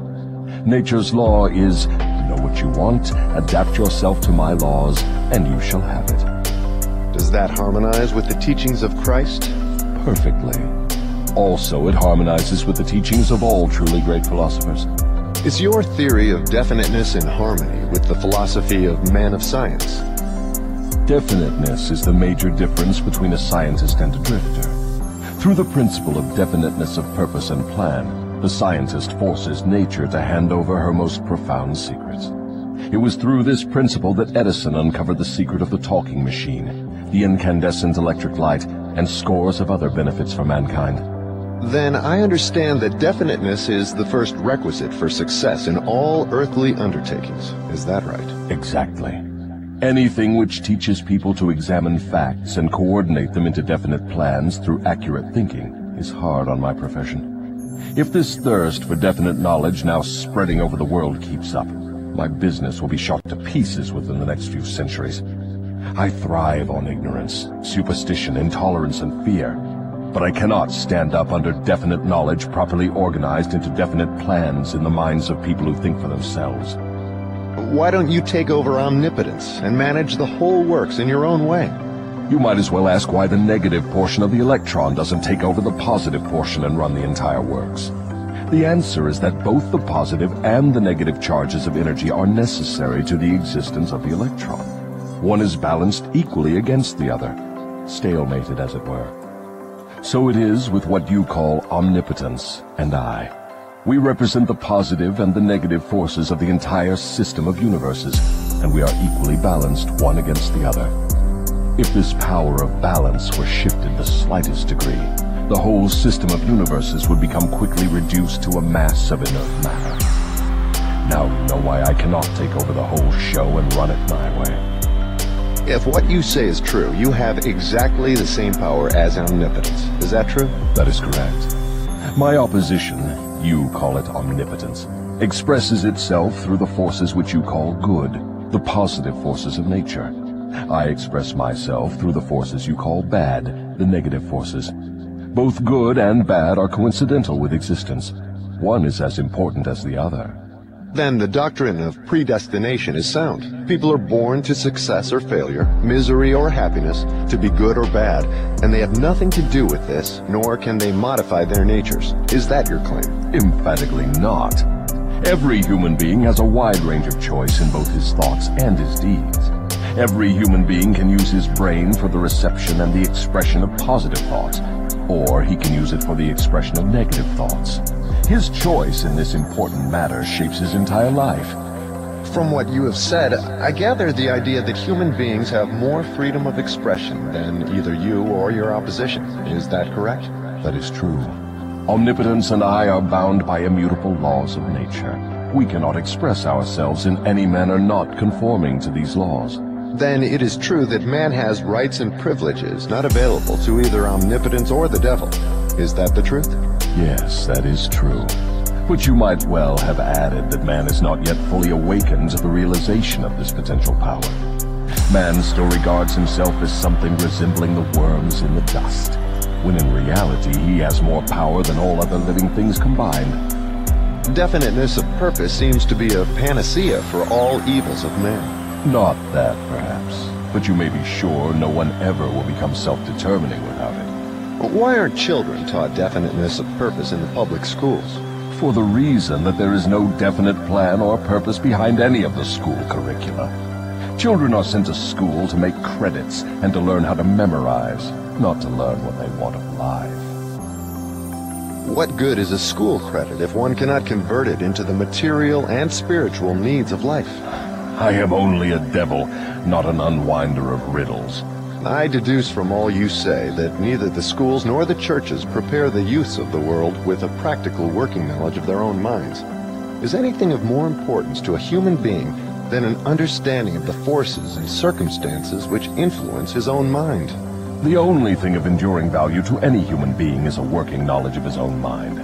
Nature's law is, know what you want, adapt yourself to my laws, and you shall have it. Does that harmonize with the teachings of Christ? Perfectly. Also, it harmonizes with the teachings of all truly great philosophers. Is your theory of definiteness in harmony with the philosophy of man of science? Definiteness is the major difference between a scientist and a drifter. Through the principle of definiteness of purpose and plan, the scientist forces nature to hand over her most profound secrets. It was through this principle that Edison uncovered the secret of the talking machine, the incandescent electric light, and scores of other benefits for mankind. Then I understand that definiteness is the first requisite for success in all earthly undertakings. Is that right? Exactly. Anything which teaches people to examine facts and coordinate them into definite plans through accurate thinking is hard on my profession. If this thirst for definite knowledge now spreading over the world keeps up, my business will be shot to pieces within the next few centuries. I thrive on ignorance, superstition, intolerance, and fear but I cannot stand up under definite knowledge properly organized into definite plans in the minds of people who think for themselves. Why don't you take over omnipotence and manage the whole works in your own way? You might as well ask why the negative portion of the electron doesn't take over the positive portion and run the entire works. The answer is that both the positive and the negative charges of energy are necessary to the existence of the electron. One is balanced equally against the other, stalemated as it were. So it is with what you call omnipotence and I. We represent the positive and the negative forces of the entire system of universes, and we are equally balanced one against the other. If this power of balance were shifted the slightest degree, the whole system of universes would become quickly reduced to a mass of inert matter. Now you know why I cannot take over the whole show and run it my way. If what you say is true, you have exactly the same power as omnipotence. Is that true? That is correct. My opposition, you call it omnipotence, expresses itself through the forces which you call good, the positive forces of nature. I express myself through the forces you call bad, the negative forces. Both good and bad are coincidental with existence. One is as important as the other. Then the doctrine of predestination is sound. People are born to success or failure, misery or happiness, to be good or bad, and they have nothing to do with this, nor can they modify their natures. Is that your claim? Emphatically not. Every human being has a wide range of choice in both his thoughts and his deeds. Every human being can use his brain for the reception and the expression of positive thoughts, or he can use it for the expression of negative thoughts. His choice in this important matter shapes his entire life. From what you have said, I gather the idea that human beings have more freedom of expression than either you or your opposition. Is that correct? That is true. Omnipotence and I are bound by immutable laws of nature. We cannot express ourselves in any manner not conforming to these laws. Then it is true that man has rights and privileges not available to either omnipotence or the devil. Is that the truth? Yes, that is true. But you might well have added that man is not yet fully awakened to the realization of this potential power. Man still regards himself as something resembling the worms in the dust, when in reality he has more power than all other living things combined. Definiteness of purpose seems to be a panacea for all evils of man. Not that, perhaps, but you may be sure no one ever will become self-determining without it. But why aren't children taught definiteness of purpose in the public schools? For the reason that there is no definite plan or purpose behind any of the school curricula. Children are sent to school to make credits and to learn how to memorize, not to learn what they want of life. What good is a school credit if one cannot convert it into the material and spiritual needs of life? I am only a devil, not an unwinder of riddles. I deduce from all you say that neither the schools nor the churches prepare the youths of the world with a practical working knowledge of their own minds. Is anything of more importance to a human being than an understanding of the forces and circumstances which influence his own mind? The only thing of enduring value to any human being is a working knowledge of his own mind.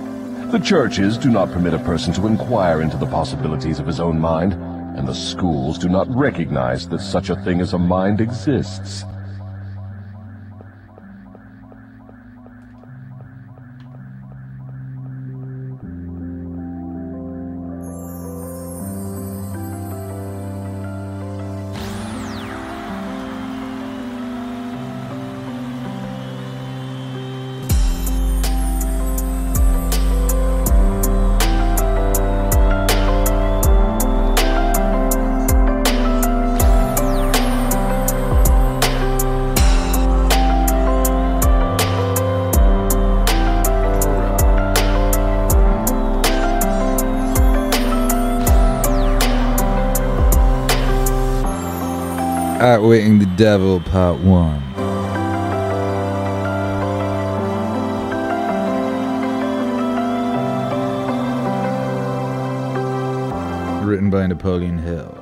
The churches do not permit a person to inquire into the possibilities of his own mind, and the schools do not recognize that such a thing as a mind exists. Devil, Part 1. Written by Napoleon Hill.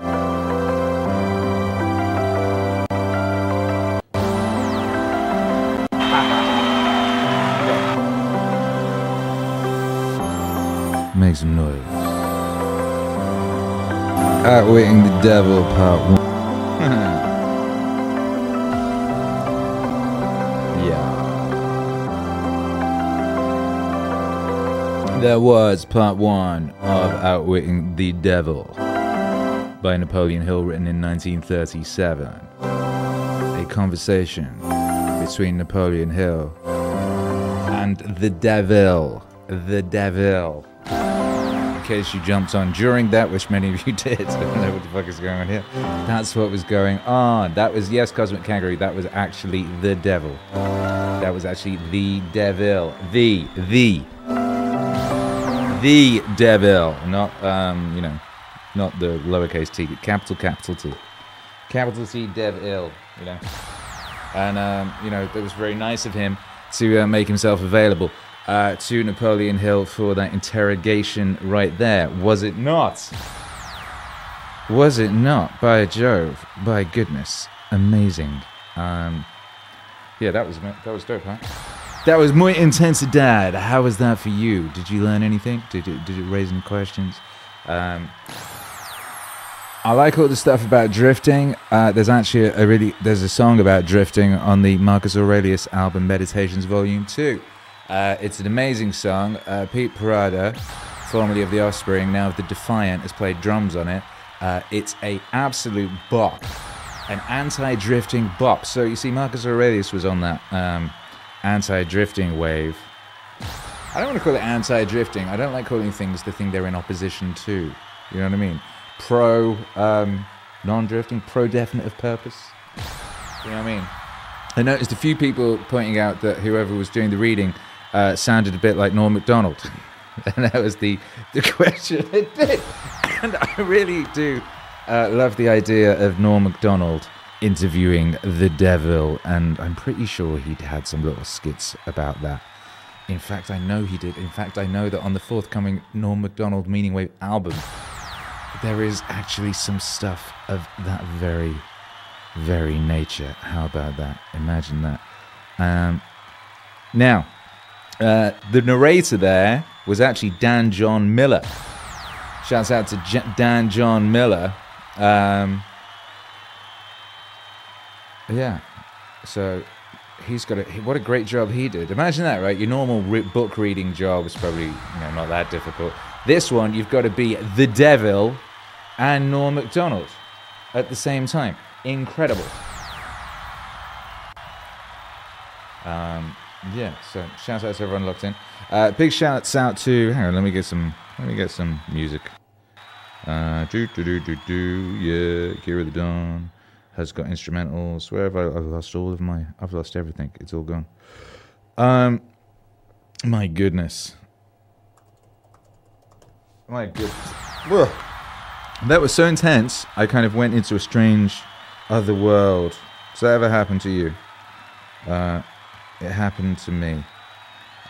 Make some noise. Outwitting the Devil, Part 1. That was part one of Outwitting the Devil by Napoleon Hill, written in 1937. A conversation between Napoleon Hill and the devil. The devil. In case you jumped on during that, which many of you did, I don't know what the fuck is going on here. That's what was going on. That was, yes, Cosmic Kangaroo, that was actually the devil. That was actually the devil. The, the, the devil. Not, um, you know, not the lowercase t, capital, capital T. Capital T, devil, you know. And, um, you know, it was very nice of him to uh, make himself available uh, to Napoleon Hill for that interrogation right there. Was it not? Was it not? By Jove, by goodness, amazing. Um, yeah, that was that was dope, huh? That was muy intensidad. How was that for you? Did you learn anything? Did it did it raise any questions? Um, I like all the stuff about drifting. Uh, there's actually a, really there's a song about drifting on the Marcus Aurelius album Meditations Volume Two. Uh, it's an amazing song. Uh, Pete Parada, formerly of the Offspring, now of the Defiant, has played drums on it. Uh, it's a absolute bop, an anti-drifting bop. So you see, Marcus Aurelius was on that um, anti-drifting wave. I don't want to call it anti-drifting. I don't like calling things the thing they're in opposition to. You know what I mean? Pro um, non-drifting, pro definitive purpose. You know what I mean? I noticed a few people pointing out that whoever was doing the reading uh, sounded a bit like Norm Macdonald. and that was the, the question it did. And I really do uh, love the idea of Norm Macdonald interviewing the devil, and I'm pretty sure he'd had some little skits about that. In fact, I know he did. In fact, I know that on the forthcoming Norm Macdonald Meaning Wave album, there is actually some stuff of that very, very nature. How about that? Imagine that. Um, now, uh, the narrator there was actually Dan John Miller. Shouts out to J- Dan John Miller. Um, yeah, so he's got a what a great job he did. Imagine that, right? Your normal re- book reading job is probably you know not that difficult. This one, you've got to be the devil and Norm Macdonald at the same time. Incredible. Um, yeah, so shout out to everyone locked in. Uh, big shouts out to. Hang on, let me get some. Let me get some music. Uh, do do do do do. Yeah, Gear of the Dawn has got instrumentals. Where have I? I've lost all of my. I've lost everything. It's all gone. Um, my goodness. My goodness. Whoa. That was so intense. I kind of went into a strange other world. Does that ever happen to you? Uh, it happened to me.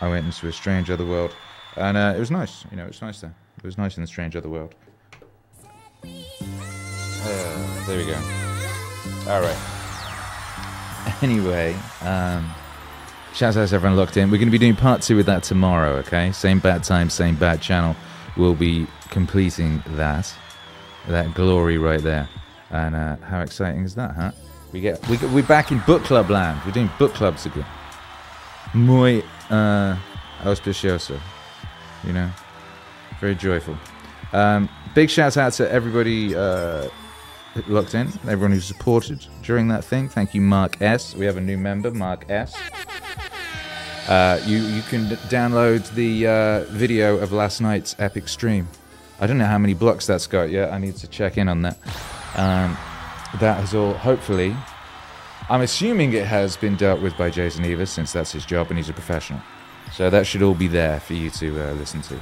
I went into a strange other world, and uh, it was nice. You know, it was nice there. It was nice in the strange other world. Uh, there we go. All right. Anyway, um, shout out to everyone locked in. We're going to be doing part two with that tomorrow. Okay, same bad time, same bad channel. We'll be completing that. That glory right there. And uh, how exciting is that, huh? We get we get, we're back in book club land. We're doing book clubs again. Muy uh, auspicioso, you know, very joyful. Um, big shout out to everybody uh, locked in, everyone who supported during that thing. Thank you, Mark S. We have a new member, Mark S. Uh, you you can download the uh, video of last night's epic stream. I don't know how many blocks that's got yet. I need to check in on that. Um, that has all, hopefully, I'm assuming it has been dealt with by Jason Evers since that's his job and he's a professional. So that should all be there for you to uh, listen to.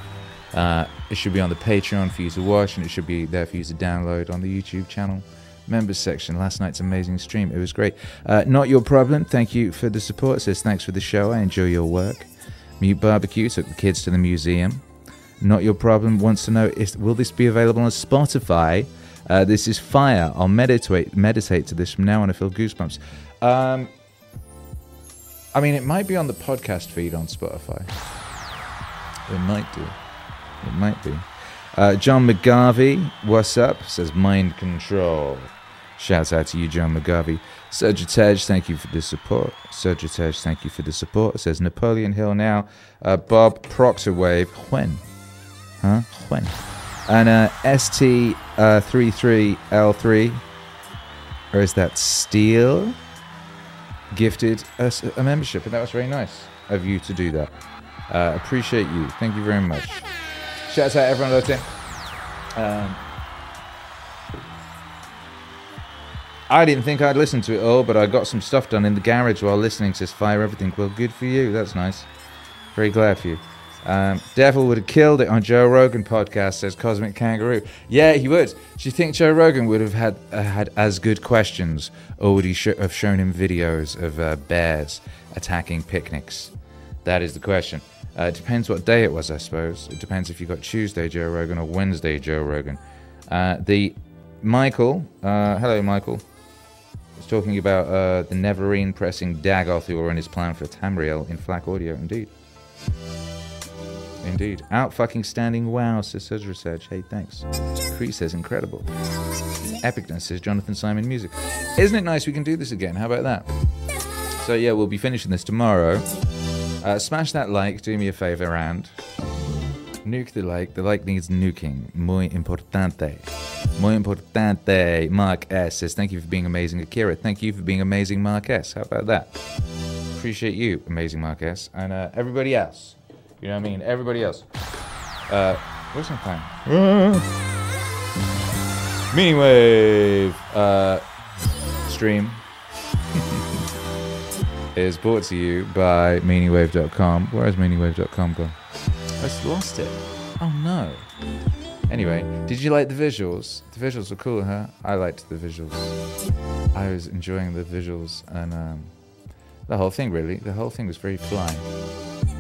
Uh, it should be on the Patreon for you to watch, and it should be there for you to download on the YouTube channel. members section. Last night's amazing stream. It was great. Uh, not your problem. Thank you for the support. It says thanks for the show. I enjoy your work. Mute Barbecue took the kids to the museum. Not your problem. Wants to know is, will this be available on Spotify? Uh, this is fire. I'll meditate meditate to this from now on. I feel goosebumps. Um, I mean, it might be on the podcast feed on Spotify. It might do. It might be. Uh, John McGarvey, what's up? Says mind control. Shouts out to you, John McGarvey. Surgitej, thank you for the support. Surgitej, thank you for the support. Says Napoleon Hill now. Uh, Bob Proctorwave, when? Huh? When? And uh, ST33L3, or is that Steel? Gifted us a membership, and that was very nice of you to do that. Uh, appreciate you. Thank you very much. Shouts out everyone listening. Um, I didn't think I'd listen to it all, but I got some stuff done in the garage while listening. Says fire everything. Well, good for you. That's nice. Very glad for you. Um, Devil would have killed it on Joe Rogan podcast. Says Cosmic Kangaroo. Yeah, he would. Do you think Joe Rogan would have had uh, had as good questions, or would he sh- have shown him videos of uh, bears attacking picnics? That is the question. Uh, it depends what day it was, I suppose. It depends if you got Tuesday Joe Rogan or Wednesday Joe Rogan. Uh, the Michael, uh, hello Michael, was talking about uh, the Nerevarine pressing Dagoth and his plan for Tamriel in FLAC audio. Indeed. Indeed. Out fucking standing wow, says Research. Hey, thanks. Cree says incredible. Epicness says Jonathan Simon Music. Isn't it nice we can do this again? How about that? So, yeah, we'll be finishing this tomorrow. Uh, smash that like, do me a favor, and nuke the like. The like needs nuking. Muy importante. Muy importante. Mark S says, Thank you for being amazing, Akira. Thank you for being amazing, Mark S. How about that? Appreciate you, amazing Mark S. And uh, everybody else. You know what I mean? Everybody else. Uh, what's my plan? Meaning Wave uh, stream is brought to you by meaningwave.com. Where has meaningwave.com gone? I just lost it. Oh no. Anyway, did you like the visuals? The visuals were cool, huh? I liked the visuals. I was enjoying the visuals and um, the whole thing, really. The whole thing was very fly.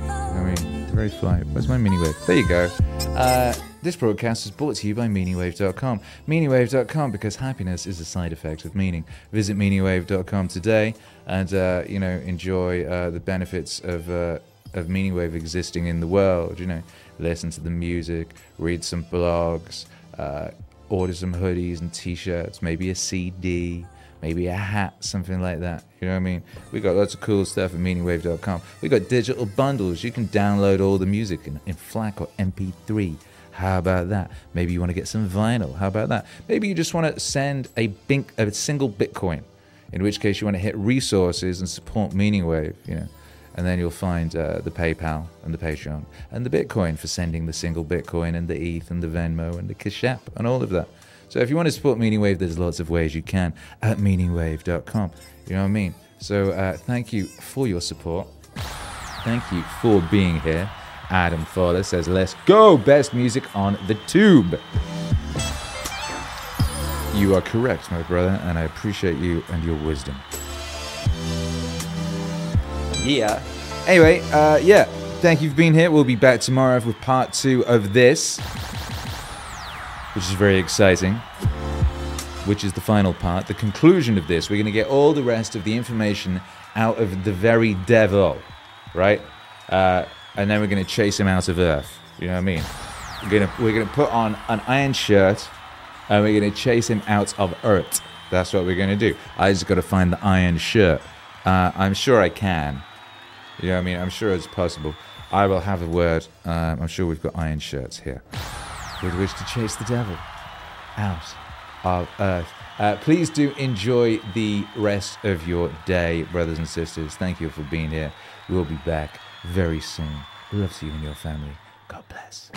I mean, very fly. Where's my mini wave? There you go. Uh, this broadcast is brought to you by MeaningWave.com. MeaningWave.com because happiness is a side effect of meaning. Visit MeaningWave.com today and uh, you know enjoy uh, the benefits of uh, of Meaningwave existing in the world. You know, listen to the music, read some blogs, uh, order some hoodies and T-shirts, maybe a CD maybe a hat, something like that. You know what I mean? We got lots of cool stuff at meaningwave.com. We got digital bundles. You can download all the music in, in FLAC or MP3. How about that? Maybe you want to get some vinyl. How about that? Maybe you just want to send a, bink, a single Bitcoin, in which case you want to hit resources and support Meaningwave, you know. And then you'll find uh, the PayPal and the Patreon and the Bitcoin for sending the single Bitcoin and the ETH and the Venmo and the Cash App and all of that. So if you want to support Meaningwave, there's lots of ways you can at meaningwave.com. You know what I mean? So uh, thank you for your support. Thank you for being here. Adam Fowler says, let's go. Best music on the tube. You are correct, my brother, and I appreciate you and your wisdom. Yeah. Anyway, uh, yeah. Thank you for being here. We'll be back tomorrow with part two of this which is very exciting, which is the final part, the conclusion of this. We're going to get all the rest of the information out of the very devil, right? Uh, and then we're going to chase him out of Earth. You know what I mean? We're going to, we're going to put on an iron shirt and we're going to chase him out of Earth. That's what we're going to do. I just got to find the iron shirt. Uh, I'm sure I can. You know what I mean? I'm sure it's possible. I will have a word. Um, I'm sure we've got iron shirts here with which to chase the devil out of earth. Uh, please do enjoy the rest of your day, brothers and sisters. Thank you for being here. We'll be back very soon. Love to you and your family. God bless.